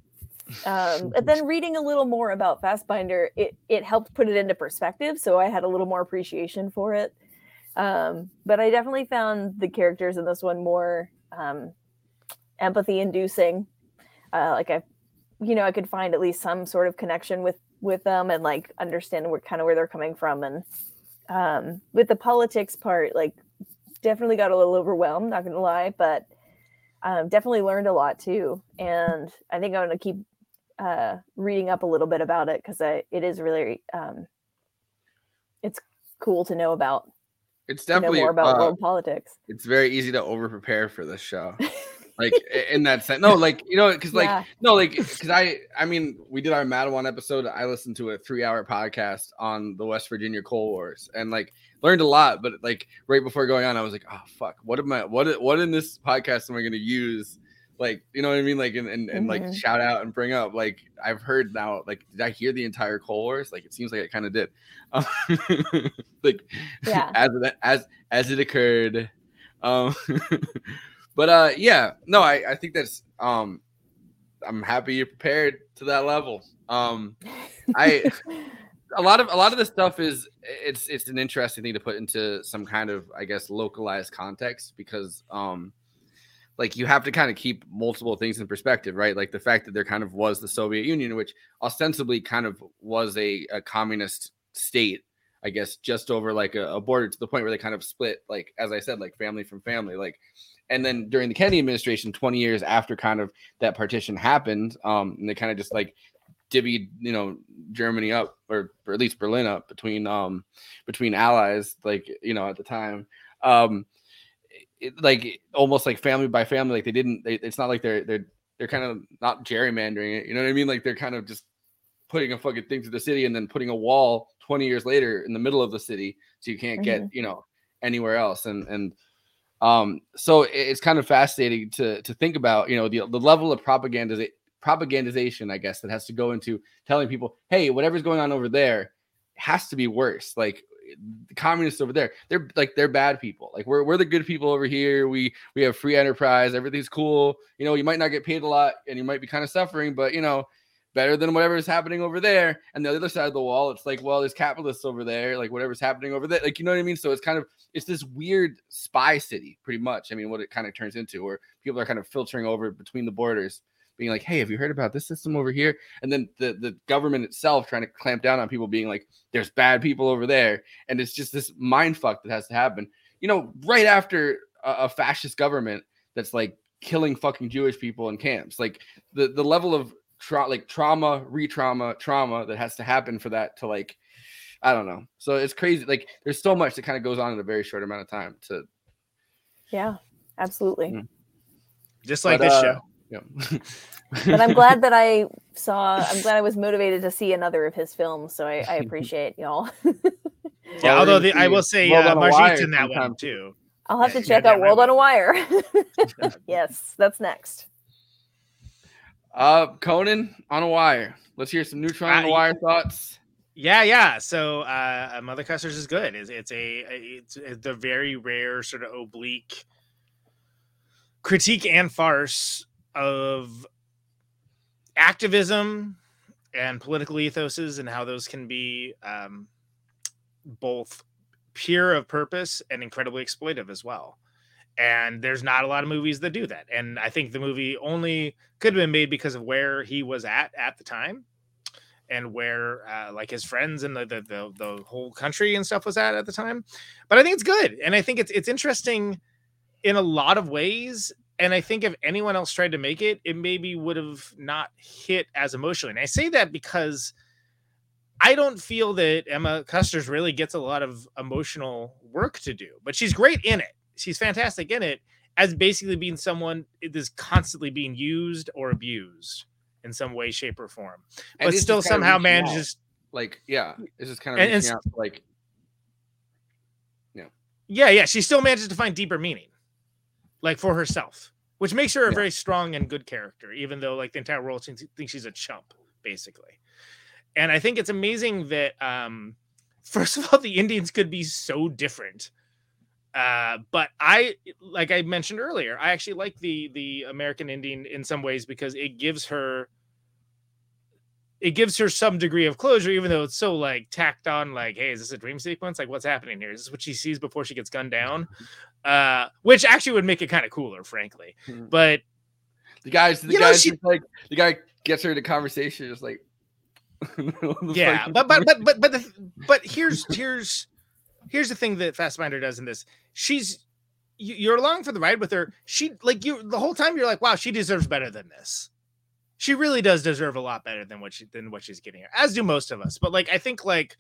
Um, and then reading a little more about Fassbinder, it it helped put it into perspective. So I had a little more appreciation for it. Um, but I definitely found the characters in this one more um, empathy inducing. Uh, like I, you know, I could find at least some sort of connection with with them and like understand where kind of where they're coming from. And um, with the politics part, like definitely got a little overwhelmed. Not gonna lie, but um, definitely learned a lot too. And I think I'm gonna keep uh, reading up a little bit about it because it is really um, it's cool to know about It's definitely more about uh, world politics. it's very easy to over prepare for this show. like in that sense. No, like you know, because like Yeah. no, like because I I mean we did our Matewan episode. I listened to a three hour podcast on the West Virginia Coal Wars and like learned a lot. But like right before going on, I was like, oh fuck, what am I what what in this podcast am I gonna use? Like you know what I mean? Like and and, and like Mhm. shout out and bring up. Like I've heard now. Like did I hear the entire Coal Wars? Like it seems like I kind of did. Um, like Yeah. as it as as it occurred. Um, but uh, yeah, no, I I think that's um, I'm happy you're prepared to that level. Um, I a lot of a lot of this stuff is it's it's an interesting thing to put into some kind of I guess localized context because um like you have to kind of keep multiple things in perspective, right? Like the fact that there kind of was the Soviet Union, which ostensibly kind of was a, a communist state, I guess, just over like a, a border to the point where they kind of split, like as I said, like family from family, like. And then during the Kennedy administration, 20 years after kind of that partition happened, um, and they kind of just like divvied, you know, Germany up or, or at least Berlin up between um between allies, like you know, at the time. Um it, like almost like family by family, like they didn't they, it's not like they're they're they're kind of not gerrymandering it, you know what I mean? Like they're kind of just putting a fucking thing to the city and then putting a wall 20 years later in the middle of the city so you can't get, you know, anywhere else. And and um so it's kind of fascinating to to think about, you know, the the level of propaganda propagandization, I guess, that has to go into telling people, hey, whatever's going on over there has to be worse. Like the communists over there, they're like they're bad people. Like we're we're the good people over here. We we have free enterprise, everything's cool. You know, you might not get paid a lot and you might be kind of suffering, but you know, better than whatever is happening over there. And the other side of the wall, it's like, well, there's capitalists over there, like whatever's happening over there. Like, you know what I mean? So it's kind of it's this weird spy city, pretty much. I mean, what it kind of turns into, where people are kind of filtering over between the borders, being like, hey, have you heard about this system over here? And then the the government itself trying to clamp down on people being like, there's bad people over there. And it's just this mind fuck that has to happen. You know, right after a, a fascist government that's like killing fucking Jewish people in camps. Like the the level of tra- like trauma, re-trauma, trauma that has to happen for that to like I don't know. So it's crazy. Like there's so much that kind of goes on in a very short amount of time to Yeah, absolutely. Mm. Just like But, this uh, show. Yeah. but I'm glad that I saw. I'm glad I was motivated to see another of his films. So I, I appreciate y'all. Yeah, Well, although we're the, I will say World uh, on Margit's in that one too. I'll have Yeah, to check out World on a Wire. yes, that's next. Uh Conan on a wire. Let's hear some neutron on Uh, a wire thoughts. Yeah, yeah. So, uh, Mother Kusters is good. It's, it's a it's, it's the very rare sort of oblique critique and farce of activism and political ethoses and how those can be um, both pure of purpose and incredibly exploitive as well. And there's not a lot of movies that do that. And I think the movie only could have been made because of where he was at at the time and where uh, like his friends and the, the, the the whole country and stuff was at at the time. But I think it's good, and I think it's it's interesting in a lot of ways. And I think if anyone else tried to make it, it maybe would have not hit as emotionally. And I say that because I don't feel that Emma Kusters really gets a lot of emotional work to do, but she's great in it. She's fantastic in it as basically being someone that is constantly being used or abused in some way, shape, or form, And but still somehow reaching out. manages. Like, yeah, it's just kind of And- and out, like, Yeah, yeah, she still manages to find deeper meaning, like for herself, which makes her a Yeah. very strong and good character, even though like the entire world thinks, thinks she's a chump, basically. And I think it's amazing that, um, first of all, the Indians could be so different. Uh, but I, like I mentioned earlier, I actually like the the American Indian in some ways because it gives her it gives her some degree of closure, even though it's so like tacked on, like, hey, is this a dream sequence? Like, what's happening here? Is this what she sees before she gets gunned down? Uh, which actually would make it kind of cooler, frankly. Mhm. But the guys, the You know, guys, she- like the guy gets her into conversation, just like, yeah, fucking- but but but but but the, but here's here's here's the thing that Fassbinder does in this. She's you- you're along for the ride with her. She like you the whole time. You're like, wow, she deserves better than this. She really does deserve a lot better than what she than what she's getting here, as do most of us. But like, I think like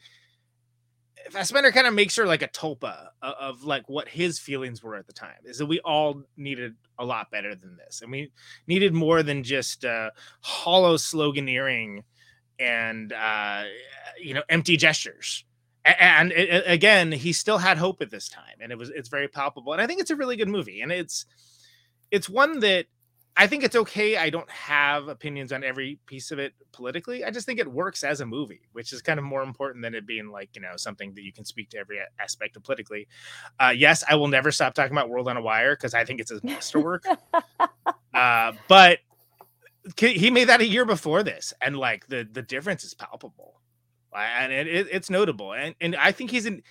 Fassbinder kind of makes her like a tulpa of, of like what his feelings were at the time. Is that we all needed a lot better than this, and we needed more than just uh, hollow sloganeering and uh, you know empty gestures. And it, it- again, he still had hope at this time, and it was it's very palpable. And I think it's a really good movie, and it's it's one that I think it's okay. I don't have opinions on every piece of it politically. I just think it works as a movie, which is kind of more important than it being like you know something that you can speak to every aspect of politically. Uh, yes, I will never stop talking about World on a Wire because I think it's his masterwork. uh, but he made that a year before this, and like the the difference is palpable, and it, it, it's notable. And and I think he's an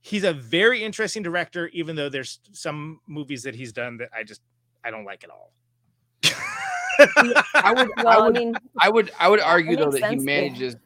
he's a very interesting director, even though there's some movies that he's done that I just I don't like at all. I would, I Well, I would, mean, I would, I would argue though that he sense, yeah. manages,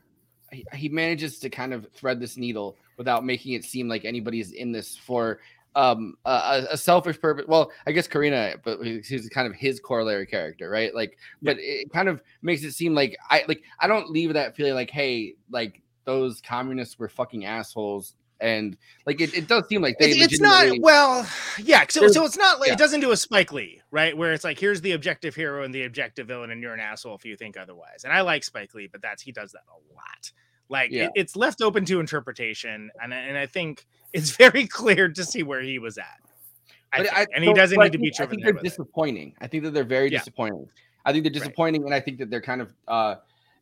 he, he manages to kind of thread this needle without making it seem like anybody's in this for um a, a- a selfish purpose. Well, I guess Karina, but he's he's kind of his corollary character, right? Like, but it kind of makes it seem like I like I don't leave that feeling like, hey, like those communists were fucking assholes. And like it, it does seem like they It's, it's not well, yeah. So, so it's not like yeah. it doesn't do a Spike Lee, right? Where it's like here's the objective hero and the objective villain, and you're an asshole if you think otherwise. And I like Spike Lee, but that's he does that a lot. Like Yeah. it- it's left open to interpretation, and I- and I think it's very clear to see where he was at. I think. I- and he doesn't need to be. I think they're with it. disappointing. I think that they're very Yeah. disappointing. I think they're Right. disappointing, and I think that they're kind of uh,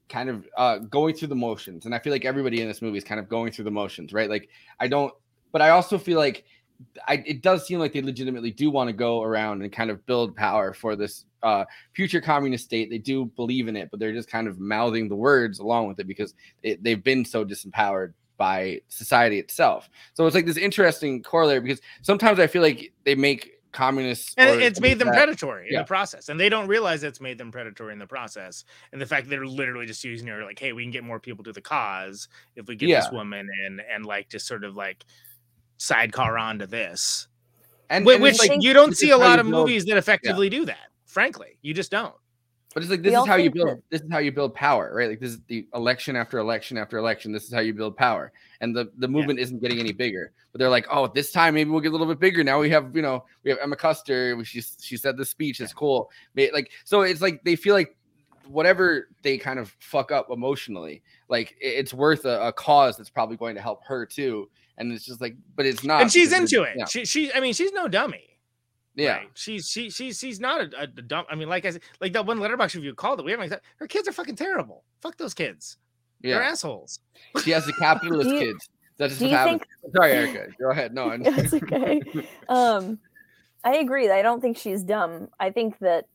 kind of uh, going through the motions. And I feel like everybody in this movie is kind of going through the motions, right? Like I don't, but I also feel like I, it does seem like they legitimately do want to go around and kind of build power for this uh, future communist state. They do believe in it, but they're just kind of mouthing the words along with it because it, they've been so disempowered by society itself. So it's like this interesting corollary because sometimes I feel like they make communists and it's made them that- predatory in the process and they don't realize it's made them predatory in the process and the fact that they're literally just using her like hey we can get more people to the cause if we get this woman in and like just sort of like sidecar onto this. And, Whi- and which like, you don't see a lot of movies that effectively do that frankly you just don't But it's like We this is how you build. that- This is how you build power, right? Like this is the election after election after election. This is how you build power, and the the movement isn't getting any bigger. But they're like, oh, this time maybe we'll get a little bit bigger. Now we have, you know, we have Emma Custer. She she said the speech is cool. Like so, it's like they feel like whatever they kind of fuck up emotionally, like it's worth a, a cause that's probably going to help her too. And it's just like, but it's not. and she's into it Yeah. she, she i mean she's no dummy yeah. right? she's she, she she's not a, a dumb i mean like i said like that one letterbox review called it we haven't her kids are fucking terrible fuck those kids They're assholes. she has the capitalist you- kids. That's just do what you happens. Sorry, Erica. Go ahead. No, I- That's okay. Um, I agree. I don't think she's dumb. I think that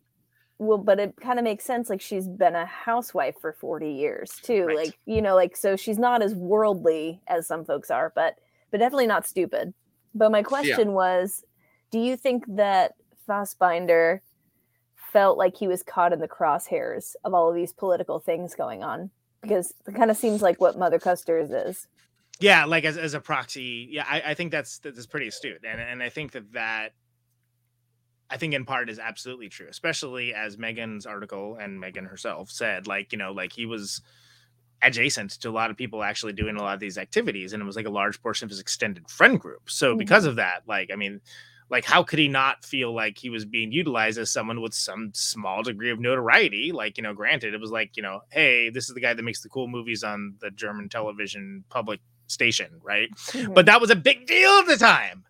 well, but it kind of makes sense. Like she's been a housewife for forty years too. Right. Like you know, like so she's not as worldly as some folks are, but but definitely not stupid. But my question was, do you think that Fassbinder felt like he was caught in the crosshairs of all of these political things going on? Because it kind of seems like what Mother Kusters is. Yeah, like as, as a proxy. Yeah, I, I think that's that's pretty astute, and and I think that that I think in part is absolutely true, especially as Meagan's article and Megan herself said, like you know, like he was adjacent to a lot of people actually doing a lot of these activities, and it was like a large portion of his extended friend group. So Mhm. because of that, like I mean. Like, how could he not feel like he was being utilized as someone with some small degree of notoriety? Like, you know, granted, it was like, you know, hey, this is the guy that makes the cool movies on the German television public station, right? Mhm. But that was a big deal at the time.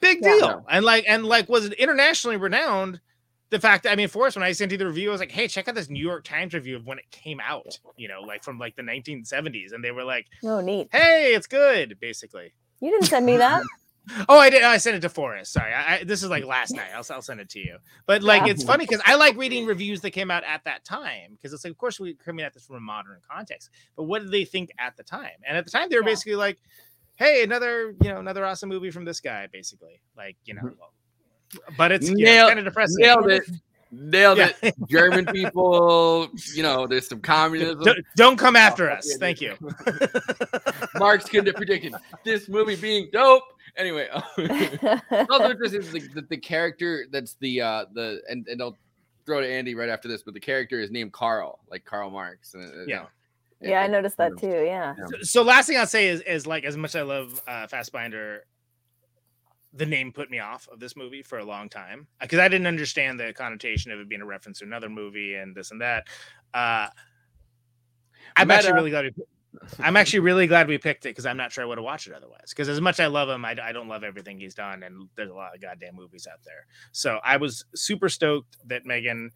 Big Yeah. deal. And like and like was it internationally renowned. The fact that I mean, for us, when I sent you the review, I was like, hey, check out this New York Times review of when it came out, you know, like from like the 1970s. And they were like, Oh, neat. hey, it's good, basically. You didn't send me that. Oh, I did. I sent it to Forrest. Sorry. I, I, this is like last night. I'll, I'll send it to you. But like, Yeah. it's funny because I like reading reviews that came out at that time because it's like, of course, we're coming at this from a modern context. But what did they think at the time? And at the time, they were Yeah. basically like, "Hey, another you know another awesome movie from this guy." Basically, like you know. Mm-hmm. But it's, know, Nailed- kind of depressing. nailed it. Nailed Yeah. it. German people, you know, there's some communism. Don't, don't come after Oh, us. yeah, Thank you. Marx couldn't have predicted this movie being dope. Anyway, also interesting is the, the, the character that's the uh the and, and I'll throw to Andy right after this, but the character is named Carl, like Karl Marx. And, uh, Yeah. yeah, I noticed that too. Yeah. so last thing I'll say is is like as much as I love uh Fassbinder, the name put me off of this movie for a long time because I didn't understand the connotation of it being a reference to another movie and this and that. Uh I'm actually really glad we I'm actually really glad we picked it because I'm not sure I would have watched it otherwise. Because as much as I love him, I, I don't love everything he's done, and there's a lot of goddamn movies out there. So I was super stoked that Meagan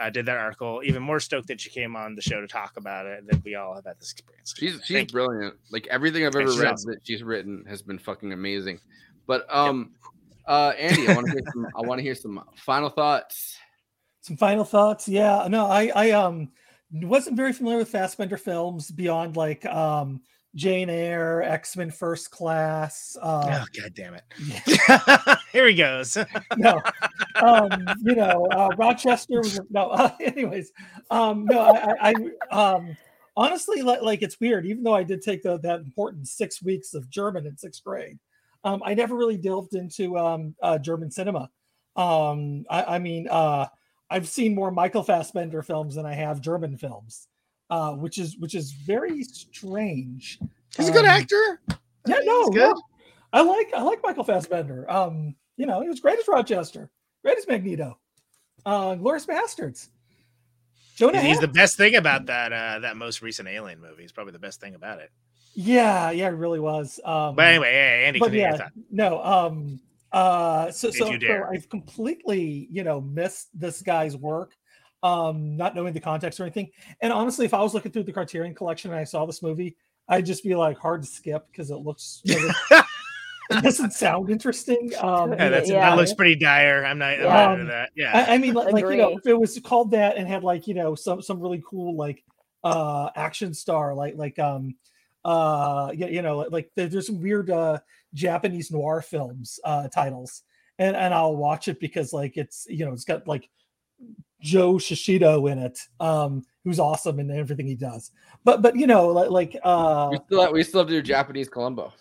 uh, did that article. Even more stoked that she came on the show to talk about it. That we all have had this experience. She's she's Thank you. brilliant. Like everything I've ever read awesome. that she's written has been fucking amazing. But um uh Andy, I want to hear some I want to hear some final thoughts. Some final thoughts. Yeah, no, I I um wasn't very familiar with Fassbender films beyond like um Jane Eyre, X Men First Class. Uh, Oh god damn it! Here he goes. no, um, you know, uh, Rochester was no. Uh, anyways, um, no, I, I, I um, honestly like, like it's weird. Even though I did take the, that important six weeks of German in sixth grade, um, I never really delved into um, uh, German cinema. Um, I, I mean, uh, I've seen more Michael Fassbender films than I have German films, uh, which is which is very strange. He's a good Um, actor. Yeah, no, no. I like I like Michael Fassbender. Um, you know, he was great as Rochester, great as Magneto, uh, Glorious Bastards. Jonah He's, he's the best thing about that uh, that most recent Alien movie. He's probably the best thing about it. Yeah, yeah, it really was. Um, But anyway, hey, Andy, but yeah, no. Um, uh, so so, so. I've completely, you know, missed this guy's work, um, not knowing the context or anything. And honestly, if I was looking through the Criterion Collection and I saw this movie, I'd just be like hard to skip because it looks. You know, it doesn't sound interesting. Um, Yeah, that's, Yeah. That looks pretty dire. I'm not, I'm Yeah. not Um, into that. Yeah. I, I mean, like, like, you know, if it was called that and had like you know some some really cool like uh action star like like um uh you, you know like there's some weird uh Japanese noir films uh titles. And and I'll watch it because like it's you know it's got like Joe Shishido in it um who's awesome in everything he does. But but you know like like uh We still have, we still have to do Japanese Columbo.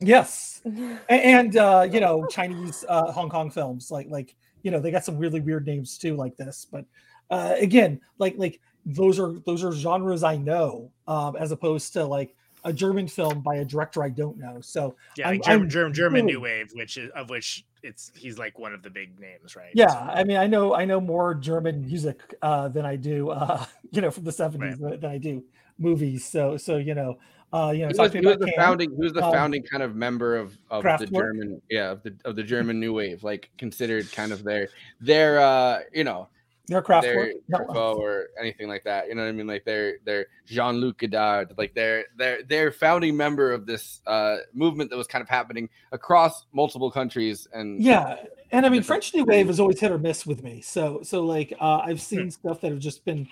yes. A- and uh you know chinese uh hong kong films like like you know they got some really weird names too like this. But uh again like like those are those are genres i know um as opposed to like a german film by a director i don't know so yeah, I'm- like German, I'm German, German New Wave, which is of which it's he's like one of the big names, right? yeah So- i mean i know i know more german music uh than i do uh you know from the 70s than, than i do movies so so you know uh you know He talk was, to he me was the Can. founding he was the um, founding kind of member of, of the German yeah of the of the German New Wave, like considered kind of their their uh you know Their craft they're work. No. Truffaut or anything like that. You know what I mean? Like they're they're Jean Luc Godard. Like they're they're they're founding member of this uh, movement that was kind of happening across multiple countries. And Yeah, and I mean French New Wave is always hit or miss with me. So so like uh, I've seen stuff that have just been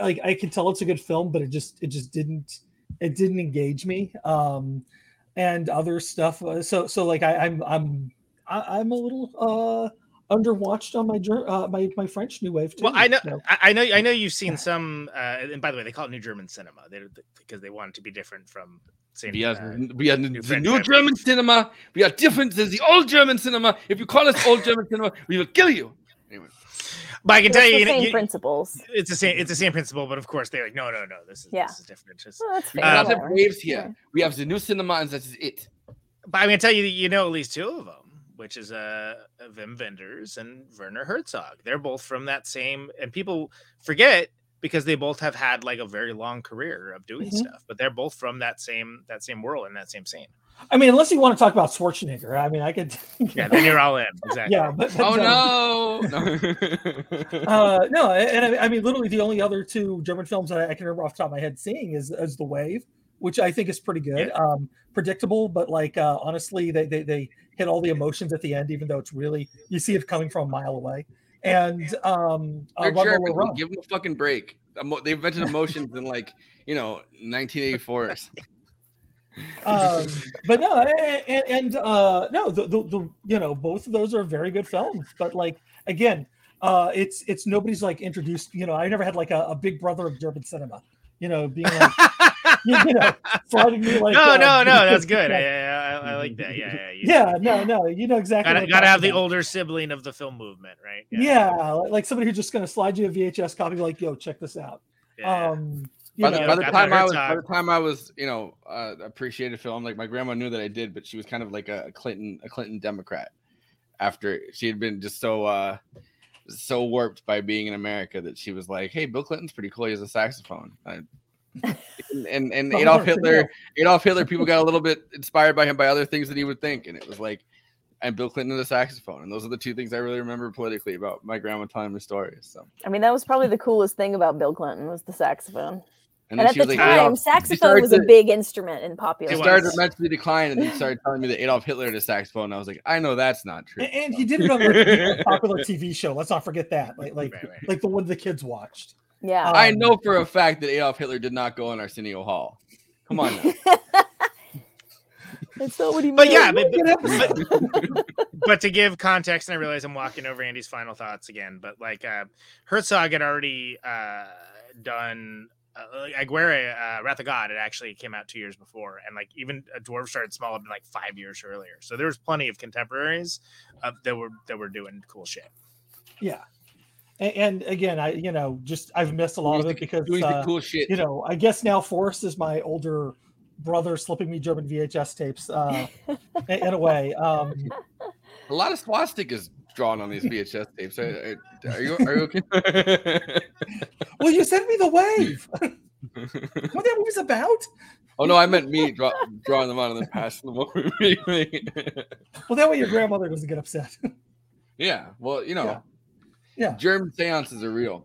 like I can tell it's a good film, but it just it just didn't it didn't engage me. Um, and other stuff. uh, So so like I, I'm I'm I'm a little uh underwatched on my Ger- uh, my my French New Wave too. Well, I know, so. I I know, I know you've seen some. Uh, and by the way, they call it New German Cinema they, because they want it to be different from. Saying, we are, uh, we are the New new, French new Wave. German cinema. We are different than the old German cinema. If you call us old German cinema, we will kill you. Anyway, But I can It's tell the you, you, know, same you- principles. it's the same. It's the same principle, but of course they're like, no, no, no. This is Yeah. this is different. Just, Well, that's we fair. Uh, don't have whatever. waves here. Yeah. We have the new cinema, and that is it. but I'm gonna tell you, that you know at least two of them, which is uh Wim Wenders and Werner Herzog. They're both from that same, and people forget because they both have had like a very long career of doing Mhm. stuff, but they're both from that same that same world and that same scene. I mean, unless you want to talk about Schwarzenegger, I mean, I could. Yeah, then you're all in. Exactly. yeah, but, but, Oh um, no! no. uh, no, and I, I mean, literally, the only other two German films that I can remember off the top of my head seeing is, is The Wave, which I think is pretty good. Um, predictable, but like uh, honestly, they, they they hit all the emotions at the end, even though it's really you see it coming from a mile away. And um, uh, Run, German. Run. Give them a fucking break. They invented emotions in like you know 1984. um, but no, and, and uh, no, the, the, the you know both of those are very good films. But like again, uh, it's it's nobody's like introduced. You know, I never had like a, a big brother of German cinema. You know, being like you, you know sliding me like no, uh, no, no, that's yeah, good. I, I, I like that. Yeah, yeah. You, Yeah, no, no, you know exactly. Gotta, gotta have the about. older sibling of the film movement, right? Yeah, like- like somebody who's just gonna slide you a VHS copy, like, yo, check this out. Yeah. Um, you By the, know, by the time I was, by the time I was, you know, uh, appreciated film. Like my grandma knew that I did, but she was kind of like a Clinton, a Clinton Democrat. After she had been just so, uh, so warped by being in America that she was like, "Hey, Bill Clinton's pretty cool. He has a saxophone." I, and and, and Adolf. Hitler, Adolf Hitler, people got a little bit inspired by him by other things that he would think, and it was like, and Bill Clinton and the saxophone, and those are the two things I really remember politically about my grandma telling me stories. So, I mean, that was probably the coolest thing about Bill Clinton was the saxophone. And, And, then at she the was like, time, "Adolf," saxophone started was a big instrument in popular. It It started music. to mentally decline, and then started telling me that Adolf Hitler had a saxophone. And I was like, I know that's not true. and, and he did it on a popular TV show. Let's not forget that, like, like, Right, right. like the one the kids watched. Yeah. I Um, know for a fact that Adolf Hitler did not go in Arsenio Hall. Come on. That's not what he But meant. yeah, but, but, but to give context, and I realize I'm walking over Andy's final thoughts again, but like uh, Herzog had already uh, done uh, Aguirre, uh, Wrath of God, it actually came out two years before, and like even a Dwarf Started Small had been like five years earlier. So there was plenty of contemporaries uh, that were that were doing cool shit. Yeah. And, and again, I you know just I've missed a lot of it because doing the uh, cool shit. you know I guess now Forrest is my older brother slipping me German VHS tapes uh, in, in a way. Um, A lot of swastikas drawn on these VHS tapes. Are, are, uh, are you are you okay? well, you sent me the wave. what that movie's about? oh no, I meant me draw, drawing them out and then passing them over. to me. Well, that way your grandmother doesn't get upset. yeah, well, you know, Yeah. Yeah. German seances are real.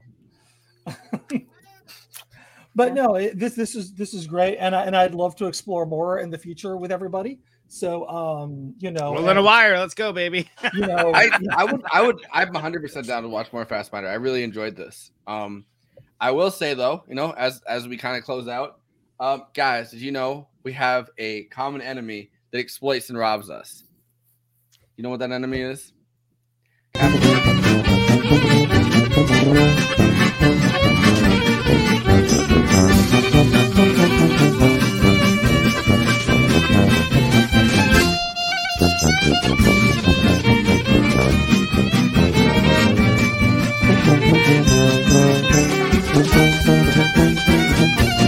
but no it, this this is this is great and I, and I'd love to explore more in the future with everybody so um you know Well, in a and, wire, let's go, baby. you know I, I would I would I'm 100 percent down to watch more Fassbinder. I really enjoyed this. Um, I will say though, you know, as as we kind of close out, um, guys, did you know we have a common enemy that exploits and robs us? You know what that enemy is? Thank you.